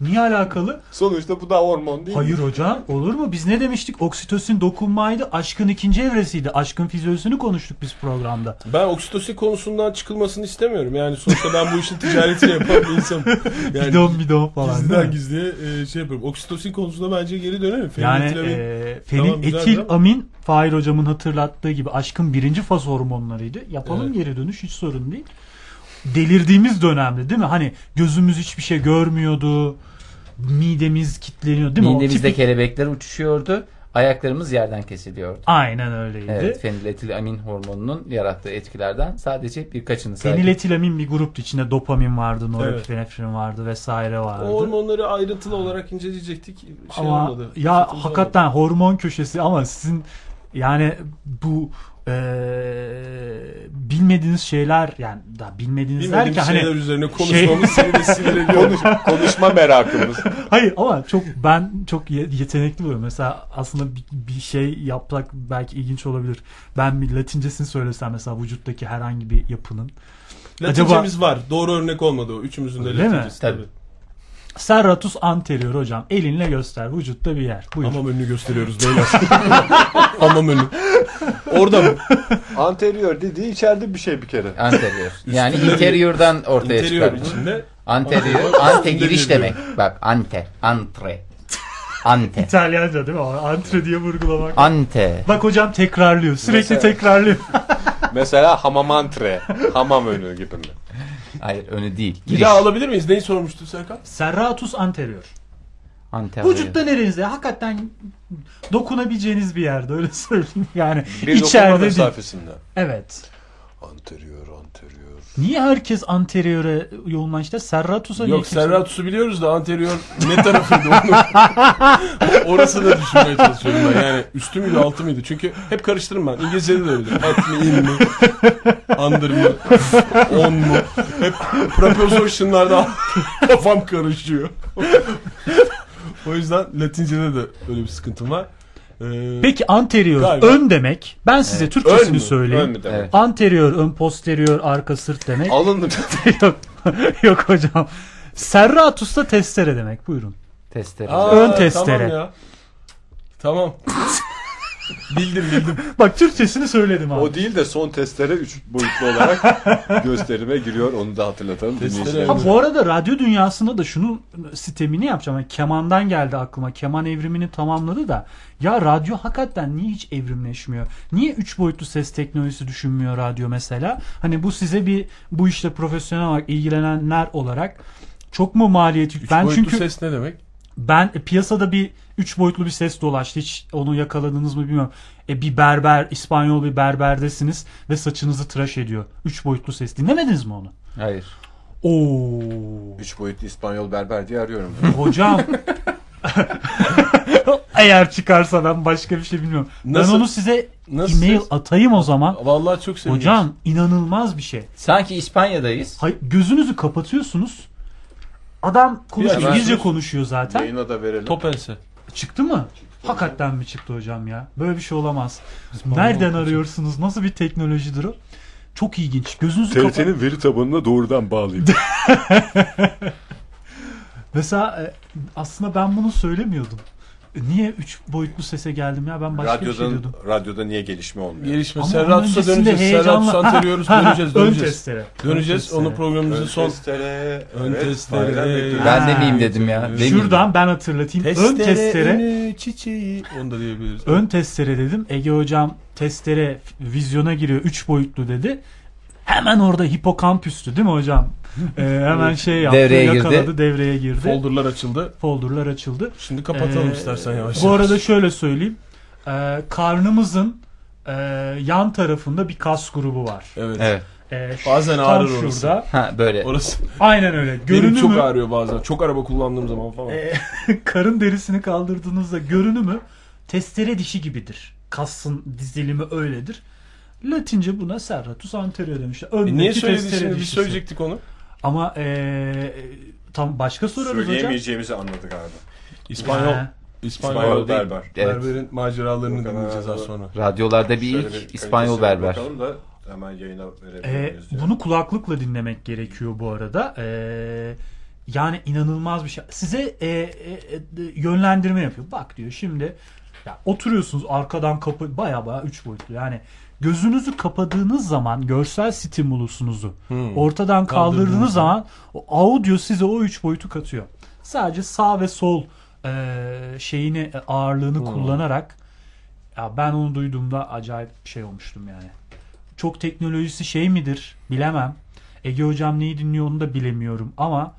Niye alakalı? Sonuçta bu da hormon değil mi? Hayır hocam olur mu? Biz ne demiştik? Oksitosin dokunmaydı. Aşkın ikinci evresiydi. Aşkın fizyolojisini konuştuk biz programda. Ben oksitosin konusundan çıkılmasını istemiyorum. Yani sonuçta ben bu işin ticaretini yapan bir insanım. Yani bidon bidon falan. gizliden mi? gizliye e, şey yapıyorum. Oksitosin konusunda bence geri dönelim. Yani Feniletilamin- e, Tamam, de- amin Fahir hocamın hatırlattığı gibi aşkın birinci faz hormonlarıydı. Yapalım Evet. geri dönüş hiç sorun değil. Delirdiğimiz dönemde değil mi? Hani gözümüz hiçbir şey görmüyordu. Midemiz kilitleniyor değil mi? Midemizde tipik- kelebekler uçuşuyordu. Ayaklarımız yerden kesiliyordu. Aynen öyleydi. Evet, feniletilamin hormonunun yarattığı etkilerden sadece birkaçını saydım. Feniletilamin bir gruptu. İçinde dopamin vardı, norepinefrin vardı vesaire vardı. O hormonları ayrıntılı olarak inceleyecektik. Şey ama olmadı. ya Fırsatımız hakikaten hormon köşesi ama sizin yani bu eee, bilmediğiniz şeyler yani da bilmediğiniz olmadı. Bilmediğimiz derken hani şeyler üzerine konuşmamız seni de sinir ediyor. Konuş, konuşma merakımız. Hayır ama çok ben çok ye- yetenekli buluyorum. Mesela aslında bir, bir şey yapsak belki ilginç olabilir. Ben bir latincesini söylesem mesela vücuttaki herhangi bir yapının. Latincemiz var. Doğru örnek olmadı o. Üçümüzün de Öyle mi? latincesi. Tabii. Tabii. Serratus anterior hocam. Elinle göster. Vücutta bir yer. Buyur. Hamam önünü gösteriyoruz beyler. Hamam önü. Orada mı? Anterior dediği içeride bir şey bir kere. Anterior. Yani interior'dan ortaya İnterior çıkar. içinde. Anterior. Ante giriş demek. Bak ante. Antre. Ante. İtalyanca değil mi? Antre diye vurgulamak. Ante. Bak hocam tekrarlıyor. Sürekli Mesela- tekrarlıyor. Mesela hamamantre. Hamam önü gibi mi? Hayır önü değil. Bir Giriş. daha alabilir miyiz? Neyi sormuştu Serkan? Serratus anterior. Anterior. Vücutta nerenizde? Hakikaten dokunabileceğiniz bir yerde öyle söyleyeyim. Yani Bir dokunma içeride değil. mesafesinde. Evet. Anterior, anterior. Niye herkes anteriöre yoğunlaştı? Serratus'a Yok kimse- Serratus'u biliyoruz da anterior ne tarafıydı onu? Orası da düşünmeye çalışıyorum ben. Yani üstü müydü altı mıydı? Çünkü hep karıştırırım ben. İngilizce'de de öyle. At mı in mi? Under mı? On mu? Hep preposition'larda kafam karışıyor. o yüzden Latince'de de öyle bir sıkıntım var. Ee, Peki anterior Galiba. ön demek. Ben size Ön Türkçesini mü? söyleyeyim. Ön mü demek? Evet. Anterior ön posterior arka sırt demek. Alın yok. yok hocam. Serratus da testere demek. Buyurun. Testere. aa, ön testere. Tamam ya. Tamam. bildim bildim. Bak Türkçesini söyledim abi. o değil de son testere 3 boyutlu olarak gösterime giriyor. Onu da hatırlatalım. Testere. Ha, bu arada radyo dünyasında da şunu sistemini yapacağım. Yani kemandan geldi aklıma. Keman evrimini tamamladı da. Ya radyo hakikaten niye hiç evrimleşmiyor? Niye üç boyutlu ses teknolojisi düşünmüyor radyo mesela? Hani bu size bir bu işte profesyonel olarak ilgilenenler olarak çok mu maliyeti? Üç ben boyutlu çünkü ses ne demek? Ben e, piyasada bir üç boyutlu bir ses dolaştı. Hiç onu yakaladınız mı bilmiyorum. E, bir berber, İspanyol bir berberdesiniz ve saçınızı tıraş ediyor. Üç boyutlu ses. Dinlemediniz mi onu? Hayır. Oo. 3 boyutlu İspanyol berber diye arıyorum. Hocam. Eğer çıkarsa ben başka bir şey bilmiyorum. Nasıl- ben onu size nasıl e-mail ses? atayım o zaman. Vallahi çok seviyorum. Hocam inanılmaz bir şey. Sanki İspanya'dayız. Hay, gözünüzü kapatıyorsunuz. Adam konuşuyor. Ya ben- İngilizce konuşuyor zaten. Yayına da verelim. Top ense. Çıktı mı? Hakikaten mi çıktı hocam ya? Böyle bir şey olamaz. Nereden arıyorsunuz? Nasıl bir teknolojidir o? Çok ilginç. Gözünüzü kapat. TRT'nin veri tabanına doğrudan bağlayayım. Mesela e, aslında ben bunu söylemiyordum. Niye üç boyutlu sese geldim ya? Ben başka bir şey radyoda, diyordum. radyoda niye gelişme olmuyor? Gelişme. Ama onun öncesinde döneceğiz. heyecanla- Serratus'u anteriyoruz. Ha, ha, Döneceğiz. Ön Döneceğiz. testere. Döneceğiz. Ön Onu programımızın son testere, Ön evet, testere. Ben Ha. demeyeyim dedim ya. Demeyeyim. Şuradan ben hatırlatayım. Ön testere, testere. önü çiçeği. Onu da diyebiliriz. Ön testere dedim. Ege hocam testere vizyona giriyor. Üç boyutlu dedi. Hemen orada hipokampüstü değil mi hocam? Ee, hemen şey yaptı. Devreye girdi. yakaladı, devreye girdi. Folderlar açıldı. Folderlar açıldı. Şimdi kapatalım Ee, istersen yavaş Bu yavaş. arada şöyle söyleyeyim. Ee, karnımızın e, yan tarafında bir kas grubu var. Evet. Evet. Ee, şu- Bazen tam ağrır şurada. orası. Ha böyle. Orası Aynen öyle. benim Görünümü çok ağrıyor bazen. Çok araba kullandığım zaman falan. e, karın derisini kaldırdığınızda görünümü testere dişi gibidir. Kasın dizilimi öyledir. Latince buna serratus anterior demişler. E Öndeki niye testere şimdi? Biz söyleyecektik onu. Ama e, tam başka sorarız hocam. Söyleyemeyeceğimizi anladık abi. İspanyol. Ha. İspanyol, İspanyol değil. berber. Evet. Berberin maceralarını Yok, dinleyeceğiz az sonra. Radyolarda bir Şöyle ilk bir İspanyol berber. Bakalım da hemen yayına Ee, verebiliriz. diye. bunu kulaklıkla dinlemek gerekiyor bu arada. Ee, yani inanılmaz bir şey. Size e, e, e, yönlendirme yapıyor. Bak diyor şimdi ya oturuyorsunuz arkadan kapı baya baya üç boyutlu. Yani gözünüzü kapadığınız zaman görsel stimulusunuzu Hmm. ortadan Kaldırdığınız kaldırdığınız zaman o audio size o üç boyutu katıyor. Sadece sağ ve sol e, şeyini e, ağırlığını Hmm. kullanarak ya ben onu duyduğumda acayip bir şey olmuştum yani. Çok teknolojisi şey midir bilemem. Ege hocam neyi dinliyor onu da bilemiyorum ama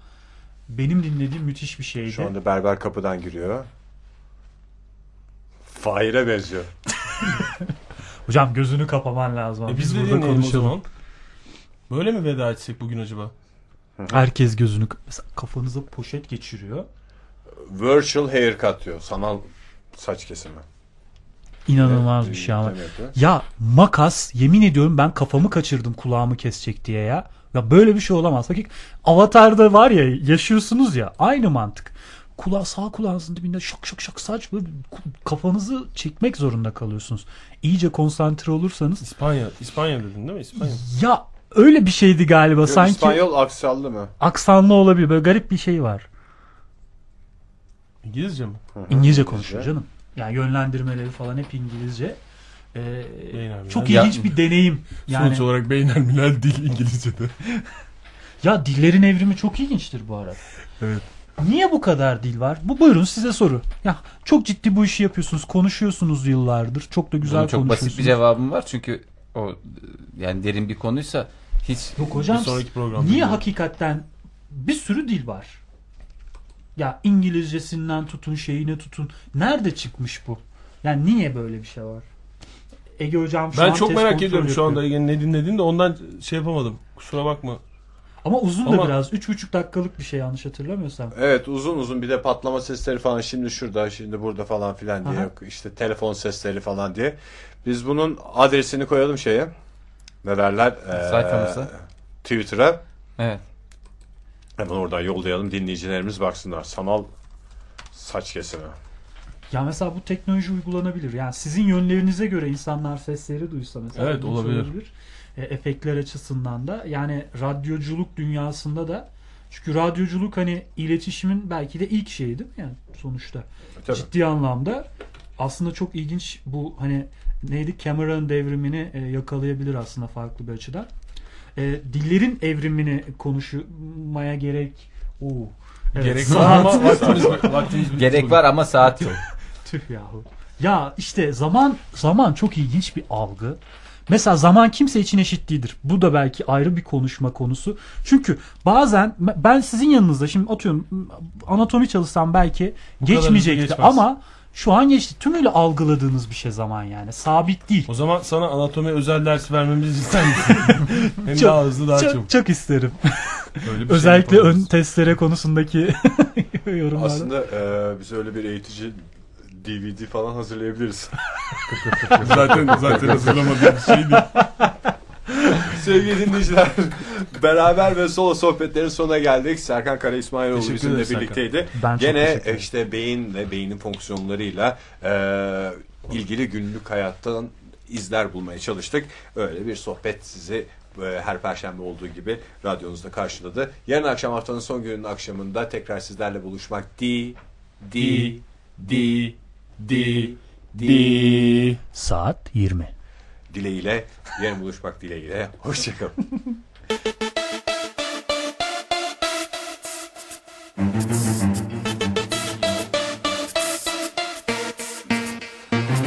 benim dinlediğim müthiş bir şeydi. Şu anda berber kapıdan giriyor. Fahir'e benziyor. Hocam gözünü kapaman lazım. E biz o zaman. Böyle mi veda etsek bugün acaba? Herkes gözünü mesela kafanıza poşet geçiriyor. Virtual haircut diyor. Sanal saç kesimi. İnanılmaz Evet, bir şey ama. Ya makas yemin ediyorum ben kafamı kaçırdım kulağımı kesecek diye ya. Ya böyle bir şey olamaz. Bakın Avatar'da var ya yaşıyorsunuz ya aynı mantık. Kulağı sağ kulağınızın dibinde şak şak şak saç böyle kafanızı çekmek zorunda kalıyorsunuz. İyice konsantre olursanız İspanya. İspanya dedin değil mi? İspanya. ya öyle bir şeydi galiba Yok, sanki İspanyol aksallı mı? aksanlı olabilir böyle garip bir şey var. İngilizce mi? İngilizce konuşuyor canım. Yani yönlendirmeleri falan hep İngilizce. Ee, Beyler çok Bilal. ilginç bir deneyim. Yani Sonuç olarak beynelmilel dil İngilizce'de. Ya dillerin evrimi çok ilginçtir bu arada. Evet. Niye bu kadar dil var? Bu buyurun size soru. Ya çok ciddi bu işi yapıyorsunuz, konuşuyorsunuz yıllardır. Çok da güzel Bunun çok konuşuyorsunuz. basit bir cevabım var çünkü o yani derin bir konuysa hiç Yok hocam. Bir sonraki programda Niye diyorum. hakikaten bir sürü dil var? Ya İngilizcesinden tutun, şeyine tutun. Nerede çıkmış bu? Yani niye böyle bir şey var? Ege hocam şu Ben an çok test merak kontrol ediyorum şu yapıyor. anda Ege'nin ne dinlediğini de ondan şey yapamadım. Kusura bakma. Ama uzun da Ama- biraz. Üç buçuk dakikalık bir şey yanlış hatırlamıyorsam. Evet uzun uzun bir de patlama sesleri falan şimdi şurada şimdi burada falan filan diye Aha. yok işte telefon sesleri falan diye. Biz bunun adresini koyalım şeye. Ne derler? Ee, Sayfamıza. Twitter'a. evet. Hemen oradan yollayalım dinleyicilerimiz baksınlar. Sanal saç kesimi. Ya mesela bu teknoloji uygulanabilir. Yani sizin yönlerinize göre insanlar sesleri duysa mesela. Evet, bu olabilir. E, efektler açısından da. Yani radyoculuk dünyasında da çünkü radyoculuk hani iletişimin belki de ilk şeyi değil mi yani sonuçta. Tabii. Ciddi anlamda aslında çok ilginç bu hani neydi Cameron devrimini e, yakalayabilir aslında farklı bir açıdan. E, dillerin evrimini konuşmaya gerek Oo. Evet, Gerek saat- var ama vaktimiz, vaktimiz Gerek var ama saat yok. Tüh yahu. Ya işte zaman zaman çok ilginç bir algı. Mesela zaman kimse için eşit değildir. Bu da belki ayrı bir konuşma konusu. Çünkü bazen ben sizin yanınızda şimdi atıyorum anatomi çalışsam belki Bu geçmeyecekti ama şu an geçti. Tümüyle algıladığınız bir şey zaman yani. Sabit değil. O zaman sana anatomi özel ders vermemizi ister misin? Hem daha hızlı daha çok, çok isterim. Böyle bir şey Özellikle ön yapabiliriz. testlere konusundaki yorumlarda. Aslında e, biz öyle bir eğitici DVD falan hazırlayabiliriz. zaten zaten hazırlamadığımız şey değil. Sevgili dinleyiciler beraber ve solo sohbetlerin sonuna geldik. Serkan Kara İsmailoğlu bizimle birlikteydi. Ben Gene işte beyin ve beynin fonksiyonlarıyla e, ilgili günlük hayattan izler bulmaya çalıştık. Öyle bir sohbet sizi e, her perşembe olduğu gibi radyonuzda karşıladı. Yarın akşam haftanın son gününün akşamında tekrar sizlerle buluşmak di di di di di Saat 20. dileğiyle yarın buluşmak dileğiyle hoşçakalın.